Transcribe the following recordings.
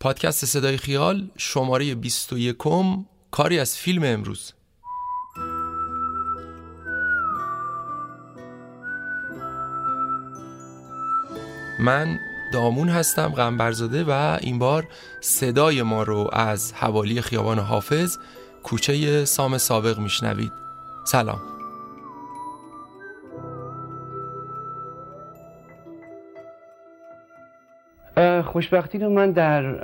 پادکست صدای خیال شماره 21 کاری از فیلم امروز. من دامون هستم غنبرزاده و این بار صدای ما رو از حوالی خیابان حافظ کوچه سام سابق میشنوید. سلام. خوشبختی رو من در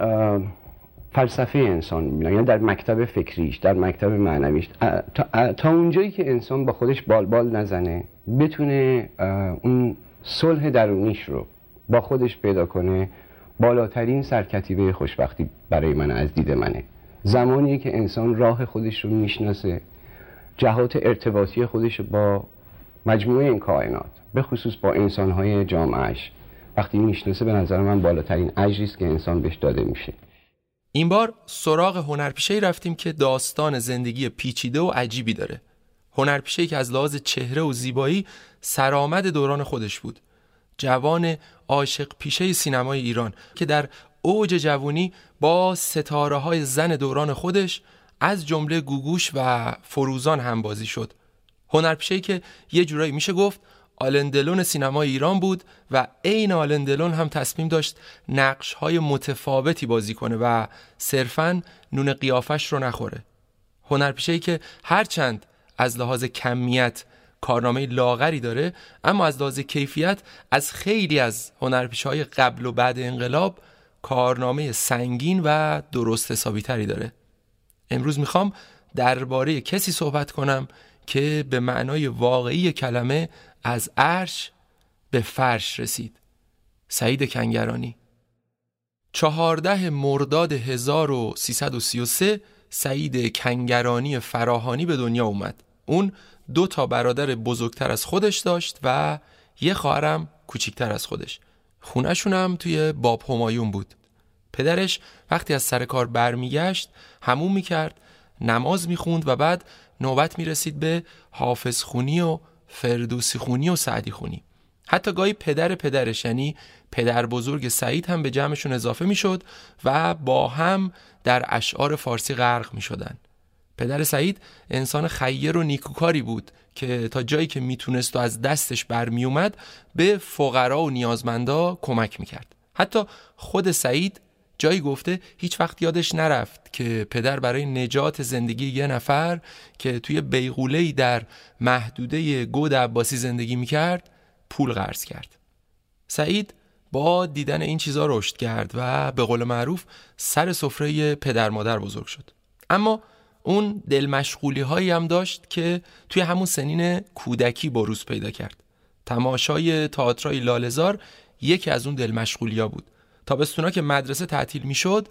فلسفه انسان می‌بینم یعنی در مکتب فکریش در مکتب معنویش تا, تا اونجایی که انسان با خودش بالبال بال نزنه بتونه اون صلح درونیش رو با خودش پیدا کنه بالاترین سرکتیبه خوشبختی برای من از دید منه. زمانی که انسان راه خودش رو می‌شناسه جهات ارتباطی خودش با مجموعه این کائنات به خصوص با انسانهای جامعش وقتی می‌شناسه به نظر من بالاترین اجری است که انسان بهش داده میشه. این بار سراغ هنرپیشه رفتیم که داستان زندگی پیچیده و عجیبی داره. هنرپیشه که از لحاظ چهره و زیبایی سرآمد دوران خودش بود. جوان عاشق پیشه سینمای ایران که در اوج جوانی با ستاره های زن دوران خودش از جمله گوگوش و فروزان هم بازی شد. هنرپیشه که یه جورایی میشه گفت آلندلون سینمای ایران بود و عین آلندلون هم تصمیم داشت نقش های متفاوتی بازی کنه و صرفا نون قیافش رو نخوره. هنرپیشه که هرچند از لحاظ کمیت کارنامه لاغری داره اما از لحاظ کیفیت از خیلی از هنرپیشه های قبل و بعد انقلاب کارنامه سنگین و درست حسابی تری داره. امروز می‌خوام درباره کسی صحبت کنم که به معنای واقعی کلمه از عرش به فرش رسید. سعید کنگرانی. چهارده مرداد 1333 سعید کنگرانی فراهانی به دنیا اومد. اون دو تا برادر بزرگتر از خودش داشت و یه خواهرم کوچیکتر از خودش. خونشون هم توی باب همایون بود. پدرش وقتی از سر کار برمیگشت همون می‌کرد نماز می‌خوند و بعد نوبت می‌رسید به حافظ خونی و فردوسی خونی و سعدی خونی حتی گاهی پدر پدرش یعنی پدر بزرگ سعید هم به جمعشون اضافه می‌شد و با هم در اشعار فارسی غرق می شدن. پدر سعید انسان خیر و نیکوکاری بود که تا جایی که می‌تونست و از دستش برمی اومد به فقرا و نیازمندا کمک می‌کرد حتی خود سعید جایی گفته هیچ وقت یادش نرفت که پدر برای نجات زندگی یه نفر که توی بیغولهی در محدوده گود عباسی زندگی می‌کرد پول قرض کرد. سعید با دیدن این چیزا رشد کرد و به قول معروف سر سفره پدر مادر بزرگ شد. اما اون دل مشغولی هایی هم داشت که توی همون سنین کودکی بروز پیدا کرد. تماشای تئاترای لالزار یکی از اون دل مشغولی ها بود. تابستونا که مدرسه تعطیل می‌شد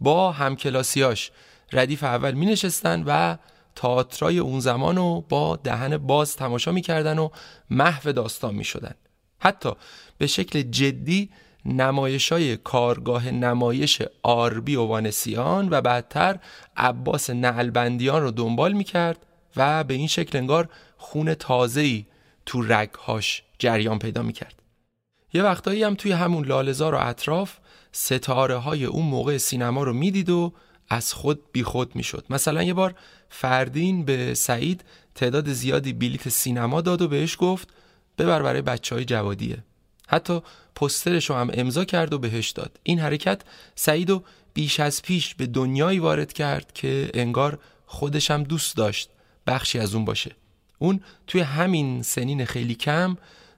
با همکلاسیاش ردیف اول می نشستن و تئاترای اون زمان رو با دهن باز تماشا می‌کردن و محو داستان می شدن. حتی به شکل جدی نمایش های کارگاه نمایش آربی و وانسیان و بعدتر عباس نعلبندیان رو دنبال می کرد و به این شکل انگار خون تازه‌ای تو رگهاش جریان پیدا می کرد. یه وقتایی هم توی همون لالزار و اطراف ستاره های اون موقع سینما رو می‌دید و از خود بیخود می‌شد. مثلا یه بار فردین به سعید تعداد زیادی بلیت سینما داد و بهش گفت ببر برای بچه های جوادیه. حتی پسترش رو هم امضا کرد و بهش داد. این حرکت سعید رو بیش از پیش به دنیایی وارد کرد که انگار خودش هم دوست داشت بخشی از اون باشه. اون توی همین سنین خیلی کم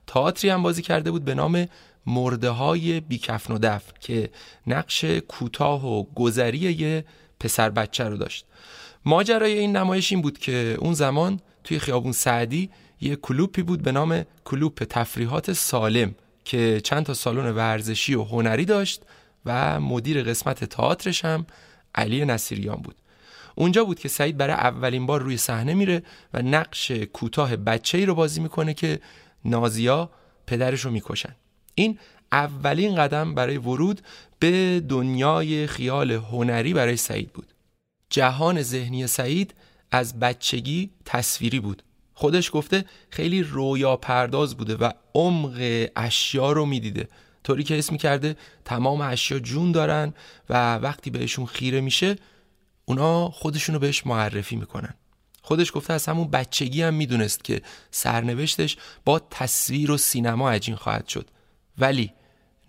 تئاتری هم بازی کرده بود به نام مرده های بیکفن و دفن که نقش کوتاه و گذری یه پسر بچه رو داشت. ماجرای این نمایش این بود که اون زمان توی خیابون سعدی یه کلوپی بود به نام کلوپ تفریحات سالم که چند تا سالن ورزشی و هنری داشت و مدیر قسمت تئاترش هم علی نصیریان بود. اونجا بود که سعید برای اولین بار روی صحنه میره و نقش کوتاه بچه ای رو بازی می‌کنه که نازیا پدرش رو می‌کشن. این اولین قدم برای ورود به دنیای خیال هنری برای سعید بود. جهان ذهنی سعید از بچگی تصویری بود. خودش گفته خیلی رویا پرداز بوده و عمق اشیا رو می‌دیده. طوری که اسم کرده تمام اشیا جون دارن و وقتی بهشون خیره میشه اونا خودشونو بهش معرفی می‌کنن. خودش گفته از همون بچگی هم می‌دونست که سرنوشتش با تصویر و سینما عجین خواهد شد. ولی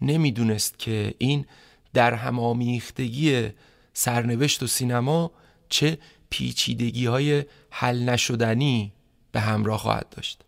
نمی‌دونست که این در همامیختگی سرنوشت و سینما چه پیچیدگی های حل نشدنی به همراه خواهد داشت.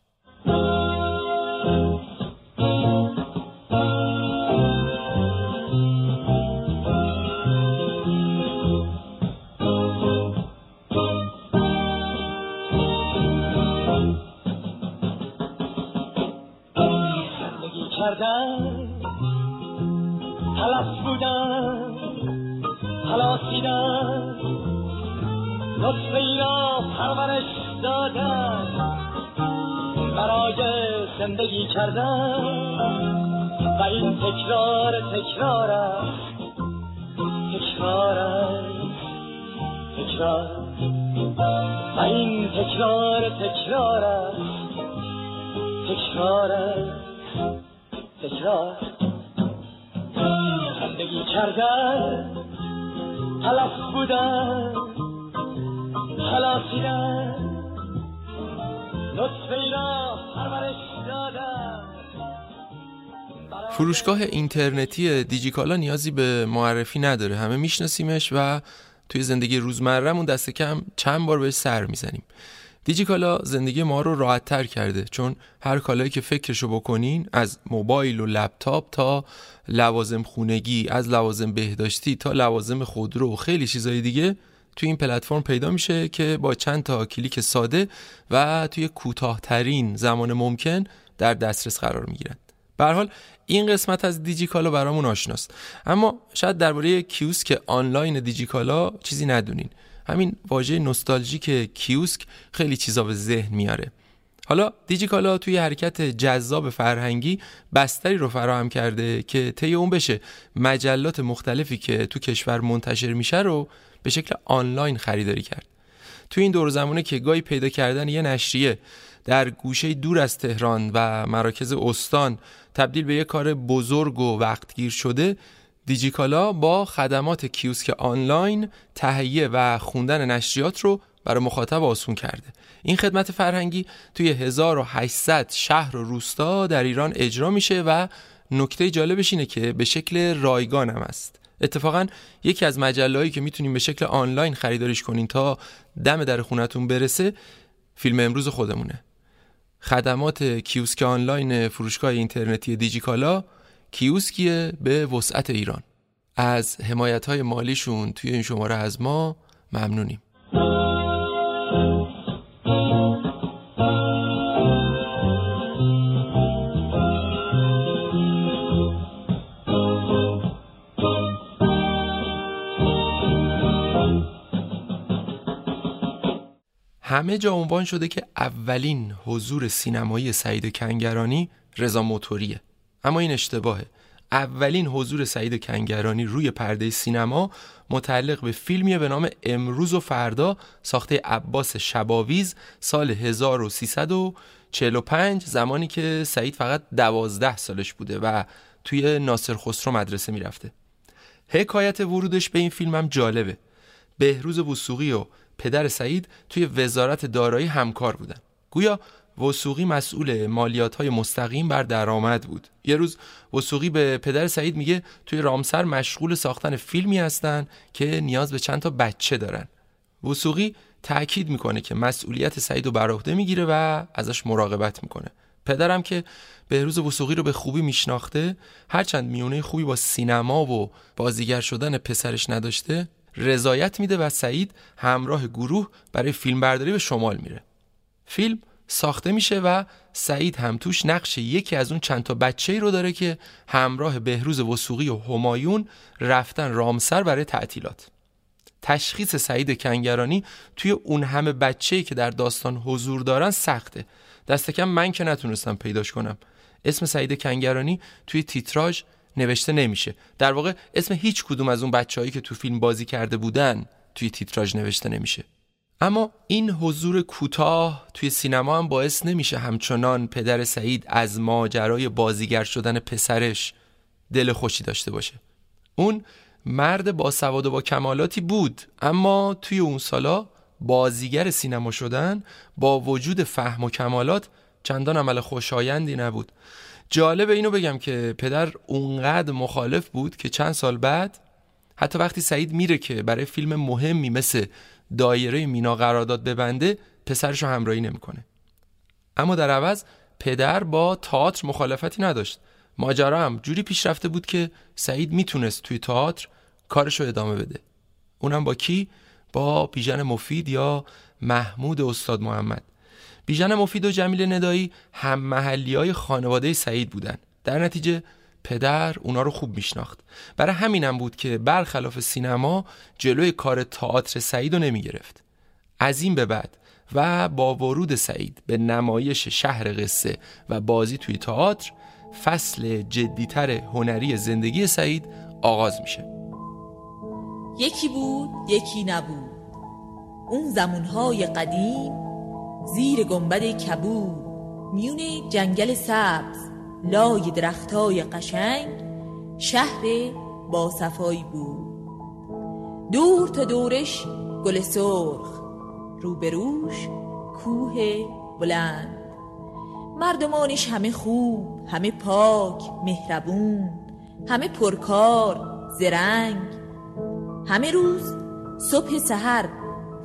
زندگی کردن و این تکرار تکرار است تکرار. است تکرار و این تکرار تکرار است تکرار. است تکرار زندگی کردن. تلف بودن. پرورش فروشگاه اینترنتی دیجیکالا نیازی به معرفی نداره. همه میشناسیمش و توی زندگی روزمرهمون دست کم چند بار بهش سر می‌زنیم. دیجیکالا زندگی ما رو راحت تر کرده چون هر کالایی که فکرشو بکنین از موبایل و لپتاپ تا لوازم خونگی از لوازم بهداشتی تا لوازم خودرو و خیلی چیزای دیگه توی این پلتفرم پیدا میشه که با چند تا کلیک ساده و توی کوتاهترین زمان ممکن در دسترس قرار می‌گیرن. به حال این قسمت از دیجیکالا برامون آشناست. اما شاید درباره کیوسک آنلاین دیجیکالا چیزی ندونین. همین واژه نوستالژیک کیوسک خیلی چیزا به ذهن میاره. حالا دیجیکالا توی حرکت جذاب فرهنگی بستری رو فراهم کرده که طی اون بشه. مجلات مختلفی که تو کشور منتشر میشه رو به شکل آنلاین خریداری کرد. تو این دور زمانه که گاهی پیدا کردن یه نشریه در گوشه دور از تهران و مراکز استان تبدیل به یک کار بزرگ و وقتگیر شده دیجیکالا با خدمات کیوسک آنلاین تهیه و خوندن نشریات رو برای مخاطب آسون کرده. این خدمت فرهنگی توی 1800 شهر و روستا در ایران اجرا میشه و نکته جالبش اینه که به شکل رایگان هم است. اتفاقا یکی از مجلهایی که می‌تونیم به شکل آنلاین خریدارش کنین تا دم در خونتون برسه فیلم امروز خودمونه. خدمات کیوسک آنلاین فروشگاه اینترنتی دیجیکالا کیوسکیه به وسعت ایران. از حمایت های مالیشون توی این شماره از ما ممنونیم. همه جا عنوان شده که اولین حضور سینمایی سعید کنگرانی رضا موتوریه. اما این اشتباهه. اولین حضور سعید کنگرانی روی پرده سینما متعلق به فیلمیه به نام امروز و فردا ساخته عباس شباویز سال 1345 زمانی که سعید فقط دوازده سالش بوده و توی ناصر خسرو مدرسه می‌رفته. حکایت ورودش به این فیلم هم جالبه. بهروز وسوقی و پدر سعید توی وزارت دارایی همکار بودن. گویا وسوقی مسئول مالیات های مستقیم بر درآمد بود. یه روز وسوقی به پدر سعید میگه توی رامسر مشغول ساختن فیلمی هستن که نیاز به چند تا بچه دارن. وسوقی تاکید می‌کنه که مسئولیت سعید رو بر می‌گیره و ازش مراقبت می‌کنه. پدرم که بهروز وسوقی رو به خوبی میشناخته هرچند میونه خوبی با سینما و بازیگر شدن پسرش نداشته رضایت میده و سعید همراه گروه برای فیلمبرداری به شمال میره. فیلم ساخته میشه و سعید هم توش نقش یکی از اون چند تا بچه ای رو داره که همراه بهروز وسوقی و همایون رفتن رامسر برای تعطیلات. تشخیص سعید کنگرانی توی اون همه بچه که در داستان حضور دارن سخته. دست کم من که نتونستم پیداش کنم. اسم سعید کنگرانی توی تیتراژ نوشته نمیشه. در واقع اسم هیچ کدوم از اون بچههایی که تو فیلم بازی کرده بودن توی تیتراژ نوشته نمیشه. اما این حضور کوتاه توی سینما هم باعث نمیشه همچنان پدر سعید از ماجرای بازیگر شدن پسرش دل خوشی داشته باشه. اون مرد با سواد و با کمالاتی بود اما توی اون سالا بازیگر سینما شدن با وجود فهم و کمالات چندان عمل خوشایندی نبود. جالب اینو بگم که پدر اونقدر مخالف بود که چند سال بعد حتی وقتی سعید میره که برای فیلم مهمی مثل دایره مینا قرارداد ببنده پسرشو همراهی نمی‌کنه. اما در عوض پدر با تئاتر مخالفتی نداشت. ماجرا هم جوری پیش رفته بود که سعید می‌تونست توی تئاتر کارشو ادامه بده. اونم با کی؟ با بیژن مفید یا محمود استاد محمد. بیژن مفید و جمیل ندایی هم محلی های خانواده سعید بودن. در نتیجه پدر اونا رو خوب میشناخت. برای همینم بود که برخلاف سینما جلوی کار تئاتر سعید رو نمی گرفت از این به بعد و با ورود سعید به نمایش شهر قصه و بازی توی تئاتر فصل جدیتر هنری زندگی سعید آغاز میشه. یکی بود یکی نبود. اون زمونهای قدیم زیر گنبد کبود میون جنگل سبز لای درختای قشنگ شهر با صفایی بود دور تا دورش گل سرخ روبروش کوه بلند. مردمانش همه خوب همه پاک مهربون همه پرکار زرنگ. همه روز صبح سحر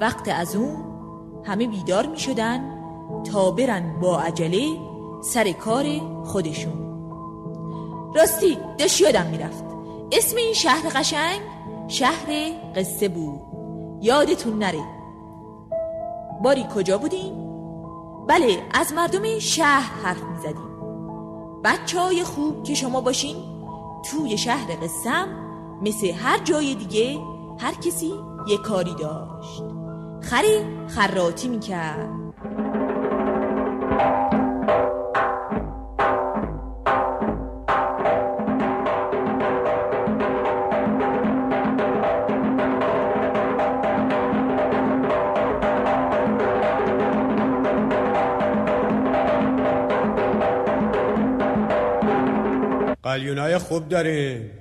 وقت از اون همه بیدار می شدن تا برن با عجله سر کار خودشون. راستی داشت یادم می‌رفت. اسم این شهر قشنگ شهر قصه بود. یادتون نره. باری کجا بودیم؟ بله از مردم شهر حرف می‌زدیم. بچه های خوب که شما باشین توی شهر قسم مثل هر جای دیگه هر کسی یه کاری داشت. خری خراتی می‌کرد. قلیونای خوب داریم.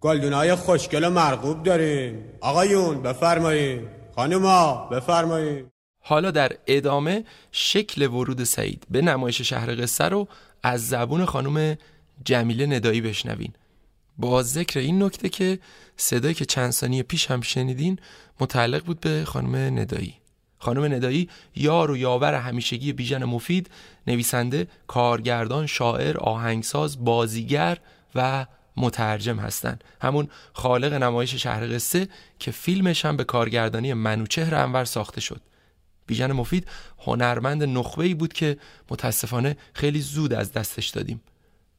گلدونای خوشگل و مرغوب داریم. آقایون بفرمایید خانوما بفرمایید. حالا در ادامه شکل ورود سعید به نمایش شهر قصه رو از زبون خانم جمیله ندایی بشنوین. با ذکر این نکته که صدایی که چند ثانیه پیش هم شنیدین متعلق بود به خانم ندایی. خانم ندایی یار و یاور همیشگی بیژن مفید نویسنده کارگردان شاعر آهنگساز بازیگر و مترجم هستند همون خالق نمایش شهر قصه که فیلمش هم به کارگردانی منوچهر انور ساخته شد. بیژن مفید هنرمند نخبه بود که متاسفانه خیلی زود از دستش دادیم.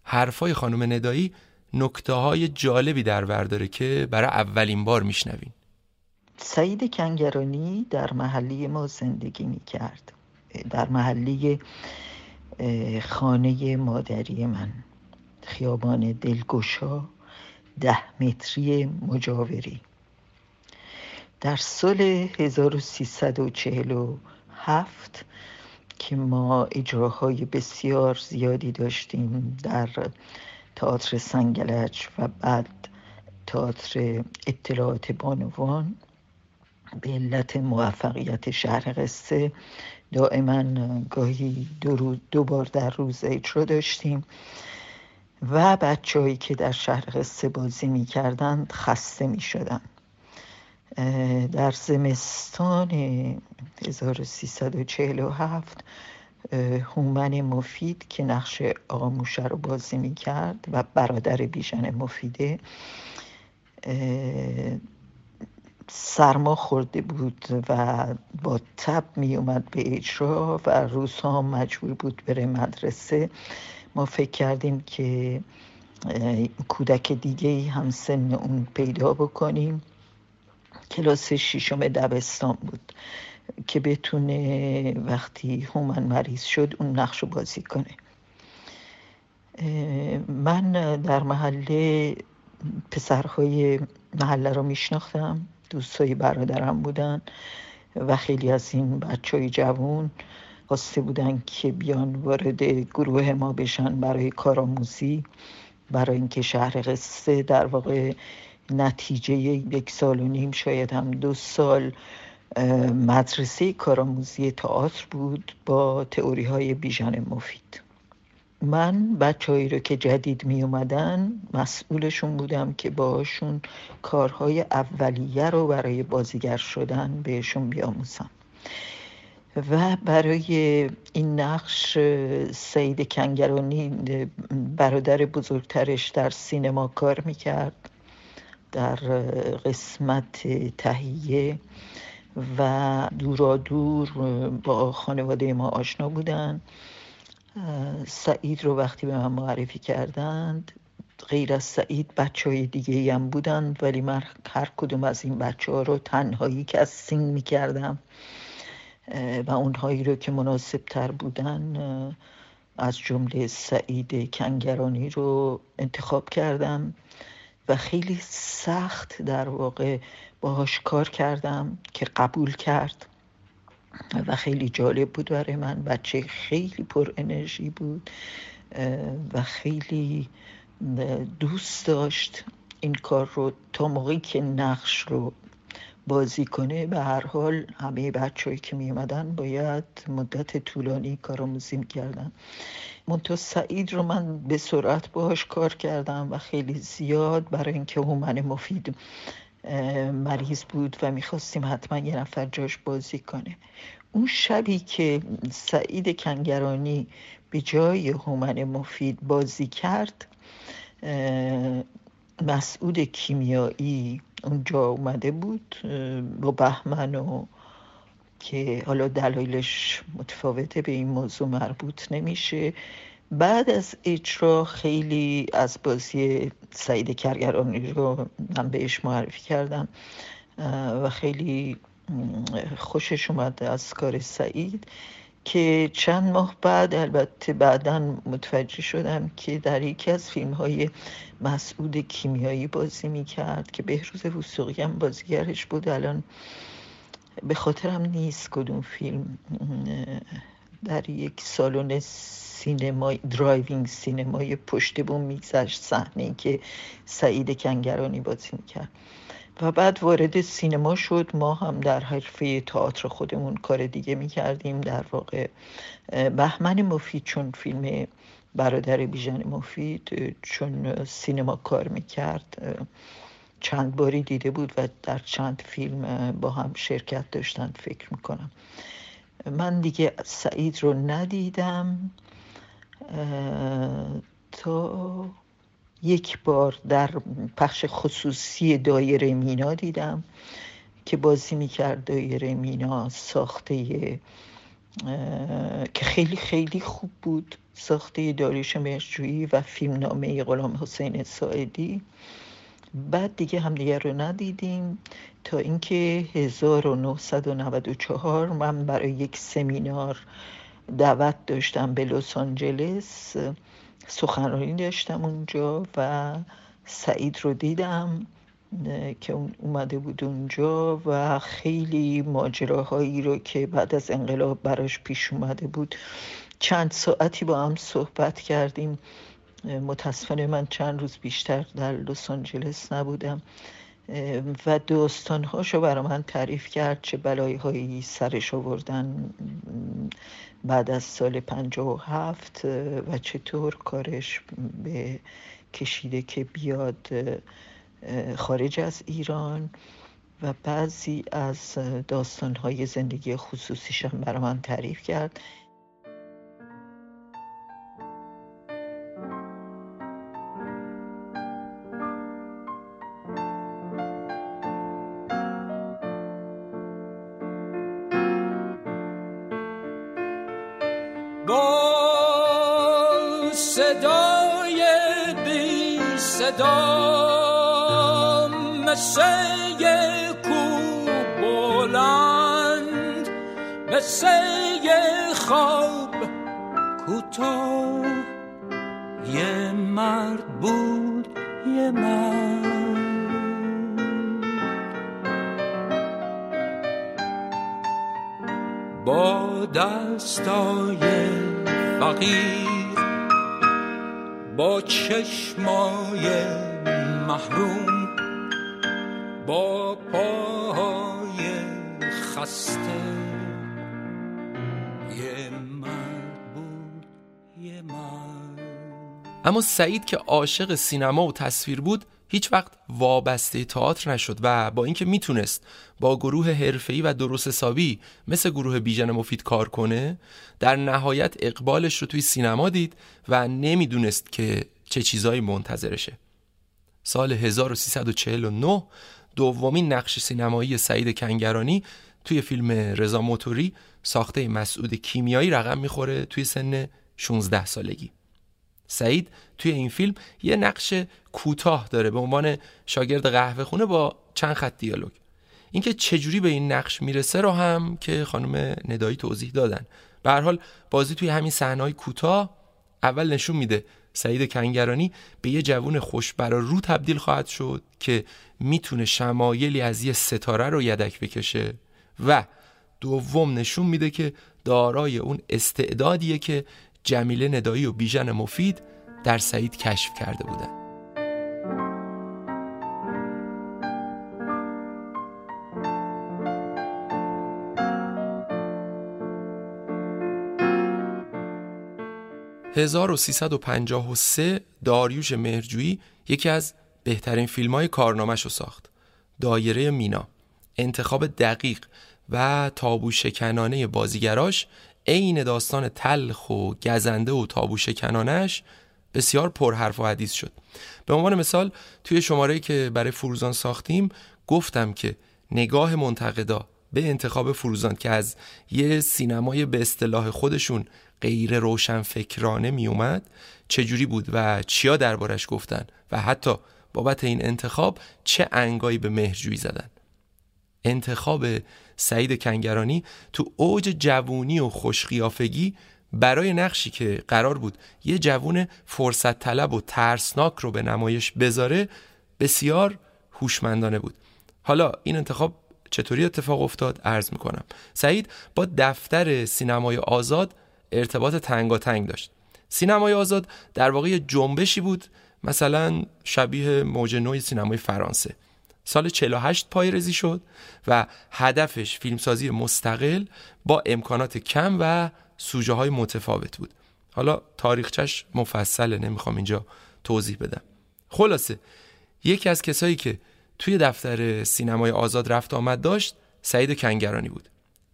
حرفای خانم ندایی نکته های جالبی در بر که برای اولین بار میشنویم سعید کنگرانی در محلی ما زندگی می کرد در محلی خانه مادری من. خیابان دلگشا ده متری مجاوری. در سال 1347 که ما اجراهای بسیار زیادی داشتیم در تئاتر سنگلج و بعد تئاتر اطلاعات بانوان به علت موفقیت شهر قصه دائما گاهی دو, دو بار در روز اجرا داشتیم. و بچههایی که در شهر قصه بازی می کردند خسته می شدن. در زمستان 1347 هومن مفید که نقش آقا موشه رو بازی می کرد و برادر بیژن مفیده سرما خورده بود و با تب می اومد به اجرا و روزها مجبور بود بره مدرسه ما فکر کردیم که کودک دیگه هم سن اون پیدا بکنیم. کلاس ششم دبستان بود که بتونه وقتی هومن مریض شد اون نقش رو بازی کنه. من در محله پسرهای محله رو میشناختم. دوستای برادرم بودن و خیلی از این بچه های جوون خواسته بودن که بیان وارد گروه ما بشن برای کارآموزی برای اینکه شهر قصه در واقع نتیجه یک سال و نیم شاید هم دو سال مدرسه کارآموزی تئاتر بود با تئوری های بیژن مفید. من بچههایی رو که جدید می اومدن مسئولشون بودم که باشون کارهای اولیه رو برای بازیگر شدن بهشون بیاموزم. و برای این نقش سید کنگرانی برادر بزرگترش در سینما کار می‌کرد در قسمت تهیه و دورا دور با خانواده ما آشنا بودن سعید رو وقتی به من معرفی کردند غیر از سعید بچه های دیگه هم بودند ولی من هر کدوم از این بچه ها رو تنهایی که از سینگ می و اونهایی رو که مناسب تر بودن از جمله سعید کنگرانی رو انتخاب کردم و خیلی سخت در واقع باهاش کار کردم که قبول کرد و خیلی جالب بود برای من. بچه خیلی پر انرژی بود و خیلی دوست داشت این کار رو تا موقعی که نقش رو بازی کنه به هر حال همه بچههایی که می باید مدت طولانی کارآموزی کردن منتها سعید رو من به سرعت باهاش کار کردم و خیلی زیاد برای اینکه هومن مفید مریض بود و می‌خواستیم حتما یه نفر جاش بازی کنه. اون شبی که سعید کنگرانی به جای هومن مفید بازی کرد مسعود کیمیایی اونجا اومده بود با بهمن و که حالا دلایلش متفاوته به این موضوع مربوط نمیشه. بعد از اجرا خیلی از بازی سعید کرگرانی رو من بهش معرفی کردم و خیلی خوشش اومد از کار سعید. که چند ماه بعد البته بعدا متوجه شدم که در یکی از فیلم های مسعود کیمیایی بازی می‌کرد که بهروز وثوقی هم بازیگرش بود. الان به خاطرم نیست کدوم فیلم در یک سالن سینمای drive-in سینمای پشت بوم میگذشت صحنه که سعید کنگرانی بازی می‌کرد. و بعد وارد سینما شد. ما هم در حرفه تئاتر خودمون کار دیگه می‌کردیم. در واقع بهمن مفید چون فیلم برادر بیژن مفید چون سینما کار می‌کرد. چند باری دیده بود و در چند فیلم با هم شرکت داشتن فکر می‌کنم. من دیگه سعید رو ندیدم. تا یک بار در پخش خصوصی دایره مینا دیدم که بازی می‌کرد. دایره مینا ساخته که خیلی خیلی خوب بود. ساخته داریوش مهرجویی و فیلمنامه غلام حسین ساعدی. بعد دیگه همدیگه رو ندیدیم. تا اینکه 1994 من برای یک سمینار دعوت داشتم به لس آنجلس. سخنرانی داشتم اونجا و سعید رو دیدم که اومده بود اونجا و خیلی ماجراهایی رو که بعد از انقلاب براش پیش اومده بود. چند ساعتی با هم صحبت کردیم. متاسفانه من چند روز بیشتر در لس آنجلس نبودم. و داستانهاشو برای من تعریف کرد چه بلایی هایی سرش آوردن. بعد از سال پنجاه و هفت و چطور کارش به کشیده که بیاد خارج از ایران و بعضی از داستانهای زندگی خصوصیشم برای من تعریف کرد. صدا مثل کو بلند مثل خواب کوتاه. یه مرد بود یه مرد. با دستای فقیر با چشمای محروم با پاهای خسته. یه مرد بود یه مرد. اما سعید که عاشق سینما و تصویر بود هیچ وقت وابسته تئاتر نشد و با اینکه می‌تونست با گروه حرفه‌ای و درست حسابی مثل گروه بیژن مفید کار کنه در نهایت اقبالش رو توی سینما دید و نمی‌دونست که چه چیزایی منتظرشه. سال 1349 دومین نقش سینمایی سعید کنگرانی توی فیلم رضا موتوری ساخته مسعود کیمیایی رقم می‌خوره توی سن 16 سالگی. سعید توی این فیلم یه نقش کوتاه داره به عنوان شاگرد قهوه خونه با چند خط دیالوگ. اینکه چجوری به این نقش می‌رسه رو هم که خانم ندایی توضیح دادن. به حال بازی توی همین صحنه‌های کوتاه اول نشون میده سعید کنگرانی به یه جوون خوشبرا رو تبدیل خواهد شد که می‌تونه شمایلی از یه ستاره رو یدک بکشه و دوم نشون میده که دارای اون استعدادیه که جمیله ندایی و بیژن مفید در سعید کشف کرده بودن 1353 داریوش مهرجویی یکی از بهترین فیلم های کارنامش رو ساخت. دایره مینا انتخاب دقیق و تابو شکنانه بازیگراش عین داستان تلخ و گزنده و تابو شکنانش بسیار پرحرف و حدیث شد. به عنوان مثال توی شماره که برای فروزان ساختیم گفتم که نگاه منتقدا به انتخاب فروزان که از یه سینمای به اصطلاح خودشون غیر روشن فکرانه می اومد چجوری بود و چیا دربارش گفتن و حتی بابت این انتخاب چه انگایی به مهرجویی زدن؟ انتخاب سعید کنگرانی تو اوج جوونی و خوشقیافگی برای نقشی که قرار بود یه جوون فرصت طلب و ترسناک رو به نمایش بذاره بسیار هوشمندانه بود. حالا این انتخاب چطوری اتفاق افتاد؟ عرض می‌کنم. سعید با دفتر سینمای آزاد ارتباط تنگاتنگ داشت. سینمای آزاد در واقع جنبشی بود مثلا شبیه موج نوع سینمای فرانسه. سال 48 پایرزی شد و هدفش فیلمسازی مستقل با امکانات کم و سوژه های متفاوت بود. حالا تاریخچش مفصله نمی‌خوام اینجا توضیح بدم. خلاصه یکی از کسایی که توی دفتر سینمای آزاد رفت آمد داشت سعید کنگرانی بود.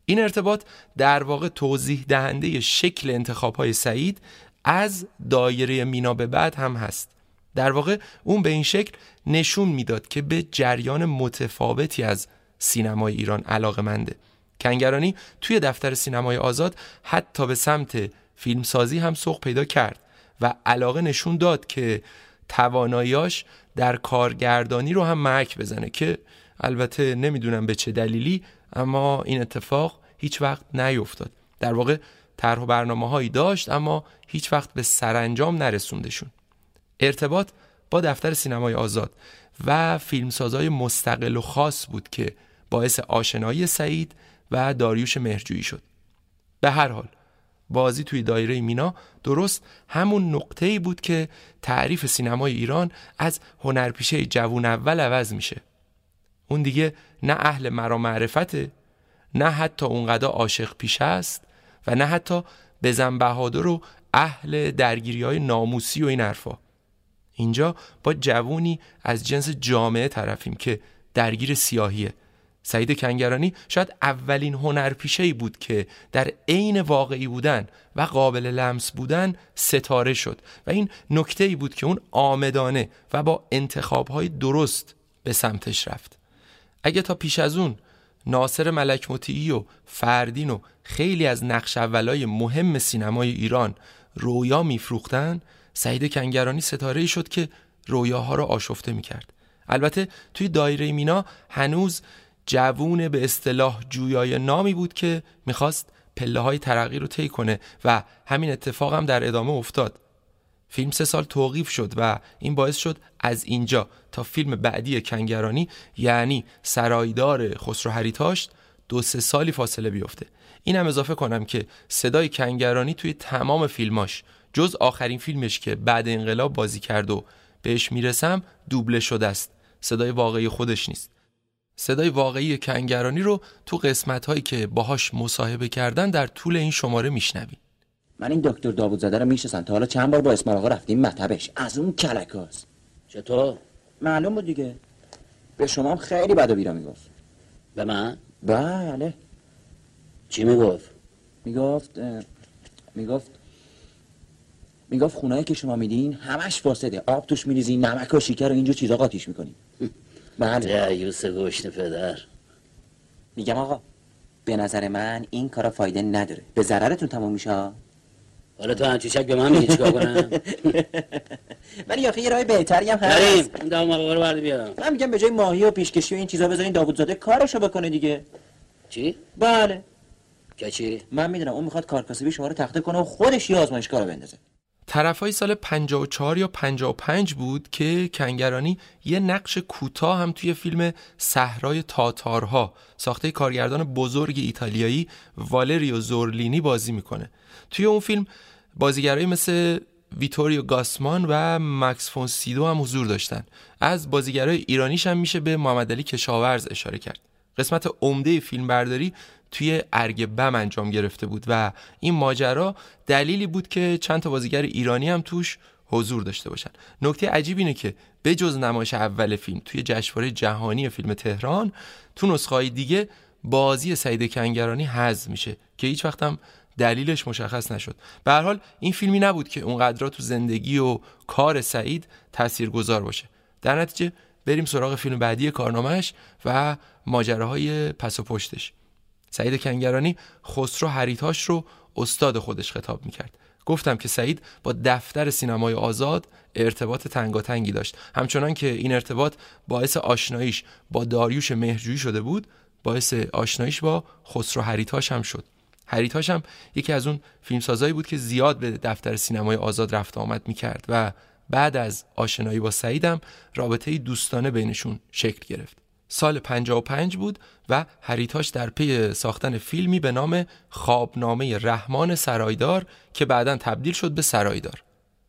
این ارتباط در واقع توضیح دهنده شکل انتخاب های سعید از دایره مینا به بعد هم هست. در واقع اون به این شکل نشون می‌داد که به جریان متفاوتی از سینمای ایران علاقه منده کنگرانی توی دفتر سینمای آزاد حتی به سمت فیلمسازی هم سوق پیدا کرد و علاقه نشون داد که تواناییاش در کارگردانی رو هم محک بزنه که البته نمی‌دونم به چه دلیلی اما این اتفاق هیچ وقت نیفتاد. در واقع طرح و برنامه هایی داشت اما هیچ وقت به سرانجام نرسوندشون. ارتباط با دفتر سینمای آزاد و فیلمسازای مستقل و خاص بود که باعث آشنایی سعید و داریوش مهرجویی شد. به هر حال بازی توی دایره مینا درست همون نقطه ای بود که تعریف سینمای ایران از هنرپیشه جوون اول عوض میشه. اون دیگه نه اهل مرا معرفته نه حتی اونقدر عاشق پیش است و نه حتی بزن بهادر و اهل درگیری های ناموسی و این حرفا. اینجا با جوونی از جنس جامعه طرفیم که درگیر سیاهیه. سعید کنگرانی شاید اولین هنرپیشه ای بود که در عین واقعی بودن و قابل لمس بودن ستاره شد و این نکته ای بود که اون آمدانه و با انتخاب های درست به سمتش رفت. اگه تا پیش از اون ناصر ملک مطیعی و فردین و خیلی از نقش اولای مهم سینمای ایران رویا میفروختن سعید کنگرانی ستاره ای شد که رویاها رو آشفته می‌کرد. البته توی دایره مینا هنوز جوون به اصطلاح جویای نامی بود که می‌خواست پله های ترقی رو طی کنه و همین اتفاق هم در ادامه افتاد. فیلم سه سال توقیف شد و این باعث شد از اینجا تا فیلم بعدی کنگرانی یعنی سرایدار خسرو هریتاشت دو سه سالی فاصله بیفته. اینم اضافه کنم که صدای کنگرانی توی تمام فیلماش جز آخرین فیلمش که بعد انقلاب بازی کرد و بهش می‌رسم دوبله شده است. صدای واقعی خودش نیست. صدای واقعی کنگرانی رو تو قسمت هایی که باهاش مصاحبه کردن در طول این شماره میشنویم من این دکتر داوود زاده رو می‌شناسم. تا حالا چند بار با اسمار آقا رفتیم مطبش. از اون کلکاست چطور؟ معلوم بود دیگه. به شما هم خیلی بد و بیرا می‌گفت. به من؟ بله. چی می‌گفت؟ می‌گفت می‌گفت می‌گفت خونهایی که شما میدین همش فاسده. آب توش میریزین نمک و شکر و اینجور چیزا قاطیش می‌کنین. بله. دیوس گوشت پدر. میگم آقا به نظر من این کارا فایده نداره. به ضررتون تموم میشه؟ حالا تو همچی به من میگی چیکار کنم؟ ولی آخه یه راه بهتری هم بریم هست این دام آقا رو برد بیا من میگم به جای ماهی و پیشکشی و این چیزا بذارین داوودزاده کارشو بکنه دیگه. چی؟ بله. که چی؟ من می‌دونم اون می‌خواد کارکاسبی شما رو تخته کنه و خودش یه آزمایشگاه راه بندازه. طرفای سال 54 یا 55 بود که کنگرانی یه نقش کوتاه هم توی فیلم صحرای تاتارها ساخته کارگردان بزرگ ایتالیایی والریو زورلینی بازی می‌کنه. توی اون فیلم بازیگرایی مثل ویتوریو گاسمان و مکس فون سیدو هم حضور داشتن. از بازیگرای ایرانیش هم میشه به محمد علی کشاورز اشاره کرد. قسمت عمده فیلم برداری توی ارگ بم انجام گرفته بود و این ماجرا دلیلی بود که چند تا بازیگر ایرانی هم توش حضور داشته باشن. نکته عجیب اینه که به جز نمایش اول فیلم توی جشنواره جهانی فیلم تهران تو نسخه دیگه بازی سعید کنگرانی حذف میشه که هیچ وقت هم دلیلش مشخص نشد. به هر حال این فیلمی نبود که اونقدر تو زندگی و کار سعید تاثیرگذار باشه. در نتیجه بریم سراغ فیلم بعدی کارنامهش و ماجراهای پس و پشتش. سعید کنگرانی خسرو حریتاش رو استاد خودش خطاب می‌کرد. گفتم که سعید با دفتر سینمای آزاد ارتباط تنگاتنگی داشت. همچنان که این ارتباط باعث آشناییش با داریوش مهرجویی شده بود باعث آشناییش با خسرو حریتاش هم شد. حریتاش هم یکی از اون فیلمسازایی بود که زیاد به دفتر سینمای آزاد رفت آمد می‌کرد و بعد از آشنایی با سعیدم رابطه دوستانه بینشون شکل گرفت. سال 55 بود و هریتاش در پی ساختن فیلمی به نام خوابنامه رحمان سرایدار که بعدا تبدیل شد به سرایدار.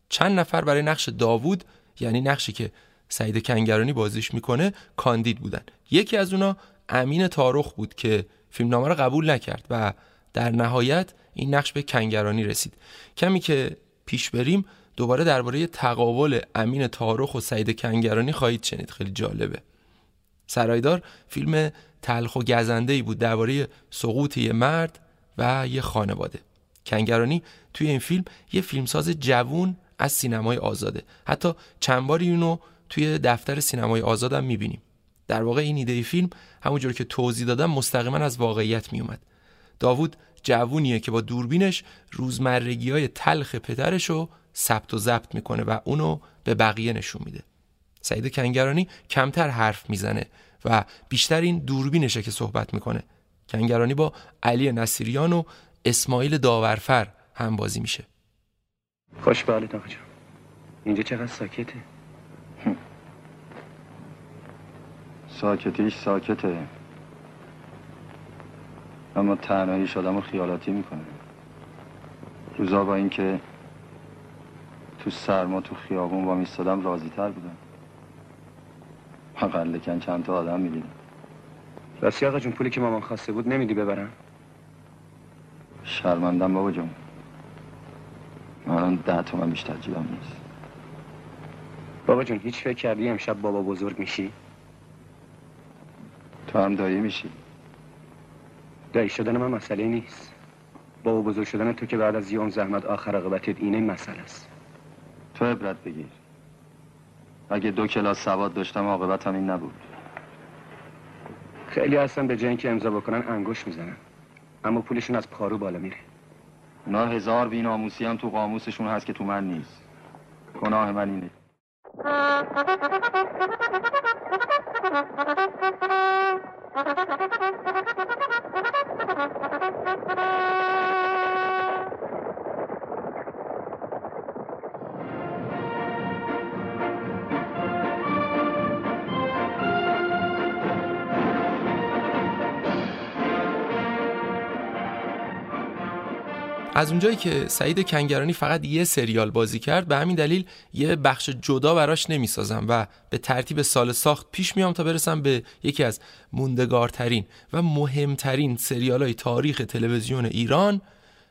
چند نفر برای نقش داوود یعنی نقشی که سعید کنگرانی بازیش می‌کنه کاندید بودن. یکی از اونا امین تارخ بود که فیلمنامه رو قبول نکرد و در نهایت این نقش به کنگرانی رسید. کمی که پیش بریم دوباره درباره تقابل امین تارخ و سعید کنگرانی خواهید شنید. خیلی جالبه. سرایدار فیلم تلخ و گزنده ای بود درباره سقوط یه مرد و یه خانواده. کنگرانی توی این فیلم یه فیلمساز جوون از سینمای آزاده. حتی چند باری اونو توی دفتر سینمای آزادم می‌بینیم. در واقع این ایده فیلم همونجور که توضیح دادم مستقیما از واقعیت میومد داوود جوونیه که با دوربینش روزمرگی های تلخ پدرش رو ثبت و ضبط می‌کنه و اونو به بقیه نشون میده. سعید کنگرانی کمتر حرف می‌زنه و بیشتر این دوربینشه که صحبت می‌کنه. کنگرانی با علی نصیریان و اسماعیل داورفر هم بازی میشه. خوش به حالت اینجا چقدر ساکته؟ ساکتیش ساکته. اما تنهایی شدم و خیالاتی می‌کنه روزا با اینکه تو سرما تو خیابون با میستادم راضی تر بودم. اقلکن چند تا آدم می‌دیدم. راستی آقا جون پولی که مامان خواسته بود نمیدی ببرم؟ شرمندم بابا جون. الان ده تومن بیشتر جیبم نیست. بابا جون هیچ فکر کردی امشب بابا بزرگ میشی؟ تو هم دایی میشی. دایی شدن من مسئله نیست. بابا بزرگ شدن تو که بعد از یه زحمت آخر عاقبتت اینه مسئله است. تو عبرت بگیر. اگه دو کلاس سواد داشتم عاقبت هم این نبود. خیلی هستن به جنگ امضا بکنن انگوش می‌زنن. اما پولشون از پارو بالا میره. اونا هزار بی آموسی هم تو قاموسشون هست که تو من نیست. گناه من اینه. از اونجایی که سعید کنگرانی فقط یه سریال بازی کرد به همین دلیل یه بخش جدا براش نمی‌سازم و به ترتیب سال ساخت پیش میام تا برسم به یکی از موندگارترین و مهمترین سریال های تاریخ تلویزیون ایران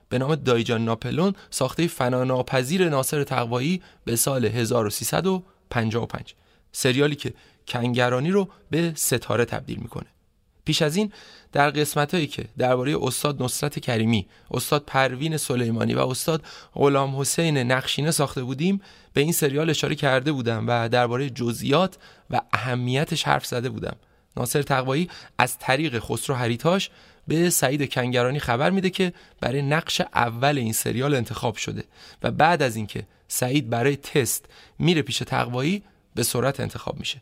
به نام دایجان ناپلون ساخته فناناپذیر ناصر تقوایی به سال 1355 سریالی که کنگرانی رو به ستاره تبدیل می‌کنه. پیش از این در قسمت هایی که درباره استاد نصرت کریمی، استاد پروین سلیمانی و استاد غلام حسین نقشینه ساخته بودیم به این سریال اشاره کرده بودم و درباره جزئیات و اهمیتش حرف زده بودم. ناصر تقوایی از طریق خسرو حریتاش به سعید کنگرانی خبر میده که برای نقش اول این سریال انتخاب شده و بعد از اینکه سعید برای تست میره پیش تقوایی به سرعت انتخاب میشه.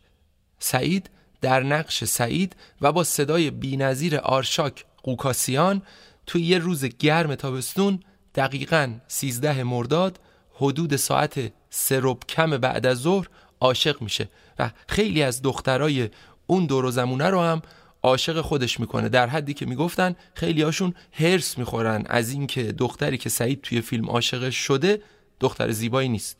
سعید در نقش سعید و با صدای بینظیر آرشاک قوکاسیان توی یه روز گرم تابستون دقیقا 13 مرداد حدود ساعت سه کم بعد از ظهر عاشق میشه و خیلی از دخترای اون دور و زمونه رو هم عاشق خودش می‌کنه. در حدی که می‌گفتن خیلی هاشون هرس می‌خورن از اینکه دختری که سعید توی فیلم عاشق شده دختر زیبایی نیست.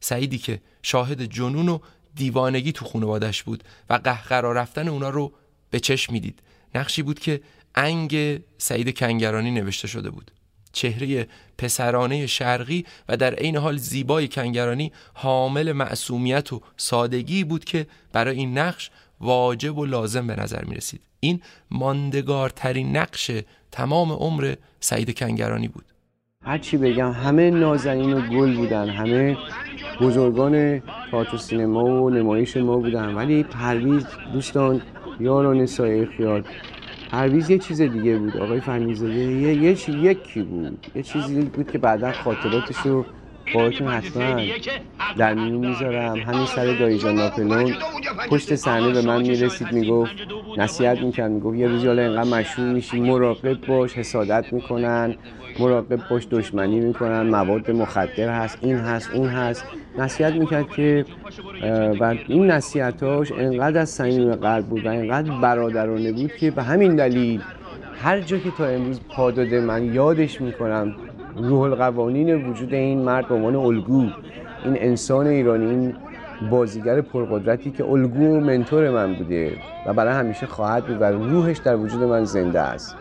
سعیدی که شاهد جنون و دیوانگی تو خانوادش بود و قهقرا رفتن اونا رو به چشم می‌دید. نقشی بود که انگ سعید کنگرانی نوشته شده بود. چهره پسرانه شرقی و در عین حال زیبای کنگرانی حامل معصومیت و سادگی بود که برای این نقش واجب و لازم به نظر می رسید این ماندگارترین نقش تمام عمر سعید کنگرانی بود. هرچی بگم همه نازنین و گل بودن. همه بزرگان تئاتر سینما و نمایش ما بودن. ولی پرویز دوستان یاران سایه خیال پرویز یه چیز دیگه بود. آقای فرمیزاده یه, یه چی یکی بود. یه چیزی بود که بعدا خاطراتش رو باهاتون حتما در میون می‌ذارم. همین سر دایجان ناپلون. پشت صحنه به من می‌رسید می‌گفت نصیحت می‌کرد می‌گفت یه روزی حالا اینقدر مشهور میشی مراقب باش حسادت می‌کنن. مراقب باش دشمنی می‌کنن مواد مخدر هست این هست اون هست. نصیحت می‌کرد که و این نصیحتاش انقدر از صمیم قلب بود و انقدر برادرانه بود که به همین دلیل هر جا که تا امروز پا داده من یادش می‌کنم روح القوانین وجود این مرد به عنوان الگو. این انسان ایرانی این بازیگر پرقدرتی که الگو و منتور من بوده و برای همیشه خواهد بود و روحش در وجود من زنده است.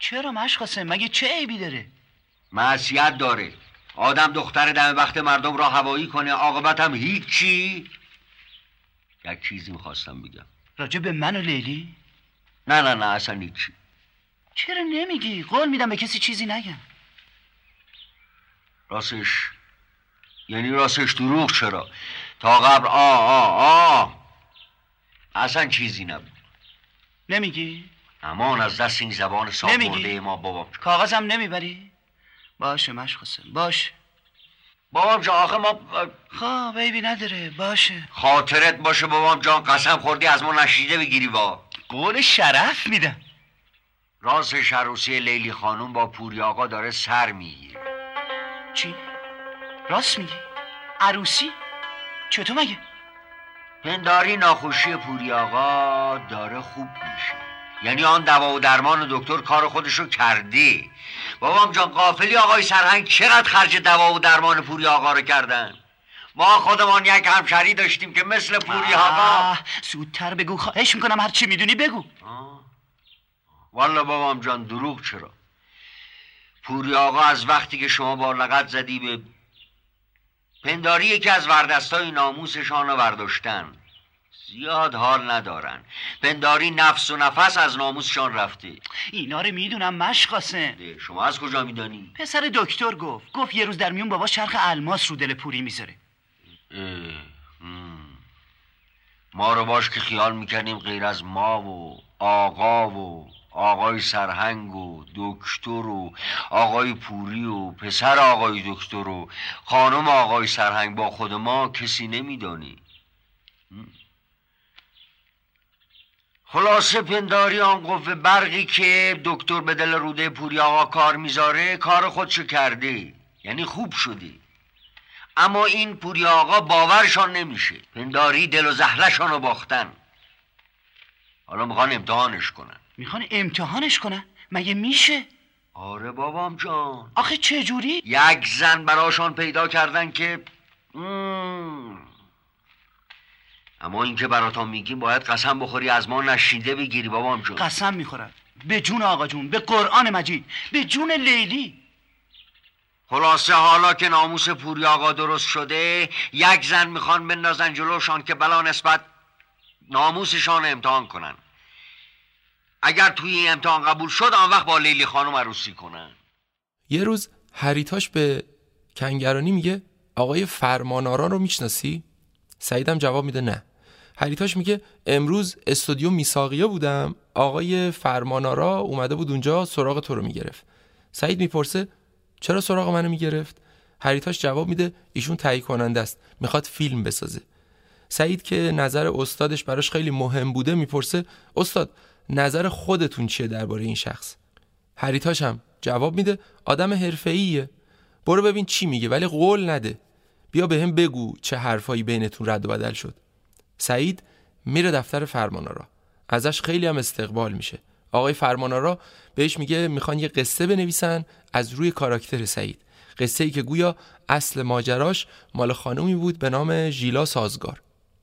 چرا مشخصه مگه چه عیبی داره؟ معصیت داره. آدم دختر دم وقت مردم را هوایی کنه عاقبت هم هیچی. یک چیزی می‌خواستم بگم. راجع به من و لیلی؟ نه نه نه اصلا هیچی. چرا نمیگی؟ قول میدم به کسی چیزی نگم. راستش یعنی راستش دروغ چرا؟ تا قبل آ آ آ اصلا چیزی نبود. نمیگی؟ امان از دست این زبان صاف مرده ما بابام کاغذم نمی‌بری؟ باشه مشخصه باشه بابام جان آخه ما خواه بیبی نداره باشه. خاطرت باشه بابام جان قسم خوردی از ما نشیده بگیری با. قول شرف میدم. راستش عروسی لیلی خانوم با پوری آقا داره سر می‌گیره. چی؟ راست میگی؟ عروسی؟ چطور مگه؟ پنداری ناخوشی پوری آقا داره خوب میشه. یعنی آن دوا و درمان دکتر کار خودشو کرده بابام جان قافلی آقای سرهنگ چقدر خرج دوا و درمان پوری آقا رو کردن؟ ما خودمان یک همشری داشتیم که مثل پوری آقا زودتر بگو خواهش می‌کنم هر چی می‌دونی بگو. والا بابام جان دروغ چرا؟ پوری آقا از وقتی که شما با لغت زدی به پنداری یکی از وردستای ناموسشان رو برداشتن. زیاد حال ندارن. پنداری نفس و نفس از ناموسشان رفته. اینا رو می‌دونم مشقاسه شما از کجا میدانی؟ پسر دکتر گفت. گفت یه روز در میون بابا چرخ الماس رو دل پوری می‌ذاره. ما رو باش که خیال می‌کنیم غیر از ما و آقا و آقای سرهنگ و دکتر و آقای پوری و پسر آقای دکتر و خانم آقای سرهنگ. با خود ما کسی نمیدانی. خلاصه پنداری آن قوه برقی که دکتر به دل روده پوری آقا کار می‌ذاره کار خودشو کرده یعنی خوب شده اما این پوری آقا باورشان نمیشه. پنداری دل و زهلشان رو باختن. حالا می‌خوان امتحانش کنن. می‌خوان امتحانش کنن؟ مگه میشه؟ آره بابام جان. آخه چه جوری؟ یک زن براشان پیدا کردن که مم. اما اینکه براتان میگیم باید قسم بخوری از ما نشیده بگیری بابام جان قسم می‌خورم. به جون آقا جون به قرآن مجید به جون لیلی. خلاصه حالا که ناموس پوری آقا درست شده یک زن می‌خوان بندازن جلوشان که بلا نسبت ناموسشان امتحان کنن. اگر توی این امتحان قبول شد آن وقت با لیلی خانم عروسی کنن. یه روز هریتاش به کنگرانی میگه آقای فرمانارا رو می‌شناسی؟ سعیدم جواب میده نه. هریتاش میگه امروز استودیو میساقیه بودم. آقای فرمانارا اومده بود اونجا سراغ تو رو می‌گرفت. سعید می‌پرسه چرا سراغ منو می‌گرفت؟ هریتاش جواب میده ایشون تهیه کننده است می‌خواد فیلم بسازه. سعید که نظر استادش براش خیلی مهم بوده می‌پرسه استاد نظر خودتون چیه درباره این شخص؟ هریتاش هم جواب میده آدم حرفه‌ایه. برو ببین چی میگه ولی قول نده. بیا به هم بگو چه حرفایی بینتون رد و بدل شد. سعید میره دفتر فرمانارا ازش خیلی هم استقبال میشه. آقای فرمانارا بهش میگه می‌خوان یه قصه بنویسن از روی کاراکتر سعید. قصه ای که گویا اصل ماجراش مال خانومی بود به نام ژیلا سازگار.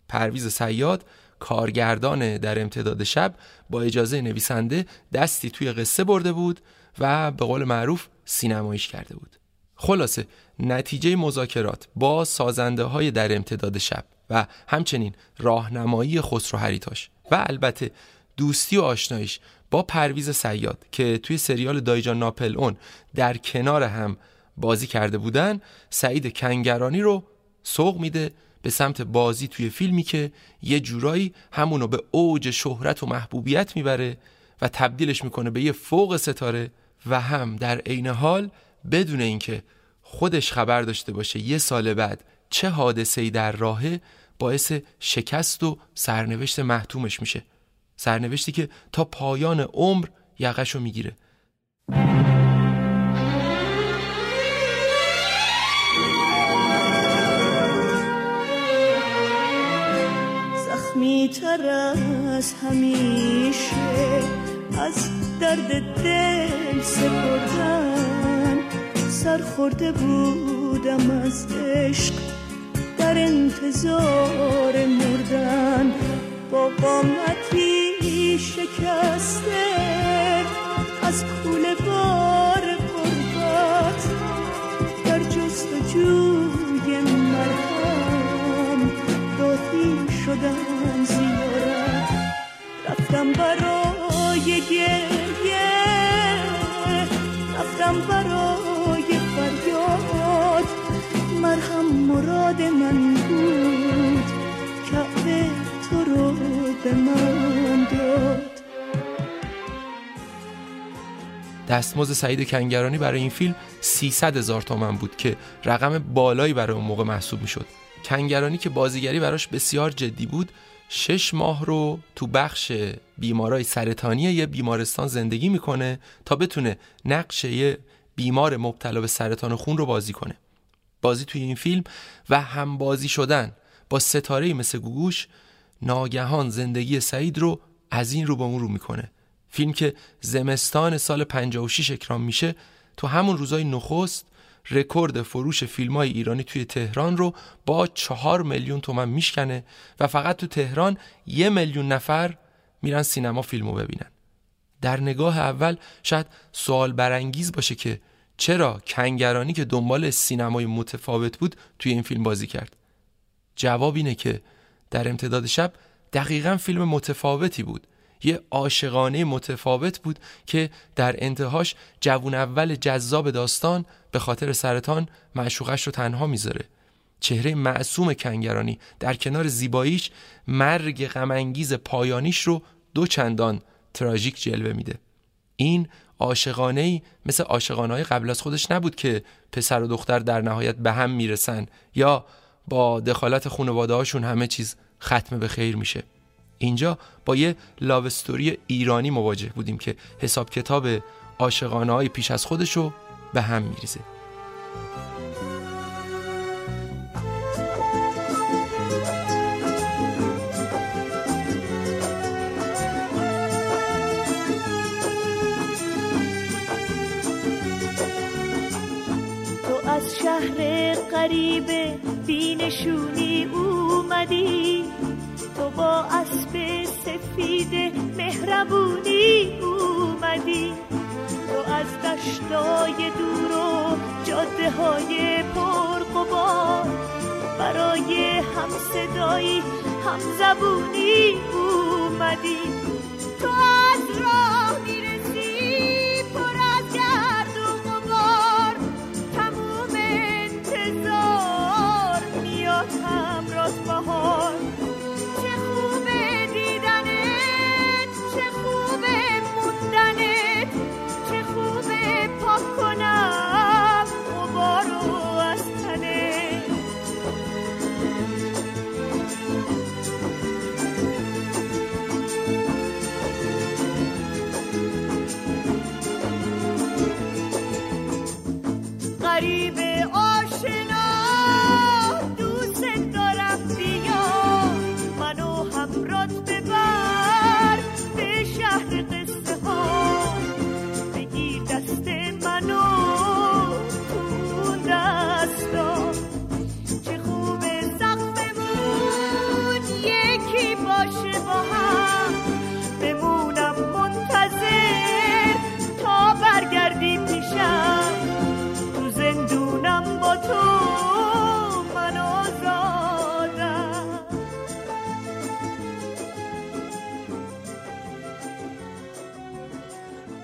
پرویز سیاد کارگردان در امتداد شب با اجازه نویسنده دستی توی قصه برده بود و به قول معروف سینماییش کرده بود. خلاصه نتیجه مذاکرات با سازنده های در امتداد شب. و همچنین راهنمایی خسرو هریتاش و البته دوستی و آشناییش با پرویز سیاد که توی سریال دایجان ناپل اون در کنار هم بازی کرده بودن سعید کنگرانی رو سوق میده به سمت بازی توی فیلمی که یه جورایی همونو به اوج شهرت و محبوبیت می‌بره و تبدیلش می‌کنه به یه فوق ستاره و هم در عین حال بدون اینکه خودش خبر داشته باشه یه سال بعد چه حادثه ای در راهه باعث شکست و سرنوشت محتومش میشه. سرنوشتی که تا پایان عمر یقشو می‌گیره. زخمی تر از همیشه از درد دل سپردن. سرخورده بودم از عشق. در انتظار مردن. با قامتی شکسته از کوله بار قربت در جستجوی مرهم راهی شدم زیارت. رفتم برای مرهم مراد من بود. کعبه تو رو به من داد. دستمزد سعید کنگرانی برای این فیلم 300 هزار تومن بود که رقم بالایی برای اون موقع محسوب می‌شد. کنگرانی که بازیگری براش بسیار جدی بود شش ماه رو تو بخش بیمارای سرطانی یه بیمارستان زندگی می‌کنه تا بتونه نقش یه بیمار مبتلا به سرطان خون رو بازی کنه. بازی توی این فیلم و هم بازی شدن با ستاره مثل گوگوش ناگهان زندگی سعید رو از این رو به اون رو می‌کنه. فیلم که زمستان سال 56 اکرام میشه تو همون روزای نخست رکورد فروش فیلم های ایرانی توی تهران رو با چهار میلیون تومن میشکنه و فقط تو تهران یه میلیون نفر میرن سینما فیلمو ببینن. در نگاه اول شاید سوال برانگیز باشه که چرا کنگرانی که دنبال سینمای متفاوت بود توی این فیلم بازی کرد؟ جواب اینه که در امتداد شب دقیقا فیلم متفاوتی بود. یه عاشقانه متفاوت بود که در انتهاش جوون اول جذاب داستان به خاطر سرطان معشوقش رو تنها می‌ذاره. چهره معصوم کنگرانی در کنار زیباییش مرگ غمانگیز پایانیش رو دو چندان تراژیک جلوه میده. این عاشقانه ای مثل عاشقانه های قبل از خودش نبود که پسر و دختر در نهایت به هم می‌رسن یا با دخالت خانواده هاشون همه چیز ختم به خیر میشه. اینجا با یه لاوستوری ایرانی مواجه بودیم که حساب کتاب عاشقانه های پیش از خودشو به هم میریزه. غریب بینشونی اومدی. تو با اسب سفید مهربونی اومدی. تو از دشتای دور و جاده های پرقبار برای هم صدایی هم زبونی اومدی. تو از راه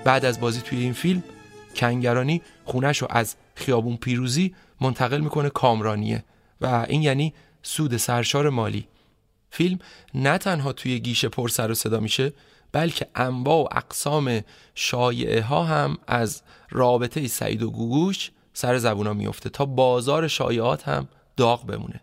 بعد از بازی توی این فیلم کنگرانی خونش رو از خیابون پیروزی منتقل می‌کنه کامرانیه و این یعنی سود سرشار مالی. فیلم نه تنها توی گیشه پر سر و صدا میشه بلکه انواع و اقسام شایعه ها هم از رابطه سعید و گوگوش سر زبونا میفته تا بازار شایعات هم داغ بمونه.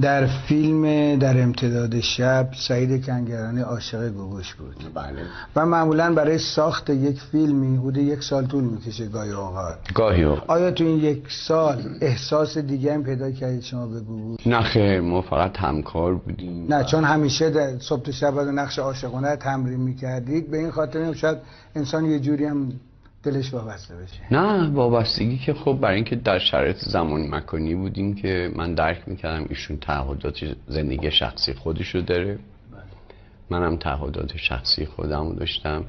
در فیلم در امتداد شب سعید کنگرانی عاشق گوگوش بود. بله. و معمولا برای ساخت یک فیلمی حدود یک سال طول می‌کشه گاهی اوقات. گاهی اوقات. آیا تو این یک سال احساس دیگه هم پیدا کردید شما به گوگوش؟ نه خیر ما فقط همکار بودیم. نه چون همیشه در صبح تا شب از نقش عاشقانه تمرین می‌کردید. به این خاطر شاید انسان یه جوری هم دلش وابسته بشه. نه وابستگی که خب برای اینکه در شرایط زمان مکانی بودیم که من درک می‌کردم ایشون تعهدات زندگی شخصی خودشو داره. منم تعهدات شخصی خودم داشتم.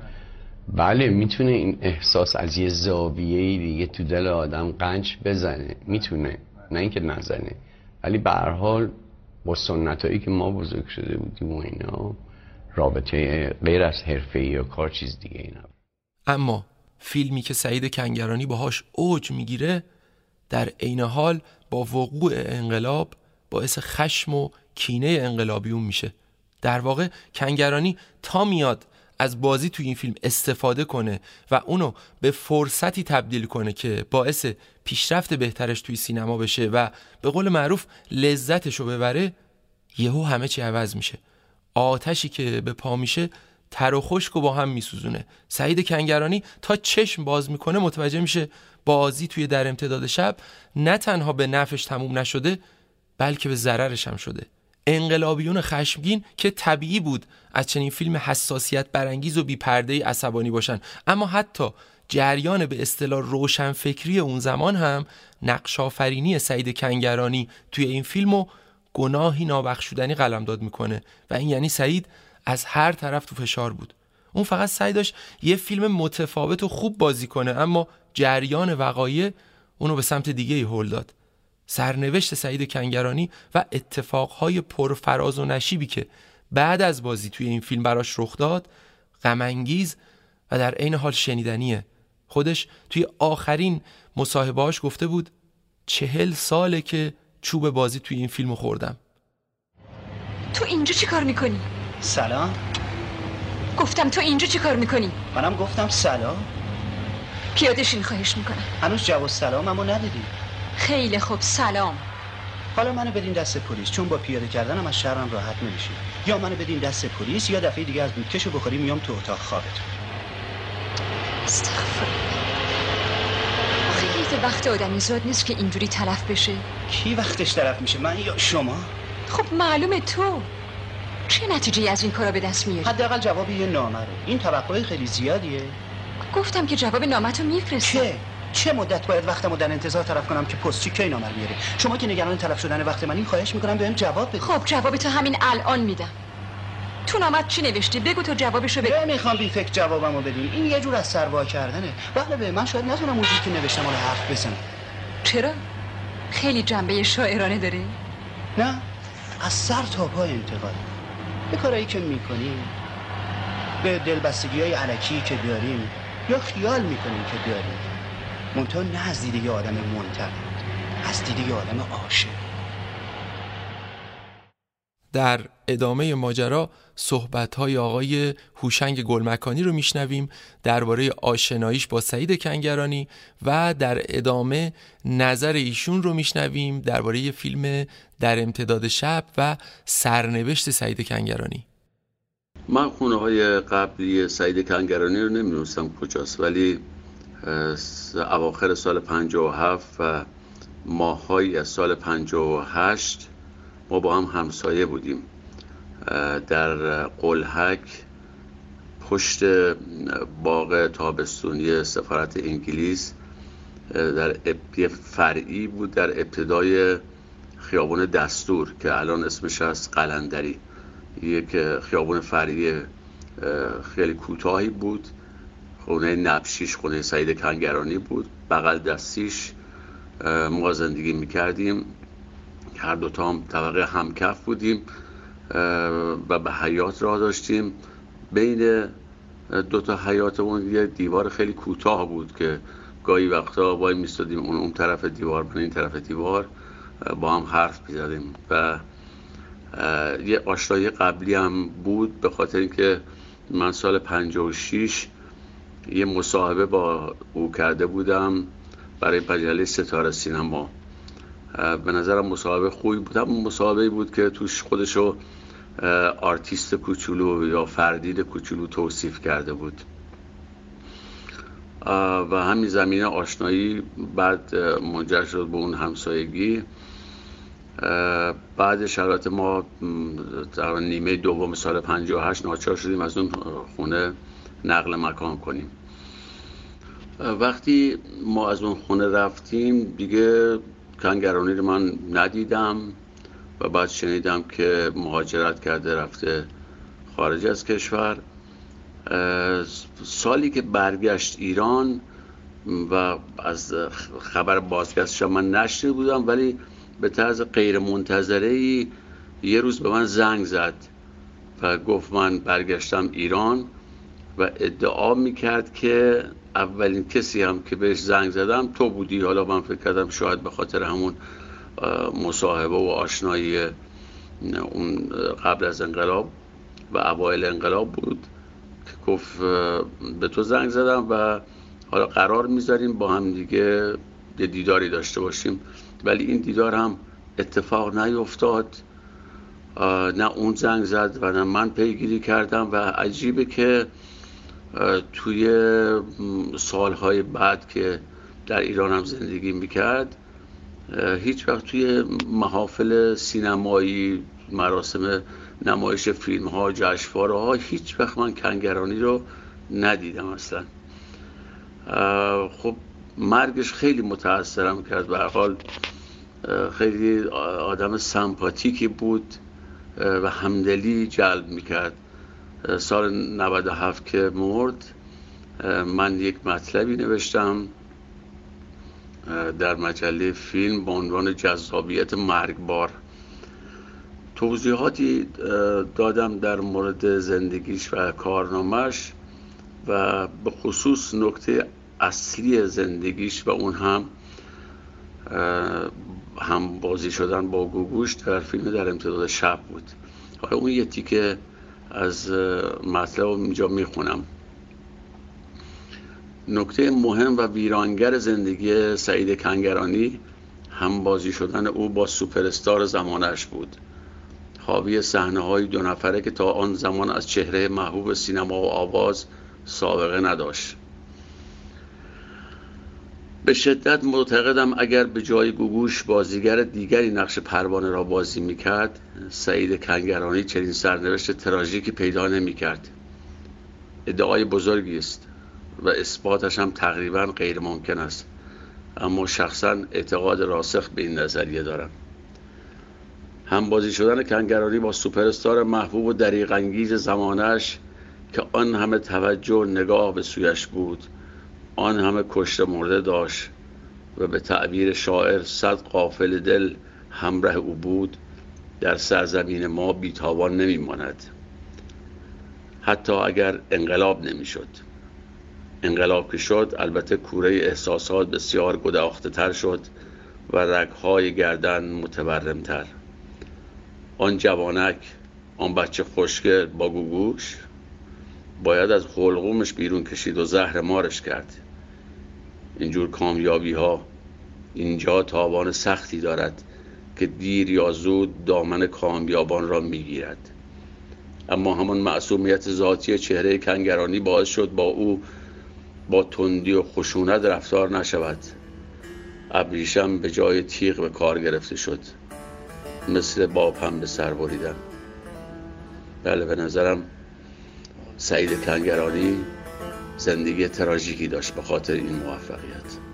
بله می‌تونه این احساس از یه زاویه دیگه تو دل آدم قنچ بزنه. می‌تونه نه اینکه نزنه. ولی به هر حال با سنتایی که ما بزرگ شده بودیم و اینا رابطه غیر از حرفه‌ای یا کار چیز دیگه اینا اما فیلمی که سعید کنگرانی باهاش اوج می‌گیره در عین حال با وقوع انقلاب باعث خشم و کینه انقلابیون میشه. در واقع کنگرانی تا میاد از بازی توی این فیلم استفاده کنه و اونو به فرصتی تبدیل کنه که باعث پیشرفت بهترش توی سینما بشه و به قول معروف لذتشو ببره یهو همه چی عوض میشه. آتشی که به پا میشه تر و خشک و با هم میسوزونه. سعید کنگرانی تا چشم باز می‌کنه متوجه میشه بازی توی در امتداد شب نه تنها به نفش تموم نشده بلکه به ضررش هم شده. انقلابیون خشمگین که طبیعی بود از چنین فیلم حساسیت برانگیز و بیپرده عصبانی باشن. اما حتی جریان به اصطلاح روشنفکری اون زمان هم نقش آفرینی سعید کنگرانی توی این فیلمو گناهی نابخشودنی قلمداد می‌کنه. و این یعنی سعید از هر طرف تو فشار بود. اون فقط سعی داشت یه فیلم متفاوت و خوب بازی کنه اما جریان وقایع اونو به سمت دیگه ای هل داد. سرنوشت سعید کنگرانی و اتفاقهای پرفراز و نشیبی که بعد از بازی توی این فیلم براش رخ داد غمانگیز و در عین حال شنیدنیه. خودش توی آخرین مصاحبهاش گفته بود چهل ساله که چوب بازی توی این فیلم خوردم. تو اینجا چی کار می‌کنی؟ سلام. گفتم تو اینجا چی کار می‌کنی؟ منم گفتم سلام. پیادشین خواهش می‌کنم. هنوز جواب سلام اما ندیدی. خیلی خوب سلام. حالا منو بدین دست پلیس چون با پیاده کردنم از شهرم راحت نمیشی. یا منو بدین دست پلیس یا دفعه دیگه از دودکشو بخوری میام تو اتاق خوابت. استغفر آخه یه وقت آدمی زاد نیست که اینجوری تلف بشه. کی وقتش طرف میشه؟ من یا شما؟ خب معلومه تو. چه نتیجه از این کارا به دست میاری؟ حداقل جواب یه نامه رو. این توقع خیلی زیادیه. گفتم که جواب نامتو میفرستم. چه؟ چه مدت باید وقتمو در انتظار طرف کنم که پستچی کی نامر میاره شما که نگران تلف شدن وقت منی خواهش می‌کنم بهم جواب بدید. خب جواب تو همین الان میدم. تو نامت چی نوشتی؟ بگو تو جوابشو بگو. نمی‌خوام بی فکر جوابمو بدین. این یه جور از سروا کردنه. بله به من شاید نتونم اون که نوشتم رو حرف بزنم. چرا؟ خیلی جنبه شاعرانه داری؟ نه. از سر تا پای انتقاد. به کارایی که می‌کنیم. به دلبستگی های علکی که داریم یا خیال می‌کنیم که داریم. منتها نه از دیده آدم منتقد از دیده آدم عاشق. در ادامه ماجرا صحبت‌های آقای هوشنگ گلمکانی رو میشنویم درباره آشناییش با سعید کنگرانی و در ادامه نظر ایشون رو میشنویم درباره فیلم در امتداد شب و سرنوشت سعید کنگرانی. من خونه های قبلی سعید کنگرانی رو نمی‌دونستم کجاست ولی اواخر سال 57 و ماههایی از سال 58 ما با هم همسایه بودیم. در قلحک پشت باغ تابستونی سفارت انگلیس در فرعی بود در ابتدای خیابان دستور که الان اسمش از قلندری. یک خیابان فرعی خیلی کوتاهی بود. خونه نبشیش خونه سعید کنگرانی بود. بغل دستیش ما زندگی می‌کردیم. هر دوتا هم طبقه همکف بودیم و به حیات راه داشتیم. بین دو تا حیاتمون یه دیوار خیلی کوتاه بود که گاهی وقتا وای میستادیم اون اون طرف دیوار من این طرف دیوار با هم حرف می‌زدیم. و یه آشنایی قبلی هم بود به خاطر اینکه من سال 56 یه مصاحبه با او کرده بودم برای مجله ستاره سینما. به نظرم مصاحبه خوبی بود. هم مصاحبه بود که توش خودشو آرتیست کوچولو یا فردید کوچولو توصیف کرده بود. و همین زمینه آشنایی بعد منجر شد به اون همسایگی. بعد شرایط ما در نیمه دوم سال 58 ناچار شدیم از اون خونه نقل مکان کنیم. وقتی ما از اون خونه رفتیم دیگه کنگرانی رو من ندیدم و بعد شنیدم که مهاجرت کرده رفته خارج از کشور. سالی که برگشت ایران و از خبر بازگشتش من نشنیده بودم ولی به طرز غیر منتظره ای یه روز به من زنگ زد و گفت من برگشتم ایران و ادعا می‌کرد که اولین کسی هم که بهش زنگ زدم تو بودی. حالا من فکر کردم شاید به خاطر همون مصاحبه و آشنایی اون قبل از انقلاب و اوایل انقلاب بود که گفت به تو زنگ زدم و حالا قرار می‌ذاریم با هم دیگه یه دیداری داشته باشیم. ولی این دیدار هم اتفاق نیفتاد. نه اون زنگ زد و نه من پیگیری کردم و عجیبه که توی سالهای بعد که در ایران هم زندگی می‌کرد هیچ وقت توی محافل سینمایی مراسم نمایش فیلم ها جشنواره ها هیچ وقت من کنگرانی رو ندیدم اصلا. خب مرگش خیلی متاثرم کرد. به حال خیلی آدم سمپاتیکی بود و همدلی جلب می‌کرد. سال 97 که مرد من یک مطلبی نوشتم در مجله فیلم با عنوان جذابیت مرگبار. توضیحاتی دادم در مورد زندگیش و کارنامش و به خصوص نکته اصلی زندگیش و اون هم هم بازی شدن با گوگوش در فیلم در امتداد شب بود. حالا اون یه تیکه از مطلب اینجا می‌خونم. نکته مهم و ویرانگر زندگی سعید کنگرانی هم بازی شدن او با سوپرستار زمانش بود. حاوی صحنه های دو نفره که تا آن زمان از چهره محبوب سینما و آواز سابقه نداشت. به شدت معتقدم اگر به جای گوگوش بازیگر دیگری نقش پروانه را بازی می‌کرد سعید کنگرانی چنین سرنوشت تراژیکی پیدا نمی‌کرد. ادعای بزرگی است و اثباتش هم تقریبا غیر ممکن است. اما شخصا اعتقاد راسخ به این نظریه دارم. همبازی شدن کنگرانی با سوپرستار محبوب و دریغ انگیز زمانش که آن همه توجه و نگاه به سویش بود آن همه کشته مرده داشت و به تعبیر شاعر صد قافل دل همراه او بود در سرزمین ما بیتاوان نمیماند. حتی اگر انقلاب نمی‌شد. انقلاب که شد البته کوره احساسات بسیار گداخته تر شد و رگهای گردن متورم تر آن جوانک آن بچه خوشگل با گوگوش باید از خلقومش بیرون کشید و زهر مارش کرد. اینجور کامیابی ها اینجا تاوان سختی دارد که دیر یا زود دامن کامیابان را می‌گیرد. اما همان معصومیت ذاتی چهره کنگرانی باعث شد با او با تندی و خشونت رفتار نشود. ابریشم به جای تیغ به کار گرفته شد. مثل باب هم به سر بریدن. بله به نظرم سعید کنگرانی زندگی تراژیکی داشت به خاطر این موفقیت.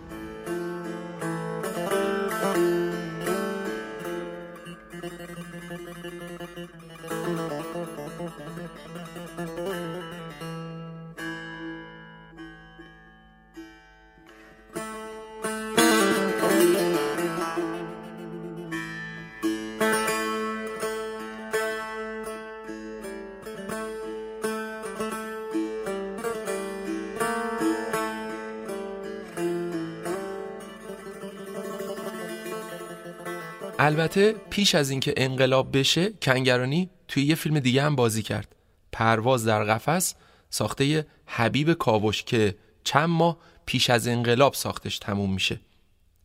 البته پیش از اینکه انقلاب بشه کنگرانی توی یه فیلم دیگه هم بازی کرد. پرواز در قفس ساخته حبیب کاوش که چند ماه پیش از انقلاب ساختش تموم میشه.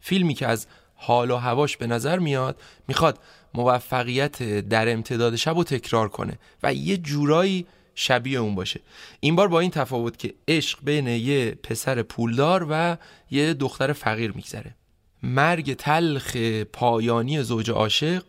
فیلمی که از حال و هواش به نظر میاد می‌خواد موفقیت در امتداد شب رو تکرار کنه و یه جورایی شبیه اون باشه. این بار با این تفاوت که عشق بین یه پسر پولدار و یه دختر فقیر میگذره. مرگ تلخ پایانی زوج عاشق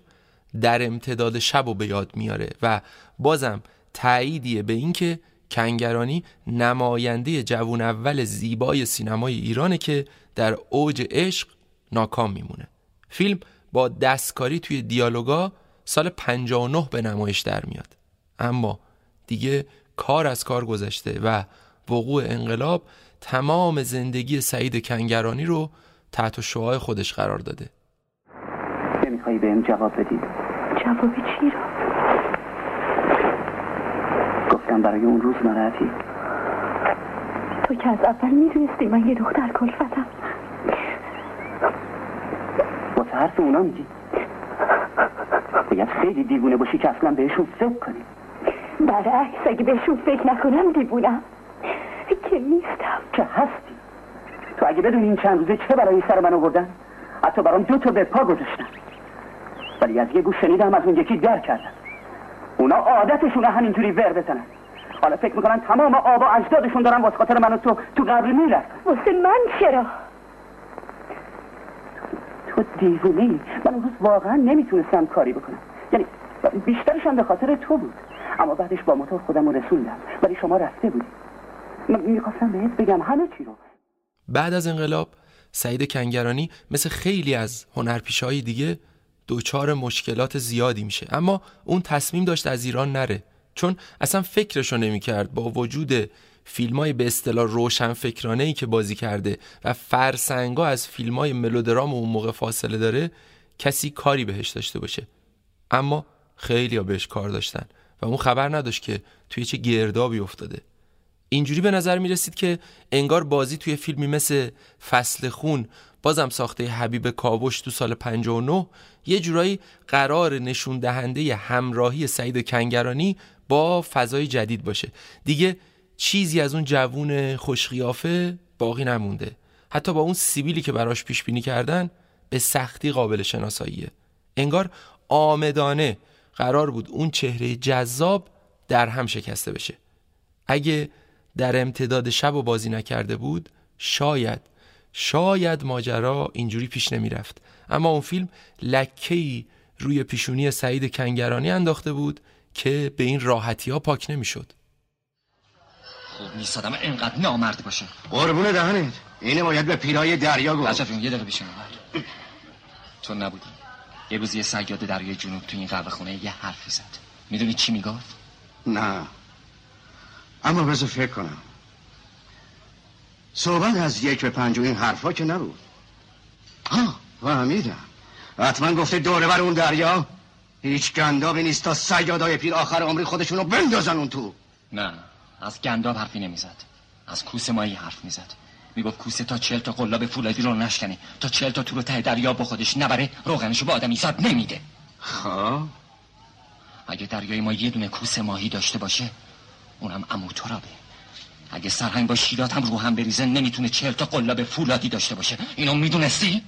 در امتداد شب و به یاد میاره و بازم تأییدیه به اینکه کنگرانی نماینده جوون اول زیبای سینمای ایرانه که در اوج عشق ناکام میمونه. فیلم با دستکاری توی دیالوگا سال 59 به نمایش در میاد. اما دیگه کار از کار گذشته و وقوع انقلاب تمام زندگی سعید کنگرانی رو تحت شعاع خودش قرار داده. نمیخوایی بهم جواب بدی جواب چی رو؟ گفتم برای اون روز ناراحتی. تو که از اول می‌دونستی من یه دختر کلفتم. واسه حرف اونا میگی. باید خیلی دیوونه باشی که اصلا بهشون فکر کنی. برعکس اگه بهشون فکر نکنم دیوونم. که نیستم. که هستی. تو اگه بدون این چند روزه چه برای سر من آوردن حتی برام دو تا به پا گذاشتن. ولی از یه گوش شنیدم از اون یکی در کردن. اونا عادتشونه همینجوری ور بزنن. حالا فکر می‌کنن تمام آب و اجدادشون دارن واسه خاطر من و تو تو قبر می‌رفتن. واسه من چرا؟ تو دیوونه ای. من اون روز واقعا نمی‌تونستم کاری بکنم. یعنی بیشترش هم به خاطر تو بود. اما بعدش با موتور خودم رو رسوندم. ولی شما رفته بودی. من می‌خواستم بهت بگم همه چی رو. بعد از انقلاب سعید کنگرانی مثل خیلی از هنرپیشه‌های دیگه دوچار مشکلات زیادی میشه. اما اون تصمیم داشت از ایران نره. چون اصلا فکرشو نمی‌کرد. با وجود فیلم های به اصطلاح روشن فکرانه ای که بازی کرده و فرسنگا از فیلم های ملودرام اون موقع فاصله داره کسی کاری بهش داشته باشه. اما خیلی ها بهش کار داشتن و اون خبر نداشت که توی چه گردابی افتاده. اینجوری به نظر می رسید که انگار بازی توی فیلمی مثل فصل خون بازم ساخته حبیب کاوش تو سال 59 یه جورایی قرار نشون دهنده همراهی سعید کنگرانی با فضای جدید باشه. دیگه چیزی از اون جوون خوشقیافه باقی نمونده. حتی با اون سیبیلی که براش پیش بینی کردن به سختی قابل شناساییه. انگار آمدانه قرار بود اون چهره جذاب در هم شکسته بشه. اگه در امتداد شب و بازی نکرده بود شاید شاید ماجرا اینجوری پیش نمی رفت اما اون فیلم لکهی روی پیشونی سعید کنگرانی انداخته بود که به این راحتی ها پاک نمی شد خوب نیست آدم اینقدر نامرد باشه. قربون دهنت. اینه باید به پیرای دریا گفت. جون یه دقیقه بیشتر اومد. تو نبودی. یه روز یه سیاد دریای جنوب تو این قهوه خونه یه حرفی زد. می‌دونی چی می‌گفت؟ نه. اما بذار فکر کنم. صحبت از یک به پنج و این حرفا که نبود. ها فهمیدم. حتما گفته دوره بر اون دریا. هیچ گندابی نیست تا سیادای پیر آخر عمری خودشونو بندازن اون تو. نه از گنداب حرفی نمی‌زد. از کوسه مایی حرف می‌زد. می‌گفت کوسه تا چل تا قلاب فولادی رو نشکنه. تا چل تا تو رو ته دریا با خودش نبره روغنشو به آدمی زاد نمیده. خب. اگه دریای ما یه دونه کوسه ماهی داشته باشه اونم امو ترابه. اگه سرهنگ با شیرات هم رو هم بریزه نمی‌تونه چهل تا قلاب فولادی داشته باشه. اینو می‌دونستی؟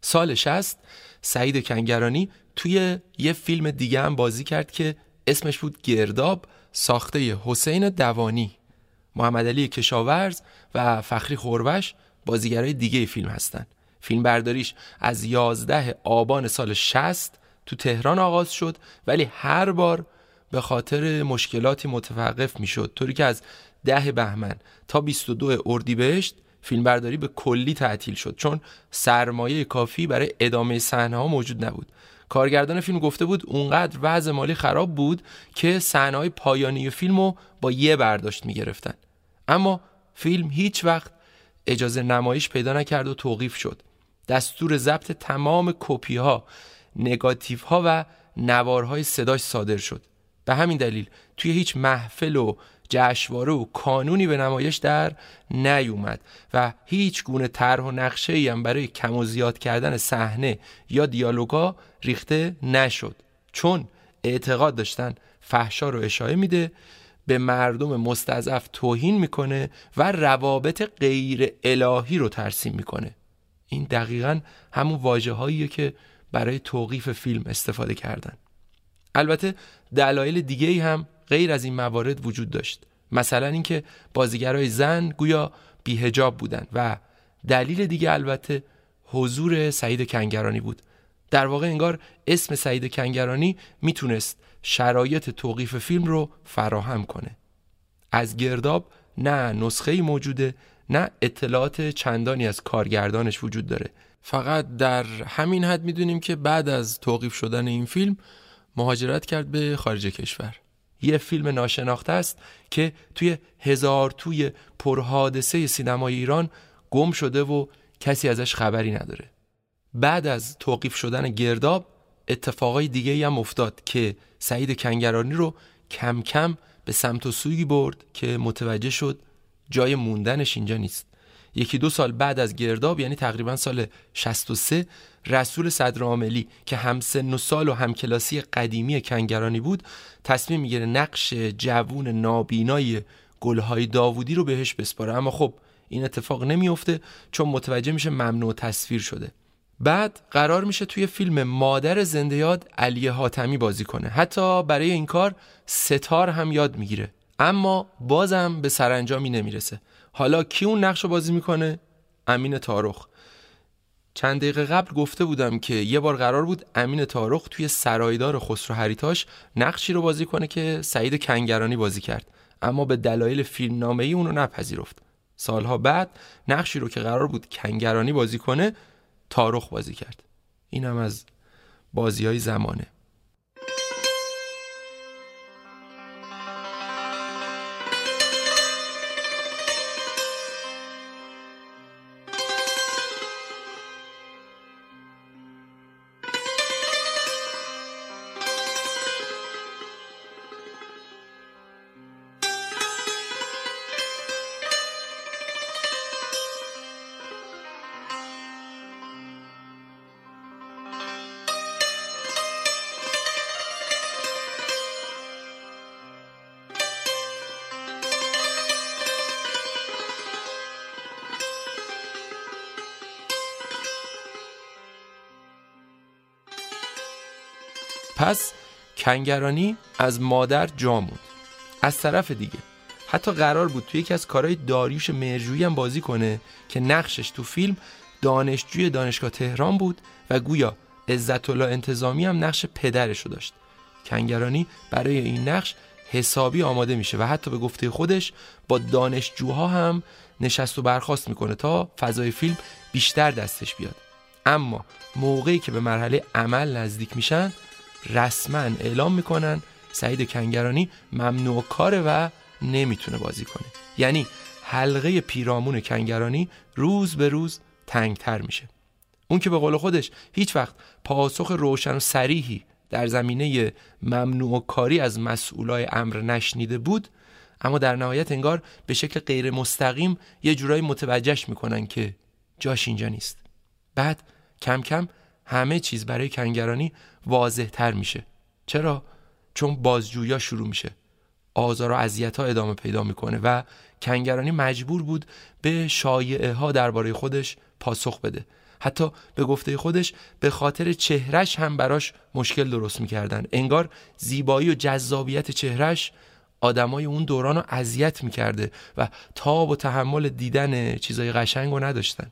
سال 60 سعید کنگرانی توی یه فیلم دیگه هم بازی کرد که اسمش بود گرداب ساخته حسین دوانی. محمد علی کشاورز و فخری خوروش بازیگرای دیگه فیلم هستن. فیلم برداریش از 11 آبان سال 60 تو تهران آغاز شد ولی هر بار به خاطر مشکلاتی متوقف می‌شد. طوری که از ده بهمن تا 22 اردیبهشت فیلمبرداری به کلی تعطیل شد چون سرمایه کافی برای ادامه صحنه ها موجود نبود. کارگردان فیلم گفته بود اونقدر وضع مالی خراب بود که صحنه های پایانی فیلم رو با یه برداشت می‌گرفتن. اما فیلم هیچ وقت اجازه نمایش پیدا نکرد و توقیف شد. دستور ضبط تمام کپی ها نگاتیف ها و نوارهای صداش صادر شد. به همین دلیل توی هیچ محفل و جشنواره و کانونی به نمایش در نیومد و هیچ گونه طرح و نقشه ای هم برای کم و زیاد کردن صحنه یا دیالوگا ریخته نشد. چون اعتقاد داشتن فحشا رو اشاره میده به مردم مستضعف توهین می‌کنه و روابط غیر الهی رو ترسیم می‌کنه. این دقیقا همون واجه که برای توقیف فیلم استفاده کردن. البته دلایل دیگه هم غیر از این موارد وجود داشت. مثلا اینکه بازیگرای زن گویا بیهجاب بودند و دلیل دیگه البته حضور سعید کنگرانی بود. در واقع انگار اسم سعید کنگرانی می‌تونست شرایط توقیف فیلم رو فراهم کنه. از گرداب نه نسخه موجوده نه اطلاعات چندانی از کارگردانش وجود داره. فقط در همین حد می‌دونیم که بعد از توقیف شدن این فیلم مهاجرت کرد به خارج کشور. یه فیلم ناشناخته است که توی هزار توی پرحادثه سینمای ایران گم شده و کسی ازش خبری نداره. بعد از توقیف شدن گرداب اتفاقای دیگه هم افتاد که سعید کنگرانی رو کم کم به سمت و سویی برد که متوجه شد جای موندنش اینجا نیست. یکی دو سال بعد از گرداب یعنی تقریبا سال 63 رسول صدر عاملی که هم سن و سال و همکلاسی قدیمی کنگرانی بود تصمیم می‌گیره نقش جوون نابینای گلهای داوودی رو بهش بسپاره. اما خب این اتفاق نمیفته چون متوجه میشه ممنوع تصویر شده. بعد قرار میشه توی فیلم مادر زنده یاد علی حاتمی بازی کنه. حتی برای این کار ستار هم یاد می‌گیره. اما بازم به سرانجامی نمی‌رسه. حالا کی اون نقش رو بازی می‌کنه؟ امین تارخ چند دقیقه قبل گفته بودم که یه بار قرار بود امین تارخ توی سرایدار خسرو هریتاش نقشی رو بازی کنه که سعید کنگرانی بازی کرد. اما به دلایل فیلمنامه ای اونو نپذیرفت. سالها بعد نقشی رو که قرار بود کنگرانی بازی کنه تارخ بازی کرد. اینم از بازی های زمانه. کنگرانی از مادر جامون از طرف دیگه حتی قرار بود توی یکی از کارهای داریوش مرجویی هم بازی کنه که نقشش تو فیلم دانشجوی دانشگاه تهران بود و گویا عزت الله انتظامی هم نقش پدرشو داشت. کنگرانی برای این نقش حسابی آماده میشه و حتی به گفته خودش با دانشجوها هم نشست و برخواست می‌کنه تا فضای فیلم بیشتر دستش بیاد. اما موقعی که به مرحله عمل نزدیک میشن رسما اعلام می‌کنن سعید کنگرانی ممنوع کاره و نمی‌تونه بازی کنه. یعنی حلقه پیرامون کنگرانی روز به روز تنگتر میشه. اون که به قول خودش هیچ وقت پاسخ روشن و سریحی در زمینه ممنوع کاری از مسئولای امر نشنیده بود اما در نهایت انگار به شکل غیر مستقیم یه جورایی متوجهش می‌کنن که جاش اینجا نیست. بعد کم کم همه چیز برای کنگرانی واضح تر میشه. چرا؟ چون بازجویا شروع میشه. آزار و اذیت ها ادامه پیدا می‌کنه و کنگرانی مجبور بود به شایعه ها درباره خودش پاسخ بده. حتی به گفته خودش به خاطر چهرش هم براش مشکل درست می‌کردن. انگار زیبایی و جذابیت چهرش آدمای اون دوران رو اذیت می‌کرده و تاب و تحمل دیدن چیزای قشنگ رو نداشتن.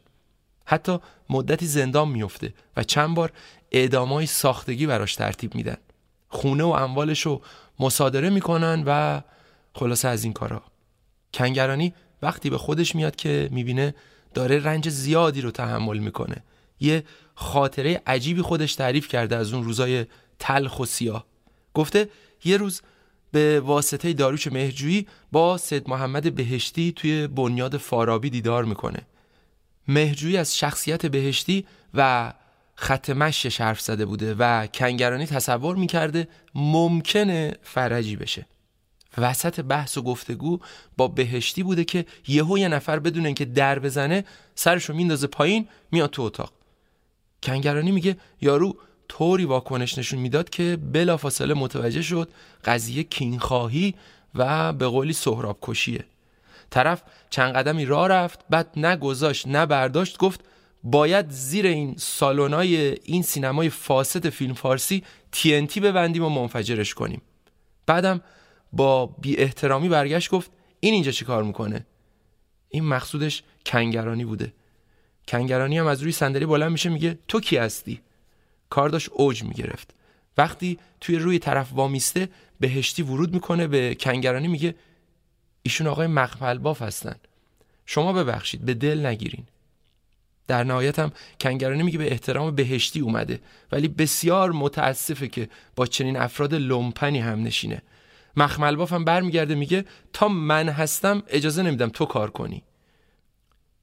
حتی مدتی زندان میفته و چند بار اعدامای ساختگی براش ترتیب میدن. خونه و اموالش رو مصادره می‌کنن و خلاصه از این کارا. کنگرانی وقتی به خودش میاد که می‌بینه داره رنج زیادی رو تحمل می‌کنه. یه خاطره عجیبی خودش تعریف کرده از اون روزای تلخ و سیاه. گفته یه روز به واسطه داروش مهجویی با سید محمد بهشتی توی بنیاد فارابی دیدار می‌کنه. مهجویی از شخصیت بهشتی و خط مشش حرف زده بوده و کنگرانی تصور می‌کرده ممکنه فرجی بشه. وسط بحث و گفتگو با بهشتی بوده که یهو یه نفر بدون اینکه در بزنه سرشو میندازه پایین میاد تو اتاق. کنگرانی میگه یارو طوری واکنش نشون می‌داد که بلافاصله متوجه شد قضیه کینخواهی و به قولی سهراب کشیه. طرف چند قدمی راه رفت بعد نه گذاشت نه برداشت گفت باید زیر این سالونای این سینمای فاسد فیلم فارسی TNT ببندیم و منفجرش کنیم. بعدم با بی احترامی برگشت گفت این اینجا چی کار می‌کنه؟ این مقصودش کنگرانی بوده. کنگرانی هم از روی صندلی بلند میشه میگه تو کی هستی؟ کار داشت اوج می‌گرفت. وقتی توی روی طرف وامیسته بهشتی ورود می‌کنه به کنگرانی میگه ایشون آقای مقبل باف هستن. شما ببخشید به دل نگیرین. در نهایت هم کنگرانی میگه به احترام بهشتی اومده. ولی بسیار متاسفه که با چنین افراد لومپنی هم نشینه. مخمل باف هم برمیگرده میگه تا من هستم اجازه نمیدم تو کار کنی.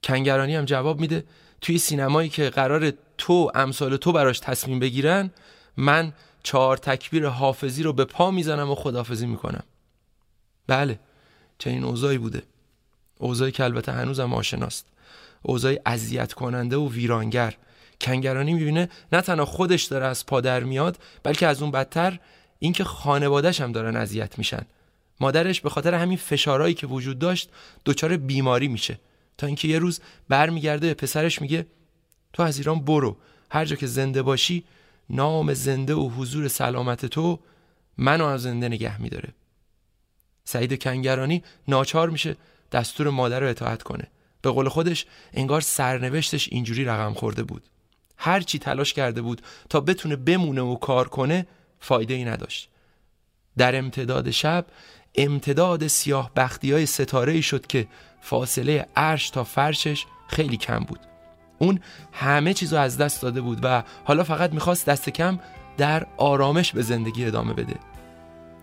کنگرانی هم جواب میده توی سینمایی که قرار تو امثال تو براش تصمیم بگیرن من چهار تکبیر حافظی رو به پا می‌زنم و خدافزی می‌کنم. بله چنین اوضاعی بوده. اوضاعی که البته هنوزم آشناست. اوضاعی اذیت کننده و ویرانگر. کنگرانی می‌بینه نه تنها خودش داره از پادر میاد بلکه از اون بدتر اینکه خانوادهش هم دارن اذیت میشن. مادرش به خاطر همین فشارهایی که وجود داشت دچار بیماری میشه. تا اینکه یه روز برمیگرده به پسرش میگه تو از ایران برو. هر جا که زنده باشی نام زنده و حضور سلامت تو منو از زنده نگه میداره. سعید کنگرانی ناچار میشه دستور مادر رو اطاعت کنه. به قول خودش انگار سرنوشتش اینجوری رقم خورده بود. هر چی تلاش کرده بود تا بتونه بمونه و کار کنه فایده ای نداشت. در امتداد شب امتداد سیاه بختی های ستاره ای شد که فاصله عرش تا فرشش خیلی کم بود. اون همه چیز رو از دست داده بود و حالا فقط می‌خواست دست کم در آرامش به زندگی ادامه بده.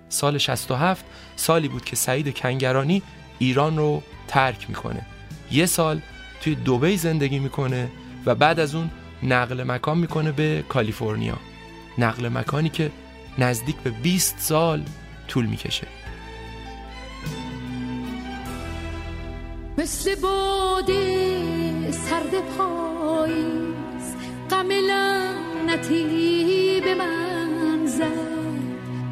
سال 67 سالی بود که سعید کنگرانی ایران رو ترک می‌کنه. یه سال توی دوبی زندگی می‌کنه و بعد از اون نقل مکان می‌کنه به کالیفرنیا. نقل مکانی که نزدیک به 20 سال طول می‌کشه. مثل باده سرد پاییز غم لعنتی به من زد.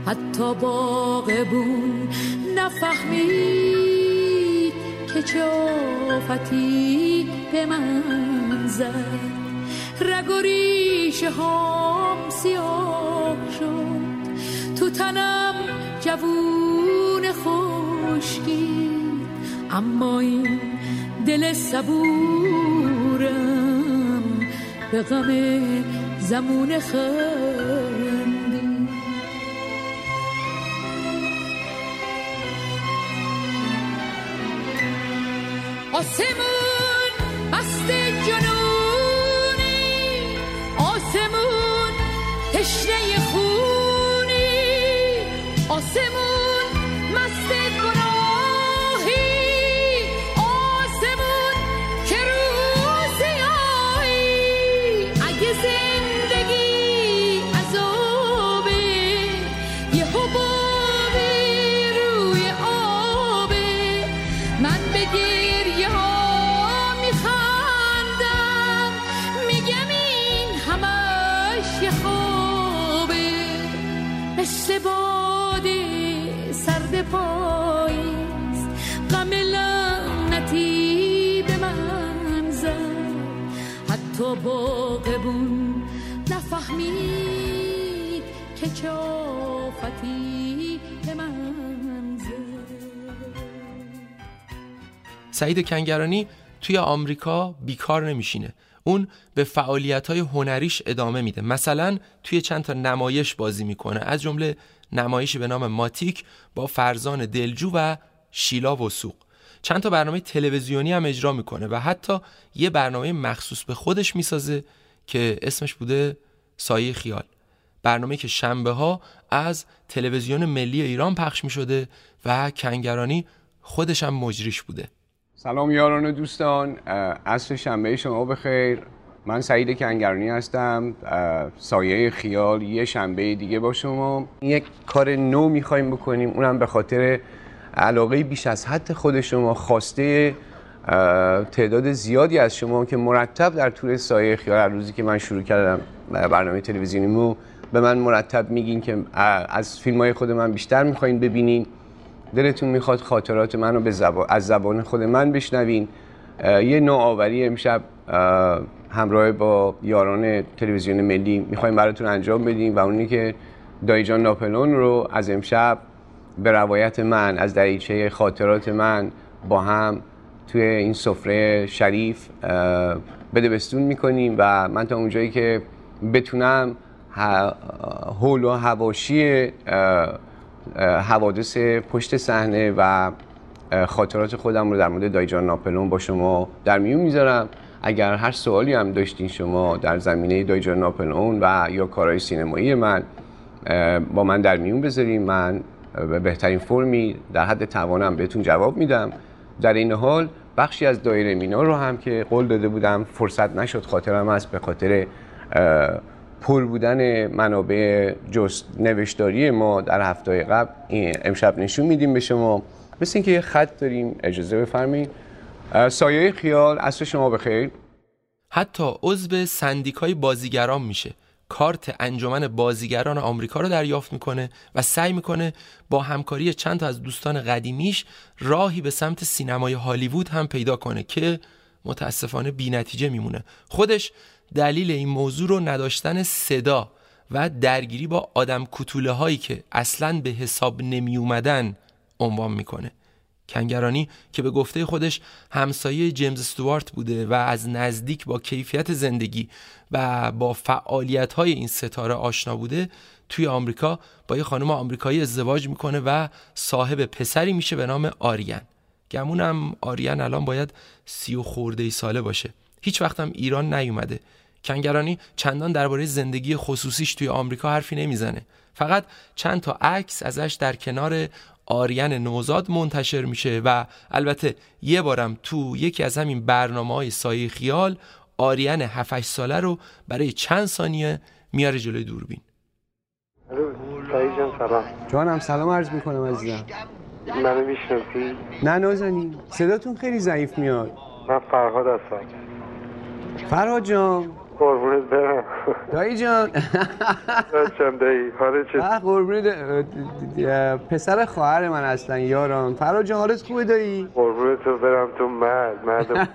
حتی باغبون نفهمید. که چه آفتی به من زد. رگ و ریشه هام سیاه شد. تو تنم جوون خشکی. اما این دل صبورم به غم زمون خندی آسمون مست جنونی. آسمون تشنه خونی سعید کنگرانی توی آمریکا بیکار نمیشینه. اون به فعالیت های هنریش ادامه میده. مثلا توی چند تا نمایش بازی می‌کنه. از جمله نمایشی به نام ماتیک با فرزان دلجو و شیلا وسوق چند تا برنامه تلویزیونی هم اجرا می‌کنه و حتی یه برنامه مخصوص به خودش می‌سازه که اسمش بوده سایه خیال. برنامه که شنبه ها از تلویزیون ملی ایران پخش می‌شده و کنگرانی خودش هم مجریش بوده. سلام یاران و دوستان عصر شنبه شما بخیر. من سعید کنگرانی هستم سایه خیال یه شنبه دیگه با شما. یک کار نو می‌خوایم بکنیم اونم به خاطر علاقه بیش از حد خود شما خواسته تعداد زیادی از شما که مرتب در طول سایه خیال هر روزی که من شروع کردم برنامه تلویزیونیمو به من مرتب میگین که از فیلم های خود من بیشتر می‌خواین ببینین. دلتون می‌خواد خاطرات منو به زبان از زبان خود من بشنوین. یه نوآوری امشب اه، همراه با یاران تلویزیون ملی می‌خوایم براتون انجام بدیم و اونی که دایجان ناپلون رو از امشب به روایت من از دریچه خاطرات من با هم توی این سفره شریف اه، بدبستون می‌کنیم و من تا اونجایی که بتونم حول و هواشی حوادث پشت صحنه و خاطرات خودم رو در مورد دایجان ناپلون با شما در میون می‌ذارم. اگر هر سوالی هم داشتین شما در زمینه دایجان ناپلون و یا کارهای سینمایی من با من در میون بذاریم من به بهترین فرمی در حد توانم بهتون جواب میدم. در این حال بخشی از دایره مینا رو هم که قول داده بودم فرصت نشد خاطرم است به خاطر پر بودن منابع جست نوشتاری ما در هفته قبل امشب نشون میدیم به شما. مثل اینکه یه خط داریم اجازه بفرمایید. سایه خیال عصر شما بخیر. حتی عضو سندیکای بازیگران میشه. کارت انجمن بازیگران آمریکا رو دریافت می‌کنه و سعی می‌کنه با همکاری چند تا از دوستان قدیمیش راهی به سمت سینمای هالیوود هم پیدا کنه که متاسفانه بینتیجه میمونه. خودش دلیل این موضوع رو نداشتن صدا و درگیری با آدم کتوله هایی که اصلا به حساب نمی اومدن عنوان می‌کنه. کنگرانی که به گفته خودش همسایه جیمز استوارت بوده و از نزدیک با کیفیت زندگی و با فعالیت های این ستاره آشنا بوده توی آمریکا با یه خانم آمریکایی ازدواج می‌کنه و صاحب پسری میشه به نام آریان. گمونم آریان الان باید سی و خورده ای ساله باشه. هیچ وقتم ایران نیومده. کنگرانی چندان درباره زندگی خصوصیش توی آمریکا حرفی نمی‌زنه. فقط چند تا عکس ازش در کنار آریان نوزاد منتشر میشه و البته یه بارم تو یکی از همین برنامه های سایه خیال آریان 7 ساله رو برای چند ثانیه میاره جلوی دوربین. جان سلام. جانم سلام عرض می‌کنم عزیزم. منو می‌شناسی؟ نه نازنین صداتون خیلی ضعیف میاد. من فرهاد هستم. فرهاد جان. قربونت برم. دایی جان. بچم دایی حالت چه؟ پسر خواهر من هستن یاران. فرهاد جان حالت خوبه دایی؟ قربونت تو برم تو مرد مرد.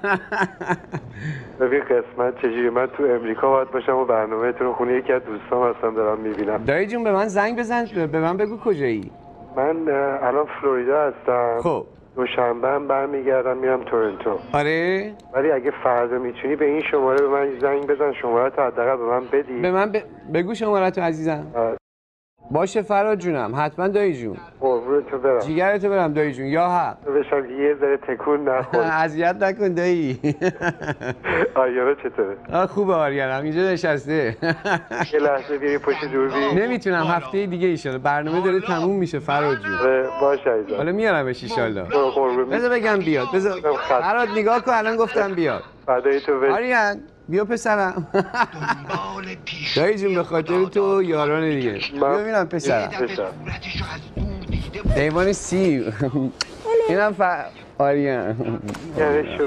ببین قسمت چجوری من تو امریکا باید باشم و برنامهتون رو خونه یکی از دوستام هستم دارم می‌بینم. دایی جون به من زنگ بزن به من بگو کجایی؟ من الان فلوریدا هستم. خب. دوشنبه هم برمیگردم میرم تورنتو. آره؟ ولی اگه فردا می‌تونی به این شماره به من زنگ بزن شماره تو حداقل به من بدی. به من ب... بگو شماره تو عزیزم باشه فراد جونم. حتما دایی جون. قربونت تو برم. جیگرتو برم دایی جون. یا حق. بشم یه ذره تکون نخور. اذیت نکن دایی. آیانا چطوره؟ خوبه آریانم اینجا نشسته. یه لحظه بیاری پشت دوربین نمی‌تونم. هفته دیگه ایشالا. برنامه داره تموم میشه فراد جون. باشه عزیزم. حالا میارمش ایشالا. بذار بگم بیاد. بذار. فراد نگاه کن. الان گفتم بیاد. فدای تو آریان. بیا پسرم دایی جون به خاطر تو یاران دیگه بیا ببینم پسرم to see you. اینم ف... آریان یعنی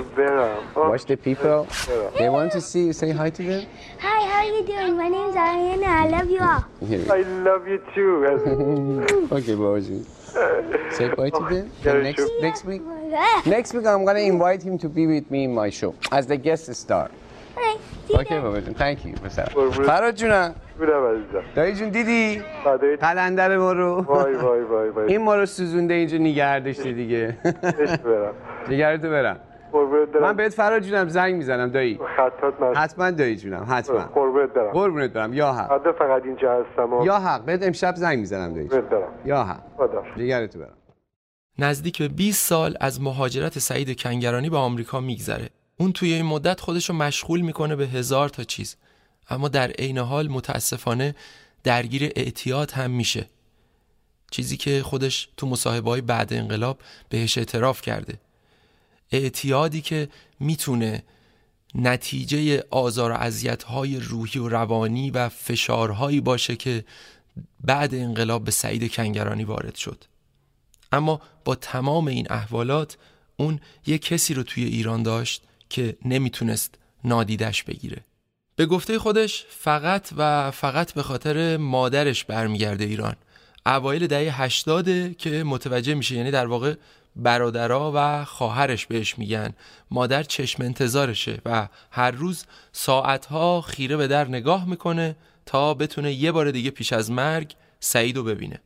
Watch the people. They want to see you. Say hi to them. Hi, how are you doing? My name's Ariana. I love you all. I love you too okay, باباجی. Say bye to them. Then next, next week. Next week I'm gonna invite him to be with me in my show as the guest star. Okay, بابا جون. Thank you. پسرم. فراد جونم. بودم عزیزم دایی جون دیدی؟ قلندر ما رو. وای وای وای وای این ما رو سوزونده اینجا نگه داشته دیگه. بش برم نگرتو برم. من بهت فراد جونم زنگ می‌زنم دایی. خطات من حتما دایی جونم حتما. قربونت برم قربونت برم یا حق. فقط اینجا هستم یا حق بهت امشب زنگ می‌زنم دایی یا حق. خدا نگرتو برم. نزدیک به 20 سال از مهاجرت سعید کنگرانی به آمریکا میگذره. اون توی این مدت خودش رو مشغول می‌کنه به هزار تا چیز. اما در عین حال متاسفانه درگیر اعتیاد هم میشه. چیزی که خودش تو مصاحبه های بعد انقلاب بهش اعتراف کرده. اعتیادی که می‌تونه نتیجه آزار و اذیت‌های روحی و روانی و فشارهایی باشه که بعد انقلاب به سعید کنگرانی وارد شد. اما با تمام این احوالات اون یه کسی رو توی ایران داشت که نمی‌تونست نادیدش بگیره. به گفته خودش فقط و فقط به خاطر مادرش برمیگرده ایران. اوایل دهه 80 که متوجه میشه یعنی در واقع برادرها و خواهرش بهش میگن. مادر چشم انتظارشه و هر روز ساعتها خیره به در نگاه می‌کنه تا بتونه یه بار دیگه پیش از مرگ سعید ببینه.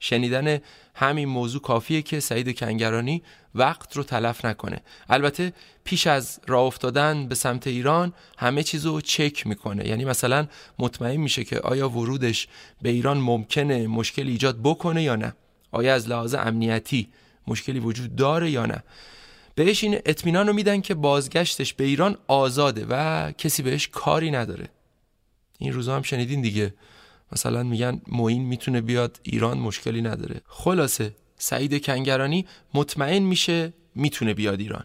شنیدن همین موضوع کافیه که سعید کنگرانی وقت رو تلف نکنه. البته پیش از راه افتادن به سمت ایران همه چیز رو چک می‌کنه. یعنی مثلا مطمئن میشه که آیا ورودش به ایران ممکنه مشکل ایجاد بکنه یا نه. آیا از لحاظ امنیتی مشکلی وجود داره یا نه. بهش این اطمینان رو میدن که بازگشتش به ایران آزاده و کسی بهش کاری نداره. این روزا هم شنیدین دیگه. مثلا میگن معین می‌تونه بیاد ایران مشکلی نداره. خلاصه سعید کنگرانی مطمئن میشه می‌تونه بیاد ایران.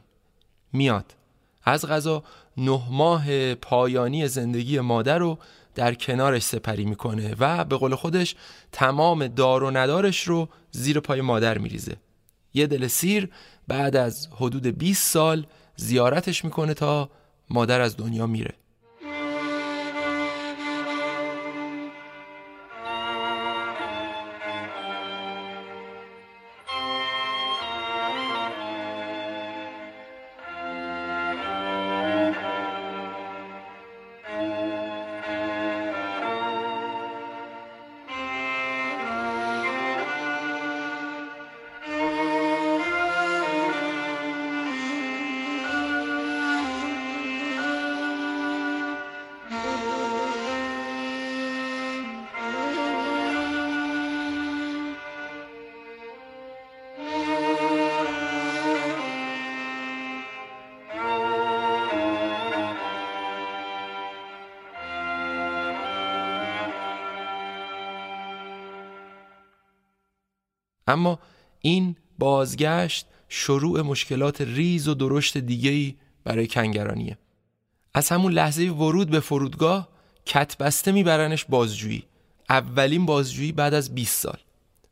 میاد. از غذا نه ماه پایانی زندگی مادر رو در کنارش سپری می‌کنه و به قول خودش تمام دار و ندارش رو زیر پای مادر میریزه. یه دل سیر بعد از حدود 20 سال زیارتش می‌کنه تا مادر از دنیا میره. اما این بازگشت شروع مشکلات ریز و درشت دیگهی برای کنگرانیه. از همون لحظه ورود به فرودگاه کتبسته میبرنش بازجویی. اولین بازجویی بعد از 20 سال.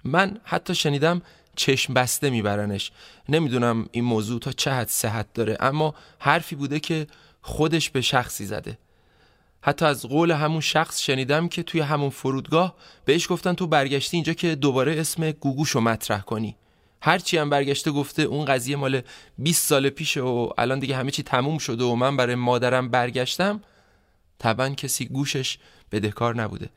من حتی شنیدم چشم بسته میبرنش. نمی‌دونم این موضوع تا چه حد صحت داره اما حرفی بوده که خودش به شخصی زده. حتی از قول همون شخص شنیدم که توی همون فرودگاه بهش گفتن تو برگشتی اینجا که دوباره اسم گوگوشو مطرح کنی. هرچی هم برگشته گفته اون قضیه مال 20 سال پیشه و الان دیگه همه چی تموم شده و من برای مادرم برگشتم طبعا کسی گوشش بدهکار نبوده.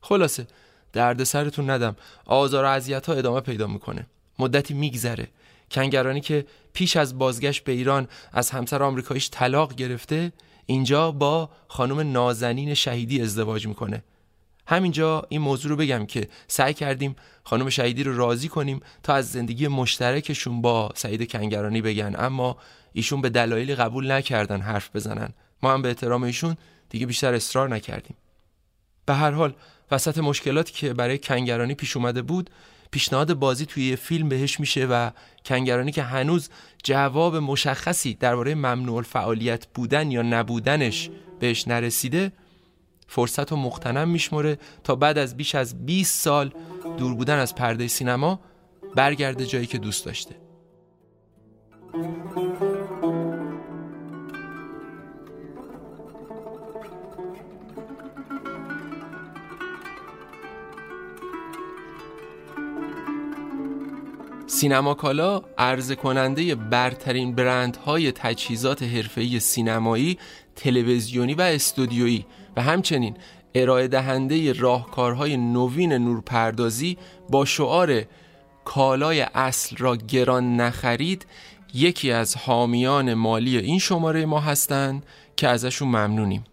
خلاصه درد سرتون ندم. آزار و اذیت ها ادامه پیدا می‌کنه. مدتی میگذره. کنگرانی که پیش از بازگشت به ایران از همسر آمریکاییش طلاق گرفته اینجا با خانم نازنین شهیدی ازدواج می‌کنه. همینجا این موضوع رو بگم که سعی کردیم خانم شهیدی رو راضی کنیم تا از زندگی مشترکشون با سعید کنگرانی بگن. اما ایشون به دلایلی قبول نکردن حرف بزنن. ما هم به احترام ایشون دیگه بیشتر اصرار نکردیم. به هر حال وسط مشکلاتی که برای کنگرانی پیش اومده بود پیشنهاد بازی توی یه فیلم بهش میشه و کنگرانی که هنوز جواب مشخصی درباره ممنوع فعالیت بودن یا نبودنش بهش نرسیده فرصت و مختنم میشمره تا بعد از بیش از 20 سال دور بودن از پرده سینما برگرده جایی که دوست داشته. سینما کالا کننده برترین برندهای تجهیزات حرفه‌ای سینمایی، تلویزیونی و استودیویی. و همچنین ارائه دهنده راهکارهای نوین نورپردازی با شعار کالای اصل را گران نخرید یکی از حامیان مالی این شماره ما هستند که ازشون ممنونیم.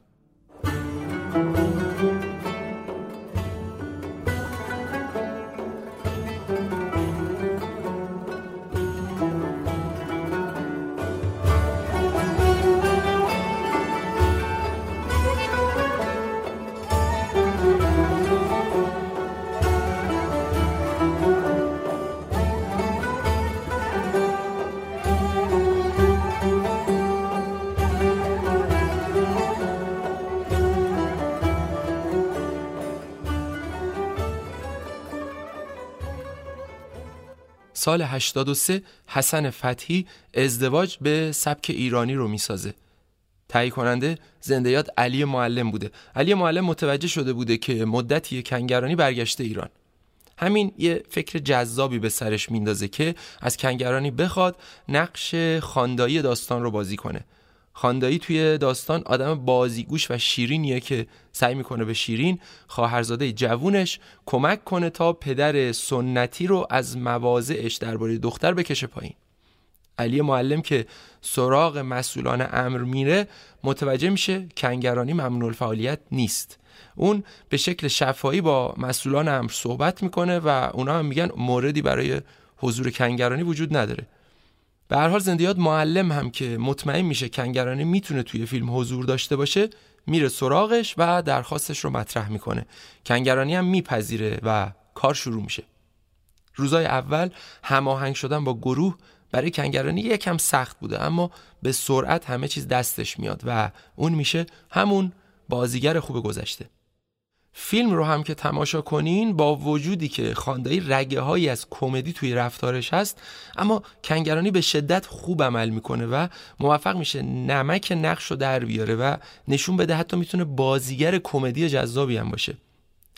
سال 83 حسن فتحی ازدواج به سبک ایرانی رو می‌سازه. تهیه کننده زندیات علی معلم بوده. علی معلم متوجه شده بوده که مدتی کنگرانی برگشته ایران. همین یه فکر جذابی به سرش میندازه که از کنگرانی بخواد نقش خاندایی داستان رو بازی کنه. خاندایی توی داستان آدم بازیگوش و شیرینیه که سعی می‌کنه به شیرین خواهرزاده جوونش کمک کنه تا پدر سنتی رو از مواضعش درباره دختر بکشه پایین. علی معلم که سراغ مسئولان امر میره متوجه میشه کنگرانی ممنوع فعالیت نیست. اون به شکل شفایی با مسئولان امر صحبت می‌کنه و اونا هم میگن موردی برای حضور کنگرانی وجود نداره. به هر حال زندیات معلم هم که مطمئن میشه کنگرانی می‌تونه توی فیلم حضور داشته باشه میره سراغش و درخواستش رو مطرح می‌کنه. کنگرانی هم میپذیره و کار شروع میشه. روزای اول هماهنگ شدن با گروه برای کنگرانی یکم سخت بوده اما به سرعت همه چیز دستش میاد و اون میشه همون بازیگر خوب گذشته. فیلم رو هم که تماشا کنین با وجودی که خاندایی رگه هایی از کمدی توی رفتارش هست اما کنگرانی به شدت خوب عمل می‌کنه و موفق میشه نمک نقش رو در بیاره و نشون بده حتی می‌تونه بازیگر کمدی جذابی هم باشه.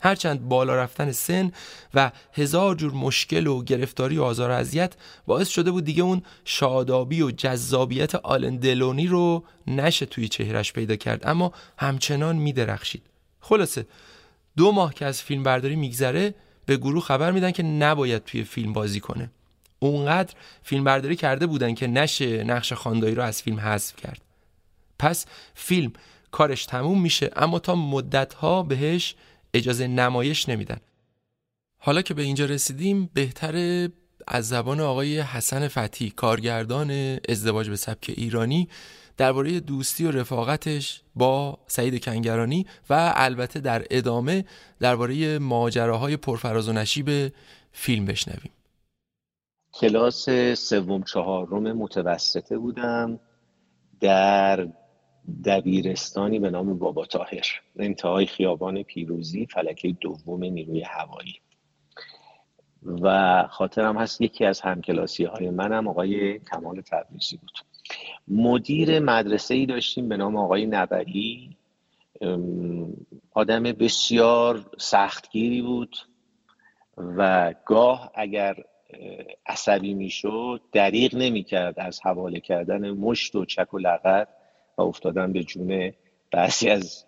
هرچند بالا رفتن سن و هزار جور مشکل و گرفتاری و آزار و اذیت باعث شده بود دیگه اون شادابی و جذابیت آلن دلونی رو نشه توی چهرش پیدا کرد. اما همچنان میدرخشید. خلاصه دو ماه که از فیلم برداری میگذره به گروه خبر میدن که نباید توی فیلم بازی کنه. اونقدر فیلم برداری کرده بودن که نشه نقش خاندایی رو از فیلم حذف کرد. پس فیلم کارش تموم میشه اما تا مدتها بهش اجازه نمایش نمیدن. حالا که به اینجا رسیدیم بهتره از زبان آقای حسن فتحی کارگردان ازدواج به سبک ایرانی درباره دوستی و رفاقتش با سعید کنگرانی و البته در ادامه درباره ماجراهای پرفراز و نشیب فیلم بشنویم. کلاس سوم چهارم متوسطه بودم در دبیرستانی به نام بابا تاهر انتهای خیابان پیروزی فلکه دوم نیروی هوایی. و خاطرم هست یکی از همکلاسی های منم آقای کمال تبریزی بود. مدیر مدرسه ای داشتیم به نام آقای نبری. آدم بسیار سختگیری بود و گاه اگر عصبی می‌شد دریغ نمی‌کرد از حواله کردن مشت و چک و لغت و افتادن به جون بعضی از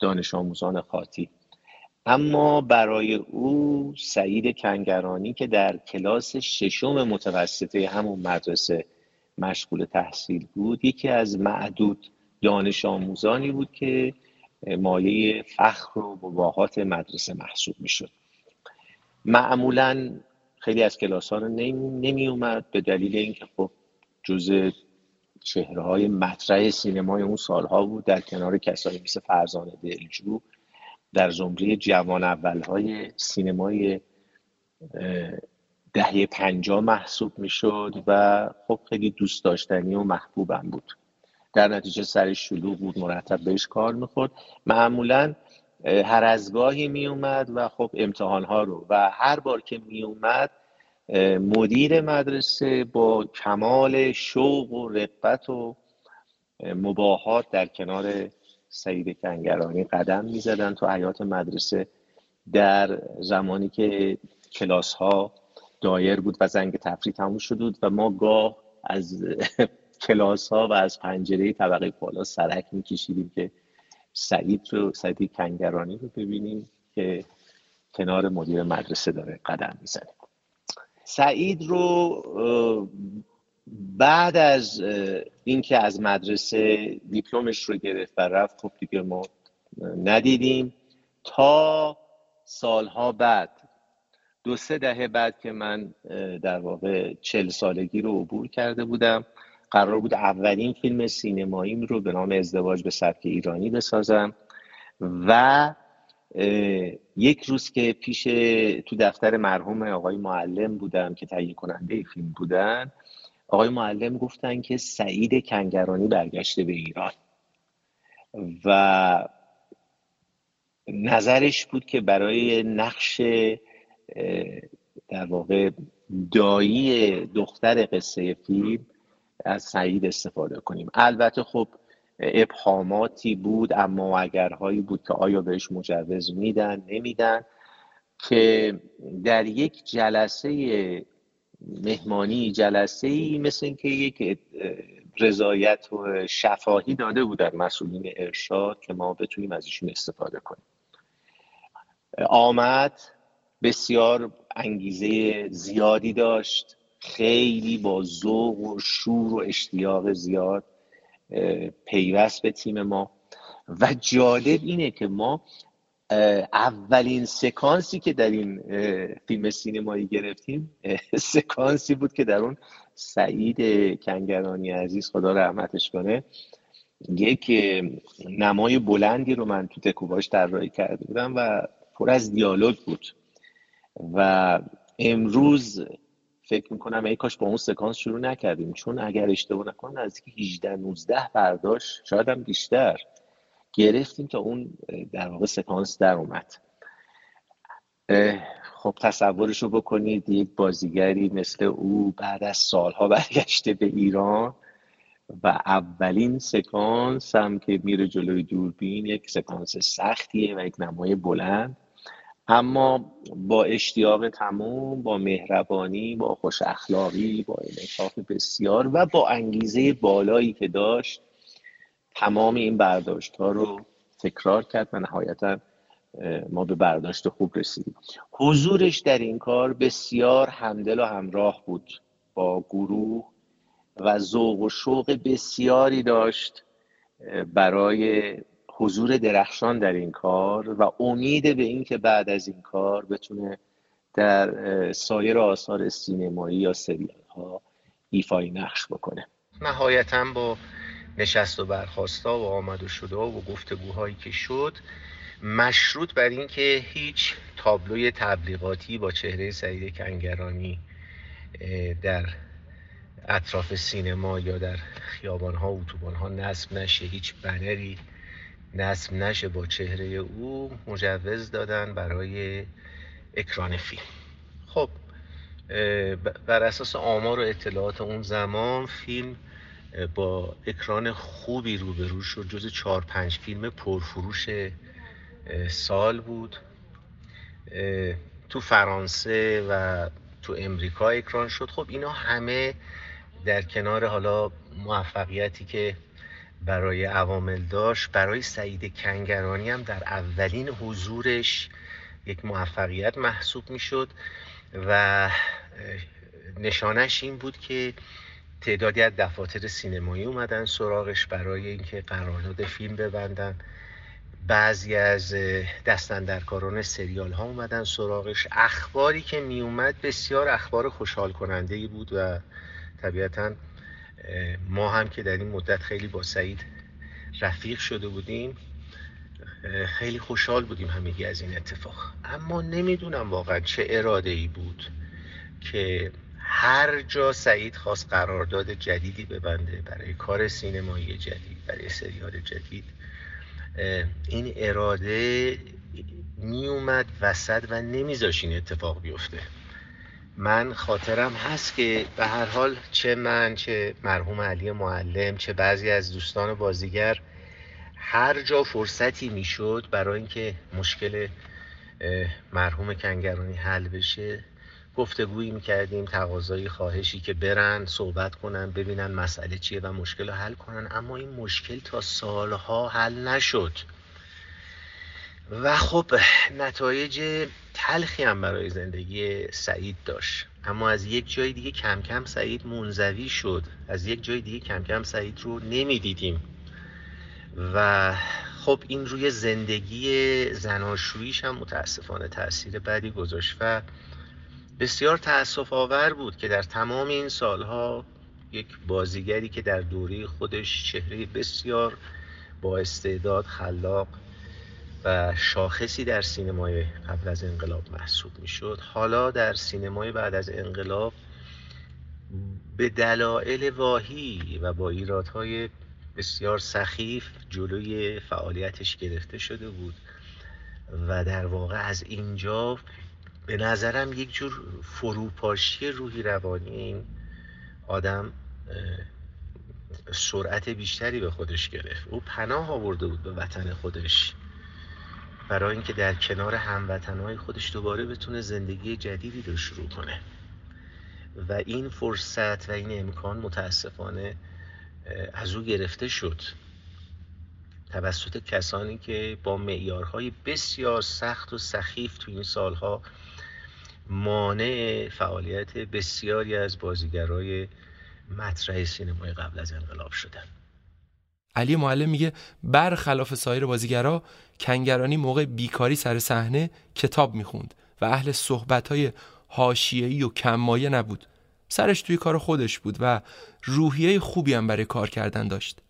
دانش آموزان خاطی. اما برای او سعید کنگرانی که در کلاس ششم متوسطه همون مدرسه مشغول تحصیل بود. یکی از معدود دانش آموزانی بود که مایه فخر و مباهات مدرسه محسوب می‌شد. معمولا خیلی از کلاس ها رو نمی اومد به دلیل اینکه خب جز چهره های مطرح سینمای اون سالها بود در کنار کسایی مثل فرزانه دلجو در زمره جوان اول های سینمای دهه پنجاه محسوب می‌شد و خب خیلی دوست داشتنی و محبوبم بود. در نتیجه سرش شلوغ بود مرتب بهش کار می‌خورد. معمولا هر از گاهی می اومد و خب امتحان ها رو. و هر بار که می اومد مدیر مدرسه با کمال شوق و رقبت و مباهات در کنار سعید کنگرانی قدم می زدن تو حیات مدرسه در زمانی که کلاس ها دایر بود و زنگ تفریح تموم شد بود و ما گاه از کلاس ها و از پنجره طبقه بالا سرک میکشیدیم که سعید رو سعید کنگرانی رو ببینیم که کنار مدیر مدرسه داره قدم می‌زنه. سعید رو بعد از اینکه از مدرسه دیپلمش رو گرفت و رفت خب دیگه ما ندیدیم. تا سالها بعد دو سه دهه بعد که من در واقع چل سالگی رو عبور کرده بودم. قرار بود اولین فیلم سینماییم رو به نام ازدواج به سبک ایرانی بسازم و یک روز که پیش تو دفتر مرحوم آقای معلم بودم که تهیه کننده فیلم بودن آقای معلم گفتن که سعید کنگرانی برگشته به ایران. و نظرش بود که برای نقش در واقع دایی دختر قصه فیلم از سعید استفاده کنیم. البته خب ابهاماتی بود اما اگرهایی بود که آیا بهش مجوز میدن نمیدن که در یک جلسه مهمانی جلسه ای مثل اینکه یک رضایت و شفاهی داده بودن مسئولین ارشاد که ما بتونیم از ایشون استفاده کنیم. آمد بسیار انگیزه زیادی داشت. خیلی با ذوق و شور و اشتیاق زیاد پیوست به تیم ما. و جالب اینه که ما اولین سکانسی که در این فیلم سینمایی گرفتیم سکانسی بود که در اون سعید کنگرانی عزیز خدا رحمتش کنه یک نمای بلندی رو من تو تکوباش طراحی کرده بودم و پر از دیالوگ بود. و امروز فکر می‌کنم ای کاش با اون سکانس شروع نکردیم چون اگر اشتباه نکنم نزدیک 18 19 برداشت شاید هم بیشتر گرفتیم تا اون در واقع سکانس در اومد. خب تصورش رو بکنید یک بازیگری مثل او بعد از سالها برگشته به ایران و اولین سکانس هم که میره جلوی دوربین یک سکانس سختیه و یک نمای بلند. اما با اشتیاق تموم با مهربانی با خوش اخلاقی با انعطاف بسیار و با انگیزه بالایی که داشت تمام این برداشت ها رو تکرار کرد و نهایتا ما به برداشت خوب رسیدیم. حضورش در این کار بسیار همدل و همراه بود با گروه و ذوق و شوق بسیاری داشت برای حضور درخشان در این کار و امید به اینکه بعد از این کار بتونه در سایر آثار سینمایی یا سریال ها ایفای نقش بکنه. نهایتا با نشست و برخواستا و آمد و شده و گفتگوهایی که شد مشروط بر اینکه هیچ تابلوی تبلیغاتی با چهره سعید کنگرانی در اطراف سینما یا در خیابان ها و اتوبان ها نصب نشه هیچ بنری نصب نشه با چهره او مجوز دادن برای اکران فیلم. خب بر اساس آمار و اطلاعات اون زمان فیلم با اکران خوبی روبرو شد. جز چهار پنج فیلم پرفروش سال بود. تو فرانسه و تو امریکا اکران شد. خب اینا همه در کنار حالا موفقیتی که برای عوامل داشت. برای سعید کنگرانی هم در اولین حضورش یک موفقیت محسوب می‌شد و نشانش این بود که تعدادی از دفاتر سینمایی اومدن سراغش برای اینکه قرارداد فیلم ببندن. بعضی از دستندرکاران سریال ها اومدن سراغش. اخباری که می اومد بسیار اخبار خوشحال کننده ای بود و طبیعتا ما هم که در این مدت خیلی با سعید رفیق شده بودیم خیلی خوشحال بودیم همگی از این اتفاق. اما نمی‌دونم واقعا چه اراده ای بود که هر جا سعید خواست قرارداد جدیدی ببنده برای کار سینمایی جدید برای سریال جدید این اراده می اومد وسط و نمیذاش این اتفاق بیفته. من خاطرم هست که به هر حال چه من چه مرحوم علی معلم چه بعضی از دوستان بازیگر هر جا فرصتی می‌شد برای اینکه مشکل مرحوم کنگرانی حل بشه گفتگویی می‌کردیم تقاضای خواهشی که برن صحبت کنن ببینن مسئله چیه و مشکل رو حل کنن. اما این مشکل تا سالها حل نشد. و خب نتایج تلخی هم برای زندگی سعید داشت. اما از یک جای دیگه کم کم سعید منزوی شد. از یک جای دیگه کم کم سعید رو نمی‌دیدیم. و خب این روی زندگی زناشوییش هم متاسفانه تاثیر بدی گذاشت و بسیار تأسف آور بود که در تمام این سالها یک بازیگری که در دوره خودش چهره بسیار با استعداد خلاق و شاخصی در سینمای قبل از انقلاب محسوب می‌شد. حالا در سینمای بعد از انقلاب به دلایل واهی و با ایرادهای بسیار سخیف جلوی فعالیتش گرفته شده بود و در واقع از اینجا به نظرم یک جور فروپاشی روحی روانی این آدم سرعت بیشتری به خودش گرفت. او پناه آورده بود به وطن خودش. برای اینکه در کنار هموطنهای خودش دوباره بتونه زندگی جدیدی رو شروع کنه. و این فرصت و این امکان متاسفانه از او گرفته شد. توسط کسانی که با معیارهای بسیار سخت و سخیف تو این سالها مانع فعالیت بسیاری از بازیگرای مطرح سینمای قبل از انقلاب شدن. علی معلم میگه برخلاف سایر بازیگرا کنگرانی موقع بیکاری سر صحنه کتاب می‌خوند و اهل صحبتهای حاشیه‌ای و کممایه نبود سرش توی کار خودش بود و روحیه خوبی هم برای کار کردن داشت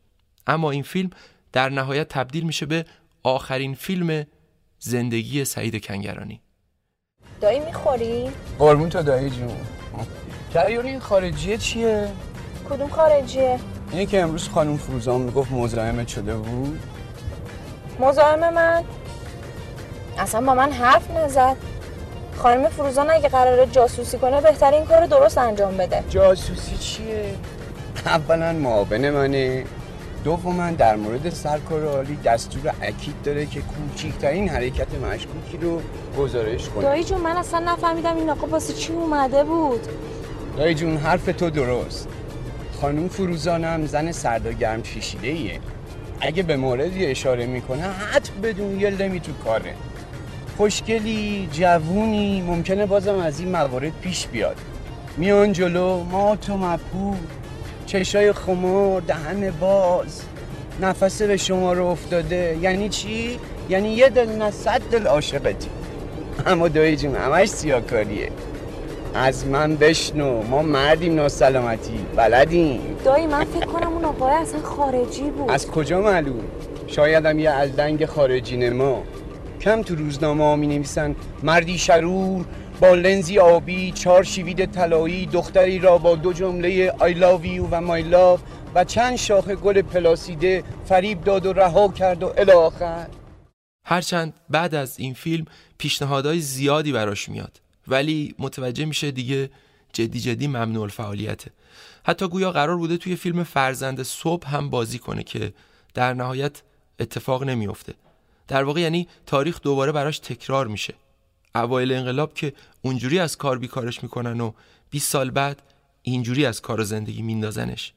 اما این فیلم در نهایت تبدیل میشه به آخرین فیلم زندگی سعید کنگرانی دایی می‌خوری؟ قربون تو دایی جون کریون این خارجیه چیه؟ کدوم خارجیه؟ اینه که امروز خانم فروزان می‌گفت مزاحمت شده بود. مزاحم من؟ اصلا با من حرف نزد. خانم فروزان اگه قراره جاسوسی کنه بهتر این کار درست انجام بده. جاسوسی چیه؟ اولا معاون منه. دوما در مورد سرکار عالی دستور اکید داره که کوچکترین حرکت مشکوکی رو گزارش کنه. دایی جون من اصلا نفهمیدم این آقا واسه چی اومده بود. دایی جون حرف تو درست. خانم فروزانم زن سرد و گرم شیشیده ایه اگه به موردی اشاره می‌کنه حت بدون یه لمی تو کاره. خوشگلی جوونی ممکنه بازم از این موارد پیش بیاد. میان جلو ما تو مپو چشای خمار دهن باز. نفس به شما رو افتاده. یعنی چی؟ یعنی یه دل نه صد دل عاشقتی. اما دایی جون همش سیاکاریه. از من بشنو ما مردیم ناسلامتی بلدیم دایی من فکر کنم اون آقای اصلا خارجی بود. از کجا معلوم؟ شایدم یه الدنگ خارجی نما کم تو روزنامه ها می نویسن مردی شرور با لنزی آبی چهار شیوید طلایی دختری را با دو جمله I love you و my love و چند شاخه گل پلاسیده فریب داد و رها کرد و الاخر هرچند بعد از این فیلم پیشنهادهای زیادی براش میاد. ولی متوجه میشه دیگه جدی جدی ممنوع الفعالیته. حتی گویا قرار بوده توی فیلم فرزند صبح هم بازی کنه که در نهایت اتفاق نمیافته. در واقع یعنی تاریخ دوباره براش تکرار میشه. اوایل انقلاب که اونجوری از کار بیکارش می‌کنن و 20 سال بعد اینجوری از کار و زندگی میندازنش.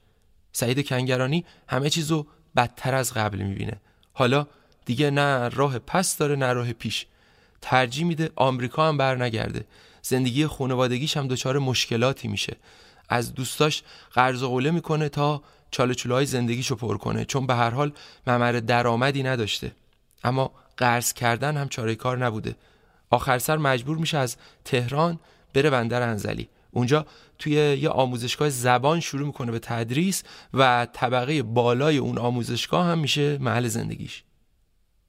سعید کنگرانی همه چیزو بدتر از قبل می‌بینه. حالا دیگه نه راه پس داره نه راه پیش. ترجیح میده آمریکا هم بر نگرده زندگی خانوادگیش هم دچار مشکلاتی میشه. از دوستاش قرض و قوله می‌کنه تا چاله زندگیشو پر کنه چون به هر حال ممر درآمدی نداشته. اما قرض کردن هم چاره کار نبوده. آخر سر مجبور میشه از تهران بره بندر انزلی. اونجا توی یه آموزشگاه زبان شروع می‌کنه به تدریس و طبقه بالای اون آموزشگاه هم میشه محل زندگیش.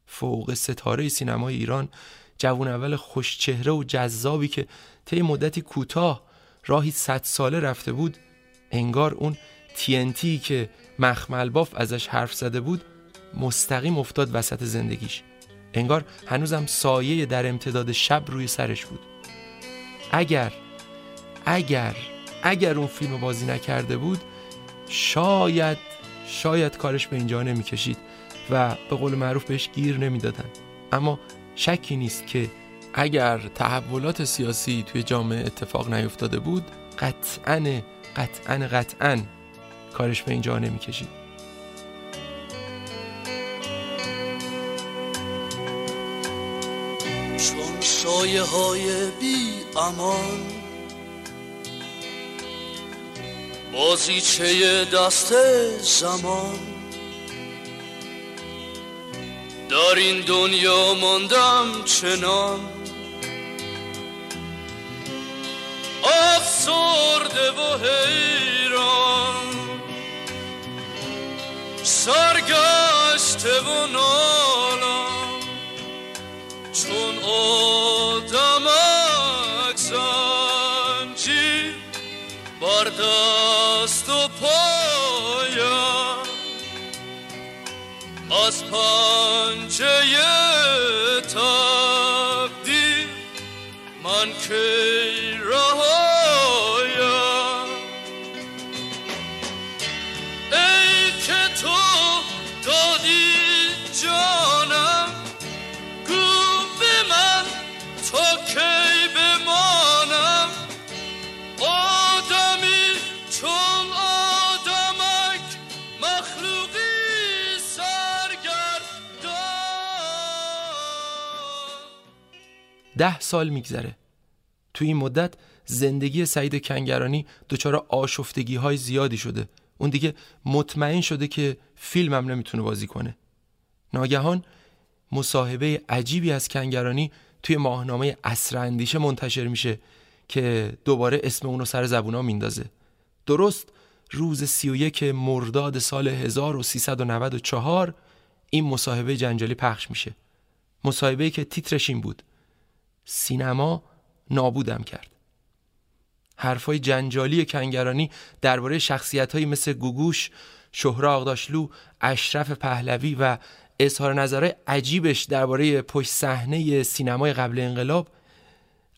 فوق ستاره سینمای ایران جوون اول خوشچهره و جذابی که طی مدتی کوتاه راهی صد ساله رفته بود انگار اون TNT که مخمل باف ازش حرف زده بود مستقیم افتاد وسط زندگیش. انگار هنوزم سایه در امتداد شب روی سرش بود. اگر اگر اگر اون فیلم بازی نکرده بود شاید شاید کارش به اینجا نمی‌کشید و به قول معروف بهش گیر نمی‌دادن. اما شکی نیست که اگر تحولات سیاسی توی جامعه اتفاق نیفتاده بود قطعا قطعا قطعا کارش به اینجا نمی‌کشید. چون سایه های بی امان بازیچه دست زمان در این دنیا ماندم چنان. افسرده و حیران. سرگشته و نالم چون آدمک زنجیر بر از پنجه تقدیر من کی رهایم ده سال میگذره. توی این مدت زندگی سعید کنگرانی دچار آشفتگی های زیادی شده. اون دیگه مطمئن شده که فیلم هم نمی‌تونه بازی کنه. ناگهان مصاحبه عجیبی از کنگرانی توی ماهنامه اندیشه منتشر میشه که دوباره اسم اونو سر زبونا میندازه. درست روز 31 مرداد سال 1394 این مصاحبه جنجالی پخش میشه. مصاحبه که تیترش این بود. سینما نابودم کرد. حرفای جنجالی کنگرانی درباره شخصیت‌هایی مثل گوگوش، شهره آقداشلو، اشرف پهلوی و اظهار نظرهای عجیبش درباره پشت صحنه سینمای قبل انقلاب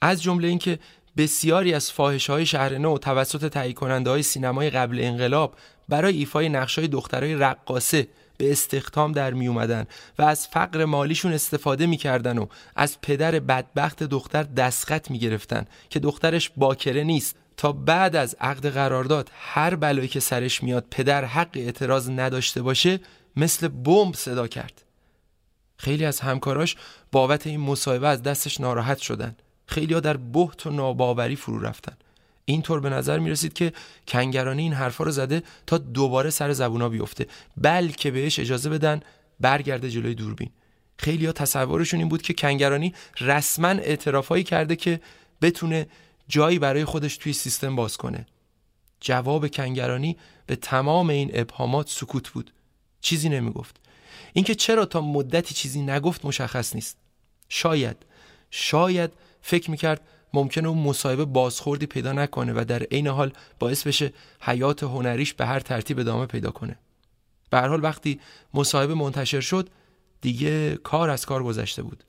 از جمله اینکه بسیاری از فاحش های شهر نو توسط تهیه کننده های سینمای قبل انقلاب برای ایفای نقش های دخترای رقاصه به استخدام در می اومدن و از فقر مالیشون استفاده می‌کردن و از پدر بدبخت دختر دستخط می گرفتن که دخترش باکره نیست. تا بعد از عقد قرارداد هر بلایی که سرش میاد پدر حق اعتراض نداشته باشه مثل بمب صدا کرد. خیلی از همکاراش بابت این مصاحبه از دستش ناراحت شدن. خیلی ها در بحت و ناباوری فرو رفتن. اینطور به نظر می رسید که کنگرانی این حرفا رو زده تا دوباره سر زبونا بیفته. بلکه بهش اجازه بدن برگرده جلوی دوربین. خیلی ها تصورشون این بود که کنگرانی رسما اعترافایی کرده که بتونه جایی برای خودش توی سیستم باز کنه. جواب کنگرانی به تمام این ابهامات سکوت بود. چیزی نمی‌گفت. اینکه چرا تا مدتی چیزی نگفت مشخص نیست. شاید شاید فکر می‌کرد ممکنه اون مصاحبه بازخوردی پیدا نکنه و در عین حال باعث بشه حیات هنریش به هر ترتیب ادامه پیدا کنه. به هر حال وقتی مصاحبه منتشر شد دیگه کار از کار گذشته بود.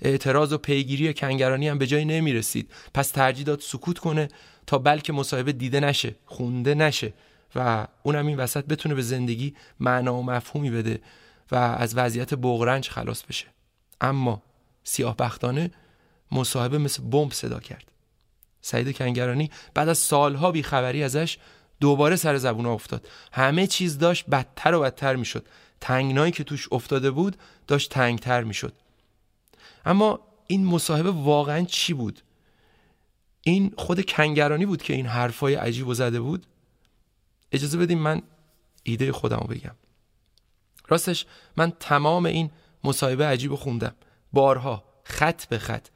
اعتراض و پیگیری کنگرانی هم به جایی نمی رسید پس ترجیح داد سکوت کنه تا بلکه مصاحبه دیده نشه خونده نشه و اونم این وسط بتونه به زندگی معنا و مفهومی بده و از وضعیت بغرنج خلاص بشه. اما سیاه بختانه مصاحبه مثل بمب صدا کرد. سعید کنگرانی بعد از سالها بیخبری ازش دوباره سر زبون افتاد. همه چیز داشت بدتر و بدتر می‌شد. تنگنایی که توش افتاده بود داشت تنگتر می‌شد. اما این مصاحبه واقعا چی بود؟ این خود کنگرانی بود که این حرفای عجیب و زده بود؟ اجازه بدیم من ایده خودم رو بگم. راستش من تمام این مصاحبه عجیب خوندم. بارها خط به خط.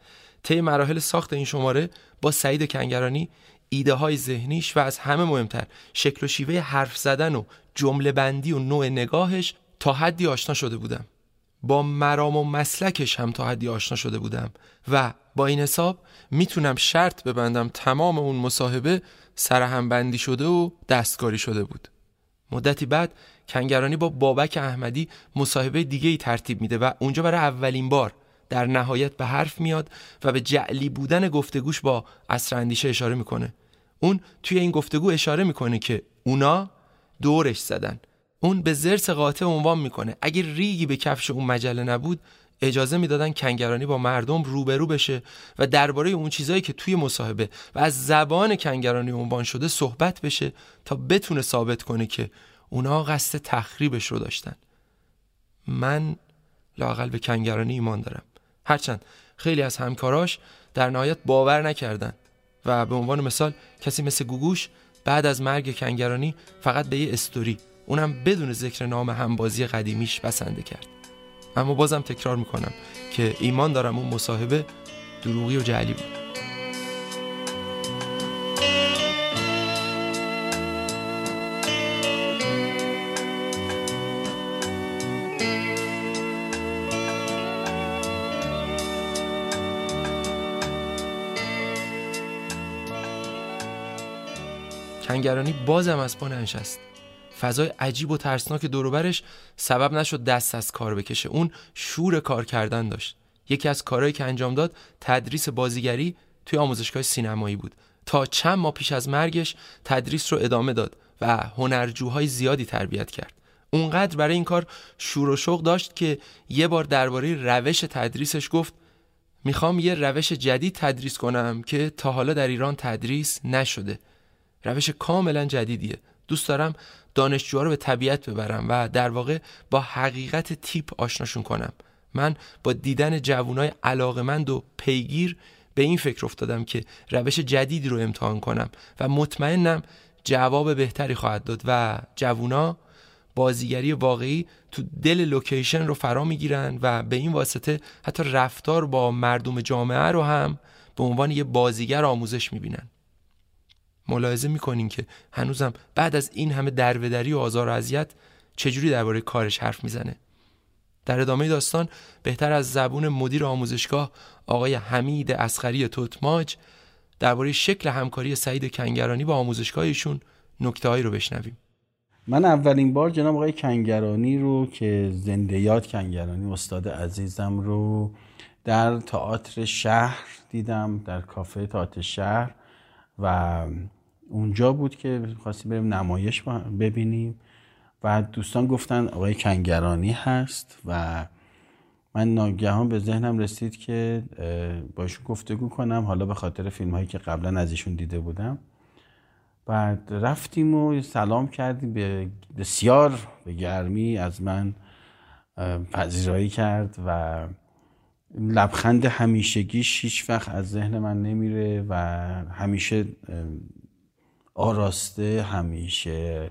طی مراحل ساخت این شماره با سعید کنگرانی ایده های ذهنیش و از همه مهمتر شکل و شیوه حرف زدن و جمله بندی و نوع نگاهش تا حدی آشنا شده بودم. با مرام و مسلکش هم تا حدی آشنا شده بودم و با این حساب می‌تونم شرط ببندم تمام اون مصاحبه سرهم بندی شده و دستکاری شده بود. مدتی بعد کنگرانی با بابک احمدی مصاحبه دیگه ای ترتیب میده و اونجا برای اولین بار در نهایت به حرف میاد و به جعلی بودن گفتگوش با اصر اندیشه اشاره می‌کنه. اون توی این گفتگو اشاره می‌کنه که اونا دورش زدن. اون به زرس قاطع عنوان می‌کنه. اگه ریگی به کفش اون مجله نبود اجازه می‌دادن کنگرانی با مردم روبرو بشه و درباره اون چیزایی که توی مصاحبه و از زبان کنگرانی عنوان شده صحبت بشه تا بتونه ثابت کنه که اونا قصد تخریبش رو داشتن. من لاقل به کنگرانی ایمان دارم. هرچند خیلی از همکاراش در نهایت باور نکردن و به عنوان مثال کسی مثل گوگوش بعد از مرگ کنگرانی فقط به یه استوری اونم بدون ذکر نام همبازی قدیمیش بسنده کرد. اما بازم تکرار می‌کنم که ایمان دارم اون مصاحبه دروغی و جعلی بود. کنگرانی بازم از پا ننشست. فضای عجیب و ترسناک دوروبرش سبب نشد دست از کار بکشه. اون شور کار کردن داشت. یکی از کارهایی که انجام داد تدریس بازیگری توی آموزشگاه سینمایی بود. تا چند ماه پیش از مرگش تدریس رو ادامه داد و هنرجوهای زیادی تربیت کرد. اونقدر برای این کار شور و شوق داشت که یه بار درباره روش تدریسش گفت می‌خوام یه روش جدید تدریس کنم که تا حالا در ایران تدریس نشده. روش کاملا جدیدیه. دوست دارم دانشجوها رو به طبیعت ببرم و در واقع با حقیقت تیپ آشناشون کنم. من با دیدن جوانای علاقمند و پیگیر به این فکر افتادم که روش جدیدی رو امتحان کنم و مطمئنم جواب بهتری خواهد داد و جوونا بازیگری واقعی تو دل لوکیشن رو فرا می‌گیرن و به این واسطه حتی رفتار با مردم جامعه رو هم به عنوان یه بازیگر آموزش می‌بینن. ملاحظه می‌کنین که هنوزم بعد از این همه درودری و آزار و اذیت چجوری درباره کارش حرف می‌زنه؟ در ادامه داستان بهتر از زبون مدیر آموزشگاه آقای حمید اسخری توتماج درباره شکل همکاری سعید کنگرانی با آموزشگاهشون نکتههایی رو بشنویم. من اولین بار جناب آقای کنگرانی رو که زنده یاد کنگرانی استاد عزیزم رو در تئاتر شهر دیدم در کافه تئاتر شهر و اونجا بود که خواستیم بریم نمایش ببینیم. و دوستان گفتن آقای کنگرانی هست و من ناگهان به ذهنم رسید که باشون گفتگو کنم. حالا به خاطر فیلم هایی که قبلا از ایشون دیده بودم. بعد رفتیم و سلام کردیم. به بسیار به گرمی از من پذیرایی کرد و لبخند همیشگیش هیچ وقت از ذهن من نمیره و همیشه آراسته همیشه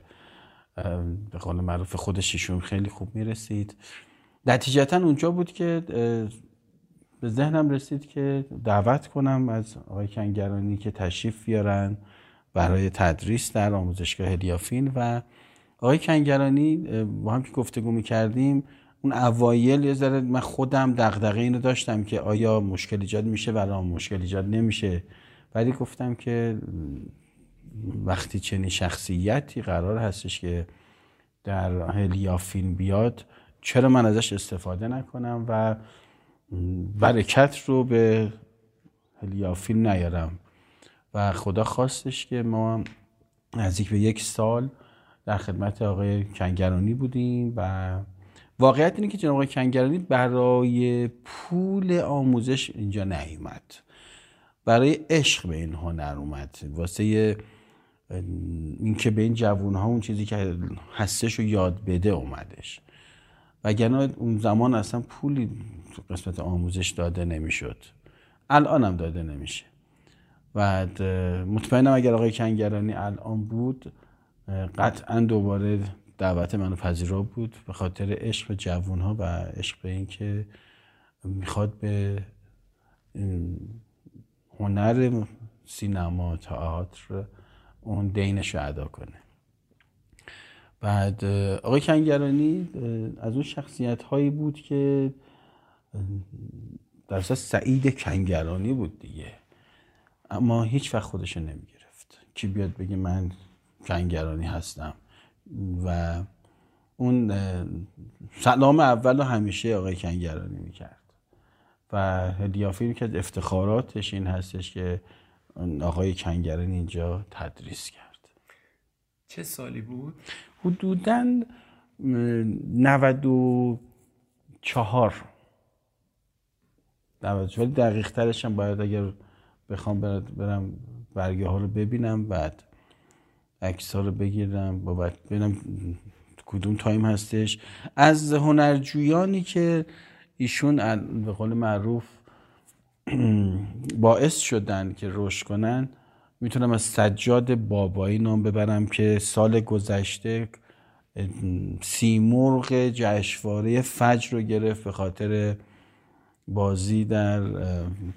به قول معروف خودش ایشون خیلی خوب می‌رسید. نتیجتا اونجا بود که به ذهنم رسید که دعوت کنم از آقای کنگرانی که تشریف بیارن برای تدریس در آموزشگاه هلیافین و آقای کنگرانی با هم که گفتگو می‌کردیم اون اوایل یه ذره من خودم دغدغه اینو داشتم که آیا مشکل ایجاد میشه و مشکل ایجاد نمیشه. ولی گفتم که وقتی چنین شخصیتی قرار هستش که در هلیافین بیاد چرا من ازش استفاده نکنم و برکت رو به هلیافین نیارم؟ و خدا خواستش که ما نزدیک به یک سال در خدمت آقای کنگرانی بودیم و واقعیت اینه که جناب آقای کنگرانی برای پول آموزش اینجا نیومد. برای عشق به این هنر اومد. واسه اینکه به این جوون ها اون چیزی که هستش رو یاد بده اومدش. وگرنه اون زمان اصلا پولی قسمت آموزش داده نمی‌شد. الان هم داده نمیشه. و مطمئنم اگر آقای کنگرانی الان بود قطعا دوباره دعوت منو پذیرا بود به خاطر عشق به جوون ها و عشق به اینکه می‌خواد به هنر سینما تئاتر اون دینش رو ادا کنه. بعد آقای کنگرانی از اون شخصیت هایی بود که در اساس سعید کنگرانی بود دیگه. اما هیچ وقت خودش رو نمی‌گرفت. کی بیاد بگه من کنگرانی هستم؟ و اون سلام اول رو همیشه آقای کنگرانی می‌کرد. و هدیافی که افتخاراتش این هستش که آقای کنگرانی اینجا تدریس کرد. چه سالی بود؟ حدودا 94 94 دقیق ترش هم باید اگر بخوام برم برگه ها رو ببینم بعد عکس ها رو بگیرم با بعد ببینم کدوم تایم هستش. از هنرجویانی که ایشون به قول معروف باعث شدن که رشد کنن می‌تونم از سجاد بابایی نام ببرم که سال گذشته سیمرغ جشنواره فجر رو گرفت به خاطر بازی در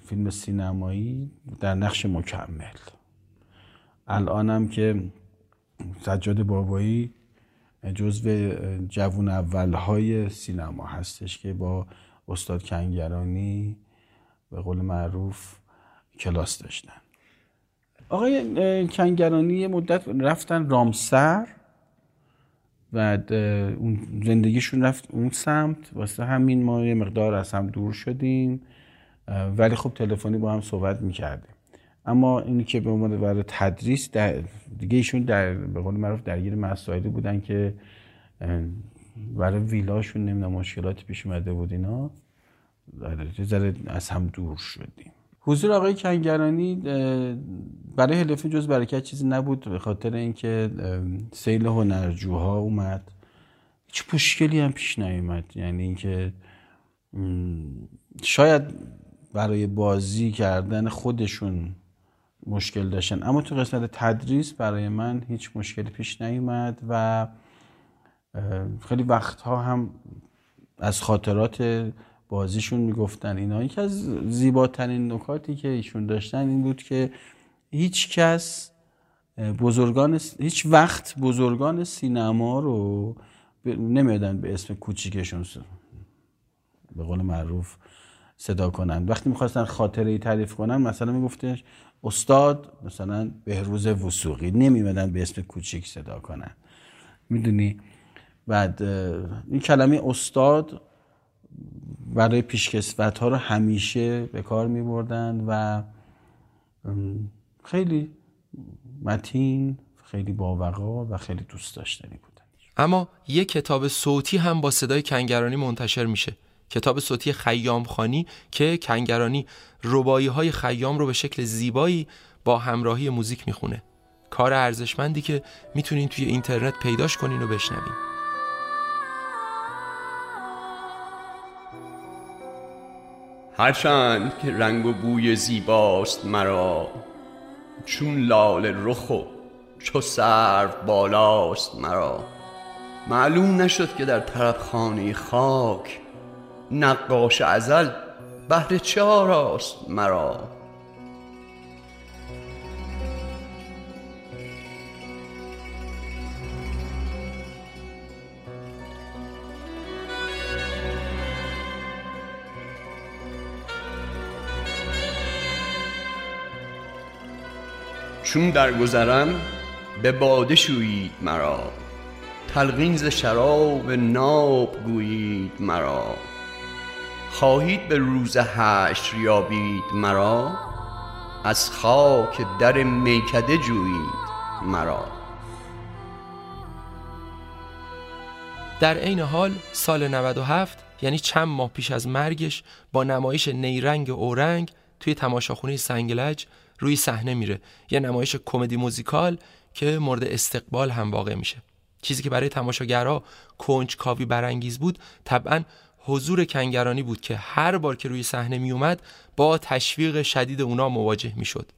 فیلم سینمایی در نقش مکمل. الانم که سجاد بابایی جزو جوون اولهای سینما هستش که با استاد کنگرانی به قول معروف کلاس داشتن. آقای کنگرانی یه مدت رفتن رامسر و اون زندگیشون رفت اون سمت. واسه همین ما یه مقدار از هم دور شدیم ولی خب تلفنی با هم صحبت می‌کردیم. اما اینی که به عنوان برای تدریس در دیگه ایشون در به قول معروف درگیر مسائلی بودن که برای ویلاشون نمی‌دونم مشکلات پیش اومده بود اینا. یه ذره از هم دور شدیم. حضور آقای کنگرانی برای هلفی جز برکت چیزی نبود به خاطر اینکه سیل هنرجوها اومد. هیچ مشکلی هم پیش نیومد. یعنی اینکه شاید برای بازی کردن خودشون مشکل داشتن. اما تو قسمت تدریس برای من هیچ مشکلی پیش نیومد و خیلی وقتها هم از خاطرات بازیشون می‌گفتن. اینا یکی از زیباترین نکاتی که ایشون داشتن این بود که هیچ کس بزرگان هیچ وقت بزرگان سینما رو نمیادن به اسم کوچیکشون. به قول معروف صدا کنن وقتی می‌خواستن خاطره ای تعریف کنن مثلا میگفتش استاد مثلا بهروز وسوقی نمیمدن به اسم کوچیک صدا کنن. می‌دونی؟ بعد این کلمه استاد برای پیشکسوت ها رو همیشه به کار می بردن و خیلی متین خیلی باوقا و خیلی دوست داشتنی بودن. اما یک کتاب صوتی هم با صدای کنگرانی منتشر میشه. کتاب صوتی خیام خانی که کنگرانی ربایی های خیام رو به شکل زیبایی با همراهی موزیک می‌خونه. کار ارزشمندی که می‌تونین توی اینترنت پیداش کنین و بشنوین. هرچند که رنگ و بوی زیباست مرا چون لال رخ و چو سرو بالاست مرا. معلوم نشد که در طرف خانه خاک نقاش ازل بهر چه آراست مرا. چون درگذرم به باده شویید مرا. تلقین ز شراب ناب گویید مرا. خواهید به روز حشر یابید مرا؟ از خاک در میکده جویید مرا. در عین حال سال 97 یعنی چند ماه پیش از مرگش با نمایش نیرنگ اورنگ توی تماشاخونه سنگلج روی صحنه میره یه نمایش کمدی موزیکال که مورد استقبال هم واقع میشه چیزی که برای تماشاگرها کنجکاوی برانگیز بود طبعا حضور کنگرانی بود که هر بار که روی صحنه می اومد با تشویق شدید اونا مواجه می شد.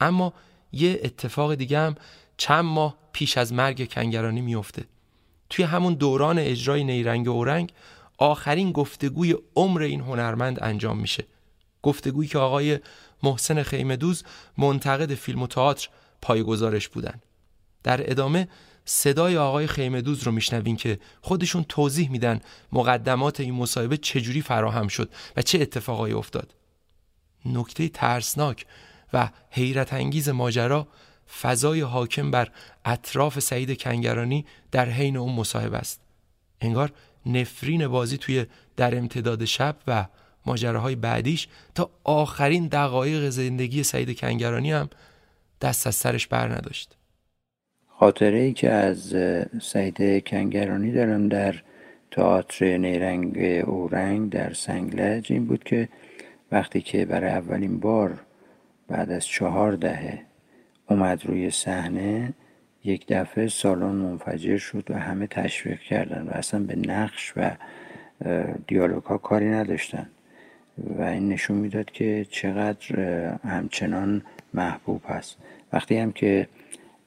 اما یه اتفاق دیگه هم چند ماه پیش از مرگ کنگرانی میفته. توی همون دوران اجرای نیرنگ و اورنگ آخرین گفتگوی عمر این هنرمند انجام میشه گفتگویی که آقای محسن خیمدوز منتقد فیلم و تئاتر پایگزارش بودن. در ادامه صدای آقای خیمدوز رو میشنوین که خودشون توضیح میدن مقدمات این مصاحبه چجوری فراهم شد و چه اتفاقایی افتاد. نکته ترسناک و حیرت انگیز ماجرا فضای حاکم بر اطراف سعید کنگرانی در حین اون مصاحبه است. انگار نفرین بازی توی در امتداد شب و ماجراهای بعدیش تا آخرین دقایق زندگی سعید کنگرانی هم دست از سرش بر نداشت. خاطره ای که از سعید کنگرانی دارم در تئاتر نیرنگ اورنگ در سنگلج این بود که وقتی که برای اولین بار بعد از چهار دهه اومد روی صحنه یک دفعه سالن منفجر شد و همه تشویق کردن و اصلا به نقش و دیالوگ ها کاری نداشتن. و این نشون می‌داد که چقدر همچنان محبوب هست. وقتی هم که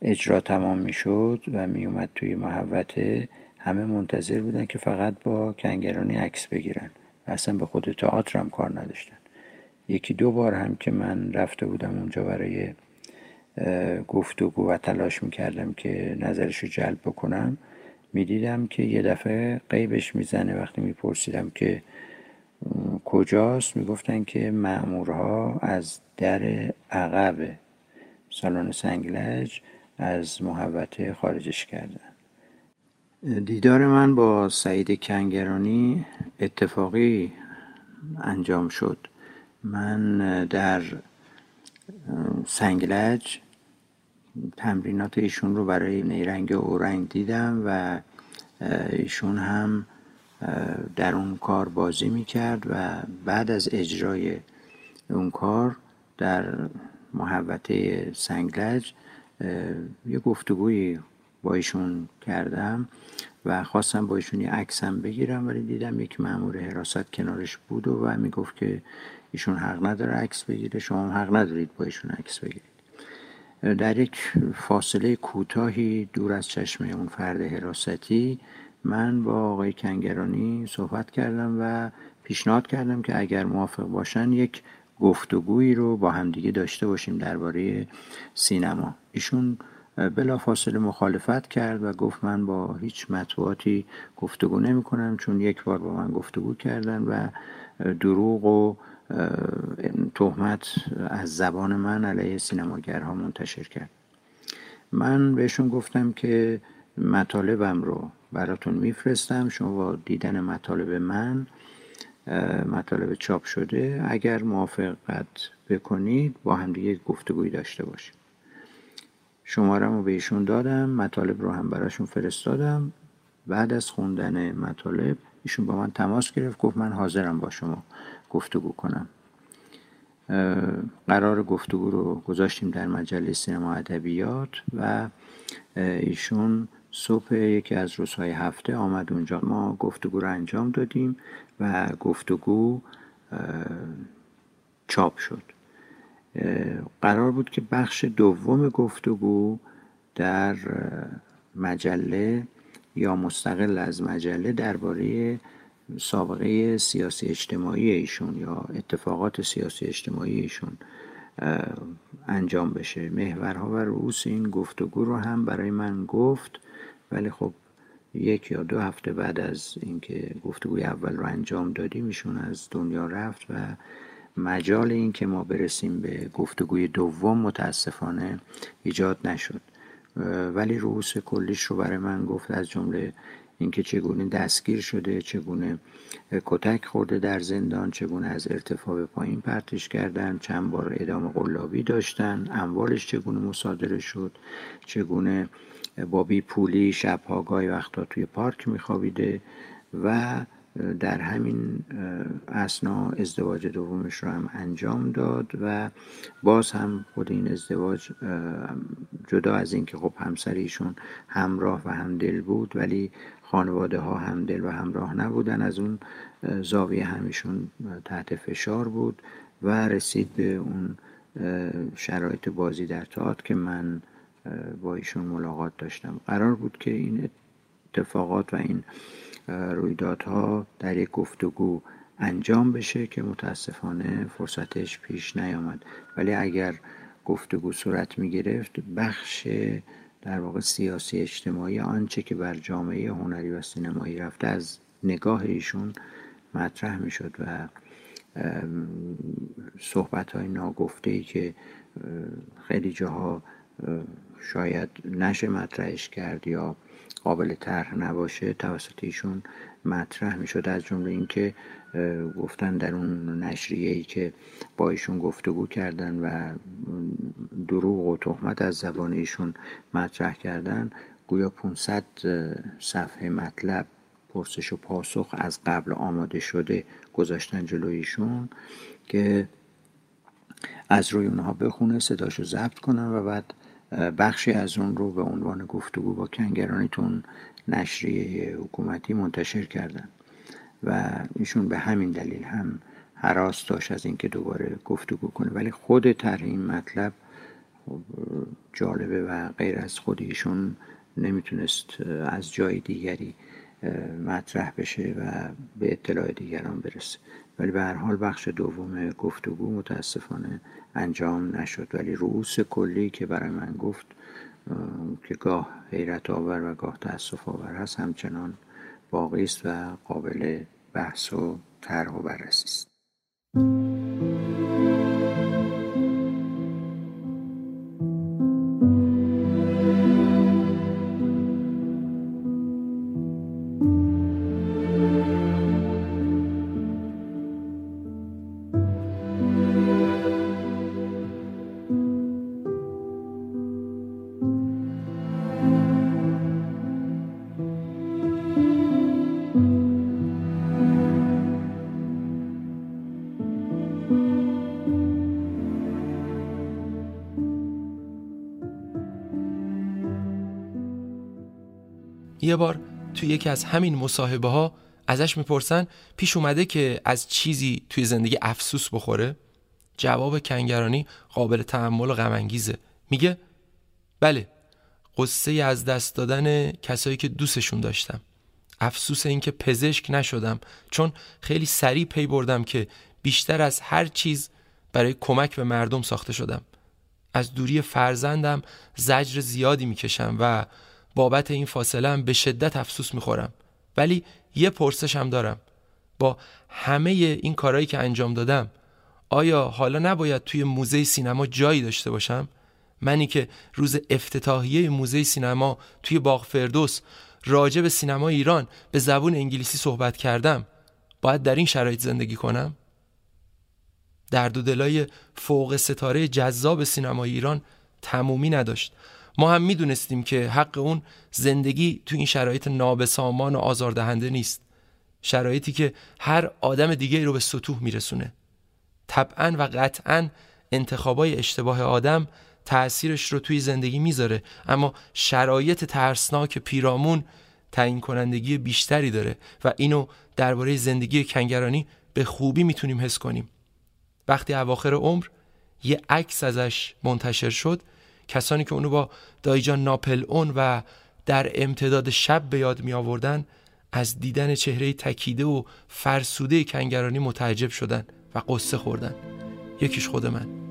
اجرا تمام می‌شد و میومد توی محوته همه منتظر بودن که فقط با کنگرانی عکس بگیرن و اصلا به خود تئاتر هم کار نداشتن. یکی دو بار هم که من رفته بودم اونجا برای گفتگو و تلاش می‌کردم که نظرش رو جلب بکنم می‌دیدم که یه دفعه قیبش می‌زنه. وقتی میپرسیدم که کجاست؟ می‌گفتن که معمورها از در عقب سالن سنگلج از محوطه خارجش کردن. دیدار من با سعید کنگرانی اتفاقی انجام شد. من در سنگلج تمرینات ایشون رو برای نیرنگ اورنگ دیدم و ایشون هم در اون کار بازی می‌کرد و بعد از اجرای اون کار در محوطه سنگلج یه گفتگویی با ایشون کردم و خواستم با ایشون یه عکسم بگیرم ولی دیدم یک مأمور حراست کنارش بود و, و می‌گفت که ایشون حق نداره عکس بگیره شما هم حق ندارید با ایشون عکس بگیرید. در یک فاصله کوتاهی دور از چشم اون فرد حراستی من با آقای کنگرانی صحبت کردم و پیشنهاد کردم که اگر موافق باشن یک گفتگویی رو با همدیگه داشته باشیم درباره سینما. ایشون بلا فاصله مخالفت کرد و گفت من با هیچ مطبوعاتی گفتگو نمی کنم چون یک بار با من گفتگو کردن و دروغ و تهمت از زبان من علیه سینماگرها منتشر کرد. من بهشون گفتم که مطالبم رو براتون میفرستم. شما با دیدن مطالب من مطالب چاپ شده اگر موافقت بکنید با هم دیگه گفتگویی داشته باشیم. شماره رو بهشون دادم مطالب رو هم براشون فرستادم. بعد از خوندن مطالب ایشون با من تماس گرفت گفت من حاضرم با شما گفتگو کنم. قرار گفتگو رو گذاشتیم در مجله سینما ادبیات و ایشون صبح یکی از روزهای هفته آمد اونجا. ما گفتگو رو انجام دادیم و گفتگو چاپ شد. قرار بود که بخش دوم گفتگو در مجله یا مستقل از مجله درباره سابقه سیاسی اجتماعی ایشون یا اتفاقات سیاسی اجتماعی ایشون انجام بشه. محورها و رؤوس این گفتگو رو هم برای من گفت. ولی خب یک یا دو هفته بعد از اینکه گفتگوی اول رو انجام دادیم ایشون از دنیا رفت و مجال این که ما برسیم به گفتگوی دوم متاسفانه ایجاد نشد. ولی رؤوس کلیش رو برای من گفت از جمله اینکه چگونه دستگیر شده چگونه کتک خورده در زندان چگونه از ارتفاع به پایین پرتش کردن چند بار ادامه قلابی داشتن اموالش چگونه مصادره شد چگونه با بی پولی شبها گاهی وقتا توی پارک میخوابیده و در همین اسنا ازدواج دومش رو هم انجام داد و باز هم خود این ازدواج جدا از اینکه خب همسر ایشون همراه و همدل بود ولی خانواده ها همدل و همراه نبودن. از اون زاویه همیشون تحت فشار بود و رسید به اون شرایط بازی در تئاتر که من با ایشون ملاقات داشتم. قرار بود که این اتفاقات و این رویدادها در یک گفتگو انجام بشه که متاسفانه فرصتش پیش نیامد. ولی اگر گفتگو صورت می گرفت بخش در واقع سیاسی اجتماعی آنچه که بر جامعه هنری و سینمایی رفته از نگاه ایشون مطرح می شد و صحبت های ناگفته ای که خیلی جاها شاید نشه مطرحش کرد یا قابل طرح نباشه توسط ایشون مطرح می شد از جمله اینکه گفتن در اون نشریه ای که با ایشون گفتگو کردن و دروغ و تهمت از زبان ایشون مطرح کردن گویا 500 صفحه مطلب پرسش و پاسخ از قبل آماده شده گذاشتن جلویشون که از روی اونها بخونه صداشو ضبط کنن و بعد بخشی از اون رو به عنوان گفتگو با کنگرانی تون نشریه حکومتی منتشر کردن. و ایشون به همین دلیل هم حراس داشت از اینکه دوباره گفتگو کنه. ولی خود طرح این مطلب خب جالبه و غیر از خود ایشون نمی‌تونست از جای دیگری مطرح بشه و به اطلاع دیگران برسه. ولی به هر حال بخش دوم گفتگو متاسفانه انجام نشد. ولی رؤوس کلی که برای من گفت که گاه حیرت آور و گاه تاسف آور هست همچنان باقی است و قابل بحث و طرح و بررسی است. یه بار توی یکی از همین مصاحبه ها ازش می‌پرسن پیش اومده که از چیزی توی زندگی افسوس بخوره؟ جواب کنگرانی قابل تحمل و غمانگیزه. میگه بله قصه از دست دادن کسایی که دوستشون داشتم. افسوس این که پزشک نشدم چون خیلی سریع پی بردم که بیشتر از هر چیز برای کمک به مردم ساخته شدم. از دوری فرزندم زجر زیادی می‌کشم و بابت این فاصله هم به شدت افسوس می‌خورم ولی یه پرسش هم دارم با همه این کارهایی که انجام دادم آیا حالا نباید توی موزه سینما جایی داشته باشم؟ منی که روز افتتاحیه موزه سینما توی باغ فردوس راجع به سینما ایران به زبون انگلیسی صحبت کردم باید در این شرایط زندگی کنم؟ درد و دلای فوق ستاره جذاب سینما ایران تمومی نداشت ما هم می‌دونستیم که حق اون زندگی تو این شرایط نابسامان و آزاردهنده نیست. شرایطی که هر آدم دیگه رو به سطوح میرسونه. طبعا و قطعا انتخابای اشتباه آدم تأثیرش رو توی زندگی می‌ذاره. اما شرایط ترسناک پیرامون تعیین کنندگی بیشتری داره و اینو درباره زندگی کنگرانی به خوبی می‌تونیم حس کنیم. وقتی اواخر عمر یه عکس ازش منتشر شد کسانی که اونو با دایجان ناپل اون و در امتداد شب به یاد می آوردن از دیدن چهره تکیده و فرسوده کنگرانی متعجب شدن و قصه خوردن. یکیش خود من.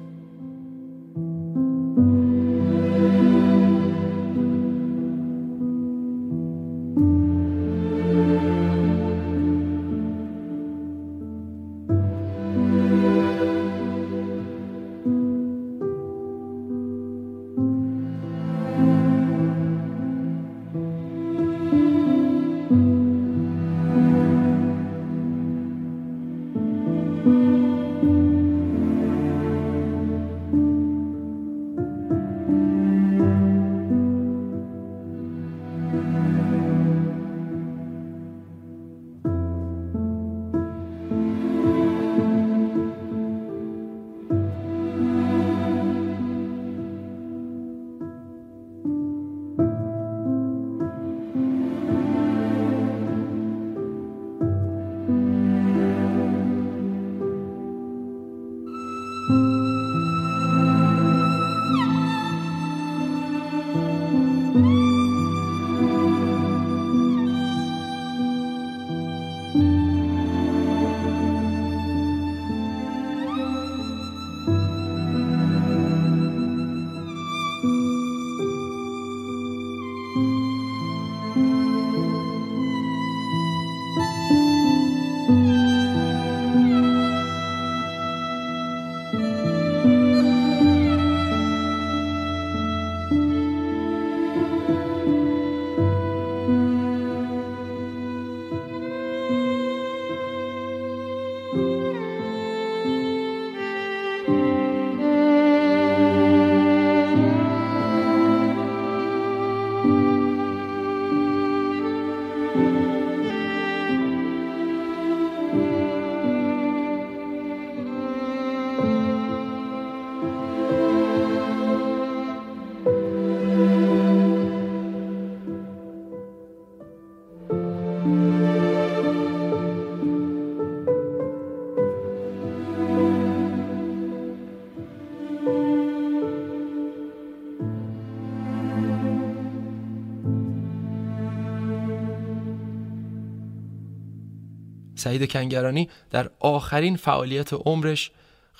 سعید کنگرانی در آخرین فعالیت عمرش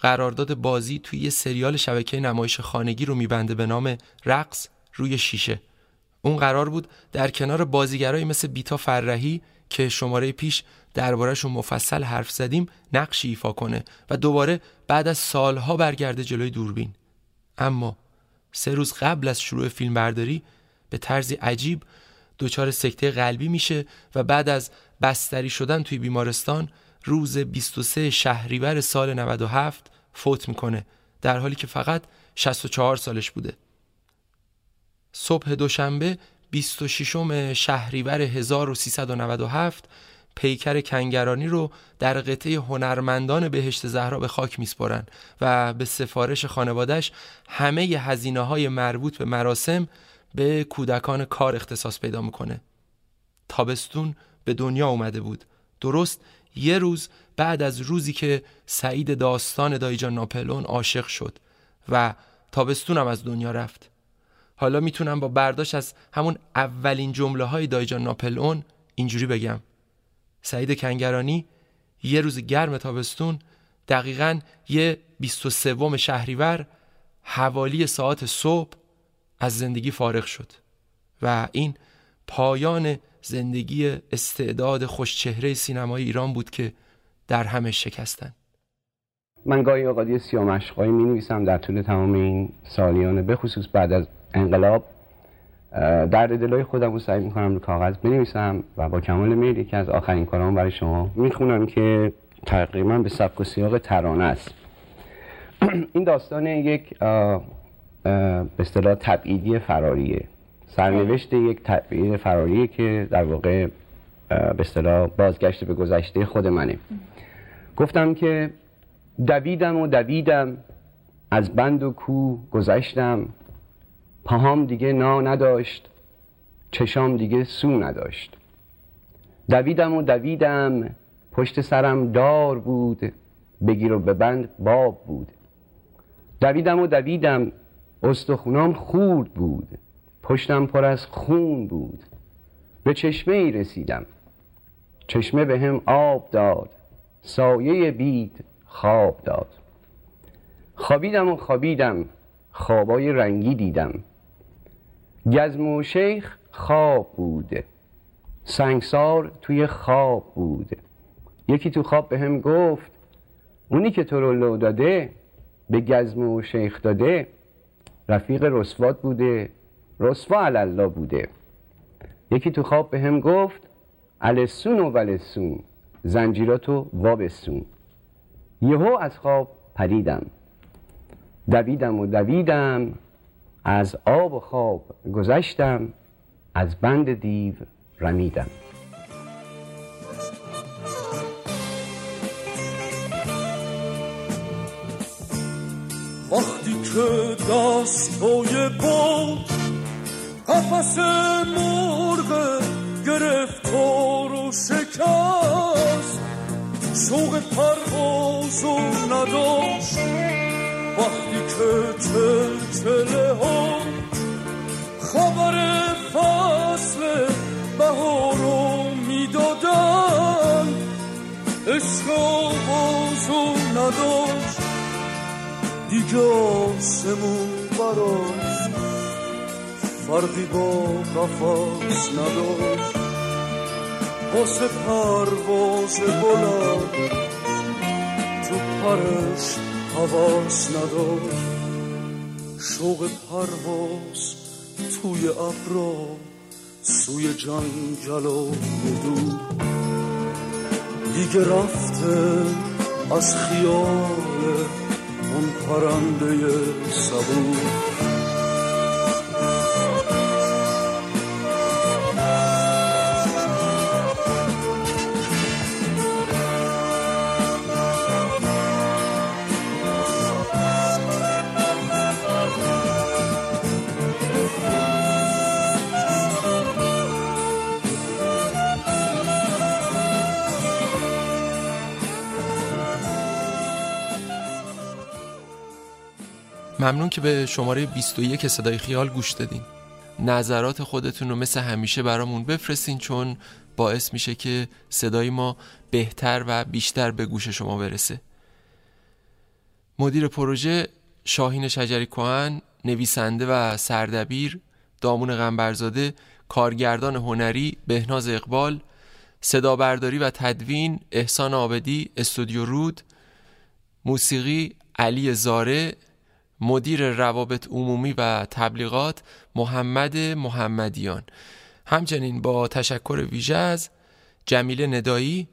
قرارداد بازی توی یه سریال شبکه نمایش خانگی رو میبنده به نام رقص روی شیشه. اون قرار بود در کنار بازیگرایی مثل بیتا فرهی که شماره پیش دربارهشون مفصل حرف زدیم نقشی ایفا کنه و دوباره بعد از سالها برگرده جلوی دوربین. اما سه روز قبل از شروع فیلم برداری به طرزی عجیب دچار سکته قلبی میشه و بعد از بستری شدن توی بیمارستان روز 23 شهریور سال 97 فوت می‌کنه در حالی که فقط 64 سالش بوده. صبح دوشنبه 26 شهریور 1397 پیکر کنگرانی رو در قطعه هنرمندان بهشت زهرا به خاک میسپرن و به سفارش خانوادش همه هزینه های مربوط به مراسم به کودکان کار اختصاص پیدا می‌کنه. تابستون به دنیا اومده بود. درست یه روز بعد از روزی که سعید داستان دایجان ناپلون عاشق شد و تابستون هم از دنیا رفت. حالا می‌تونم با برداشت از همون اولین جمله های دایجان ناپلئون اینجوری بگم. سعید کنگرانی یه روز گرم تابستون دقیقا یه 23 شهریور حوالی ساعت صبح از زندگی فارغ شد و این پایان زندگی استعداد خوشچهره سینمای ایران بود که در همه شکستن. من گاهی اوقات سیامشقایی می نویسم در طول تمام این سالیانه به خصوص بعد از انقلاب. درد دلای خودم رو سعی می‌کنم رو کاغذ بنویسم و با کمال میل یکی از آخرین کارام برای شما می‌خونم که تقریبا به سبک و سیاق ترانه است. این داستان یک به اصطلاح تبعیدی فراریه سرنوشت یک تبعید فراریه که در واقع به اصطلاح بازگشت به گذشته خود منه. گفتم که دویدم و دویدم از بند و کو گذشتم. پاهام دیگه نا نداشت چشام دیگه سو نداشت. دویدم و دویدم پشت سرم دار بود بگیر و ببند باب بود. دویدم و دویدم استخونام خورد بود. پشتم پر از خون بود. به چشمه ای رسیدم. چشمه به هم آب داد. سایه بید خواب داد. خوابیدم و خوابیدم. خوابای رنگی دیدم. گزم و شیخ خواب بود. سنگسار توی خواب بود. یکی تو خواب به هم گفت اونی که تو رو لو داده به گزم و شیخ داده رفیق رسوات بوده. رسوا الله بوده. یکی تو خواب به هم گفت السون و ولسون زنجیراتو وابسون یهو از خواب پریدم. دویدم و دویدم از آب و خواب گذشتم از بند دیو رمیدم. وقتی که دستای بود قفس مرغ گرفتار و شکست شوق پرواز و نداشت وقتی که چلچله ها خبر فصل بهار رو می‌دادن عشق و نداشت دیگه آسمون براش با قفص نداشت. واسه پرواز بلند تو پرش حواس نداشت. شوق پرواز توی ابرا سوی جنگل و دور دیگه رفته از خیال اون پرنده صبور ممنون که به شماره 21 صدای خیال گوش دادین. نظرات خودتون رو مثل همیشه برامون بفرستین چون باعث میشه که صدای ما بهتر و بیشتر به گوش شما برسه. مدیر پروژه شاهین شجری کهن نویسنده و سردبیر دامون غنبرزاده کارگردان هنری بهناز اقبال صدا برداری و تدوین احسان آبدی استودیو رود موسیقی علی زاره مدیر روابط عمومی و تبلیغات محمد محمدیان. همچنین با تشکر ویژه از جمیله ندایی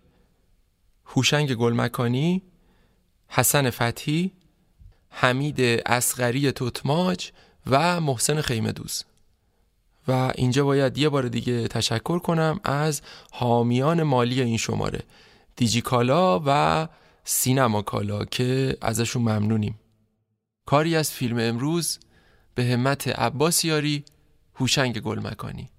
هوشنگ گلمکانی حسن فتحی حمید اسقری توتماج و محسن خیمه دوز و اینجا باید یه بار دیگه تشکر کنم از حامیان مالی این شماره دیجیکالا و سینما کالا که ازشون ممنونیم. کاری از فیلم امروز به همت عباس یاری هوشنگ گلمکانی.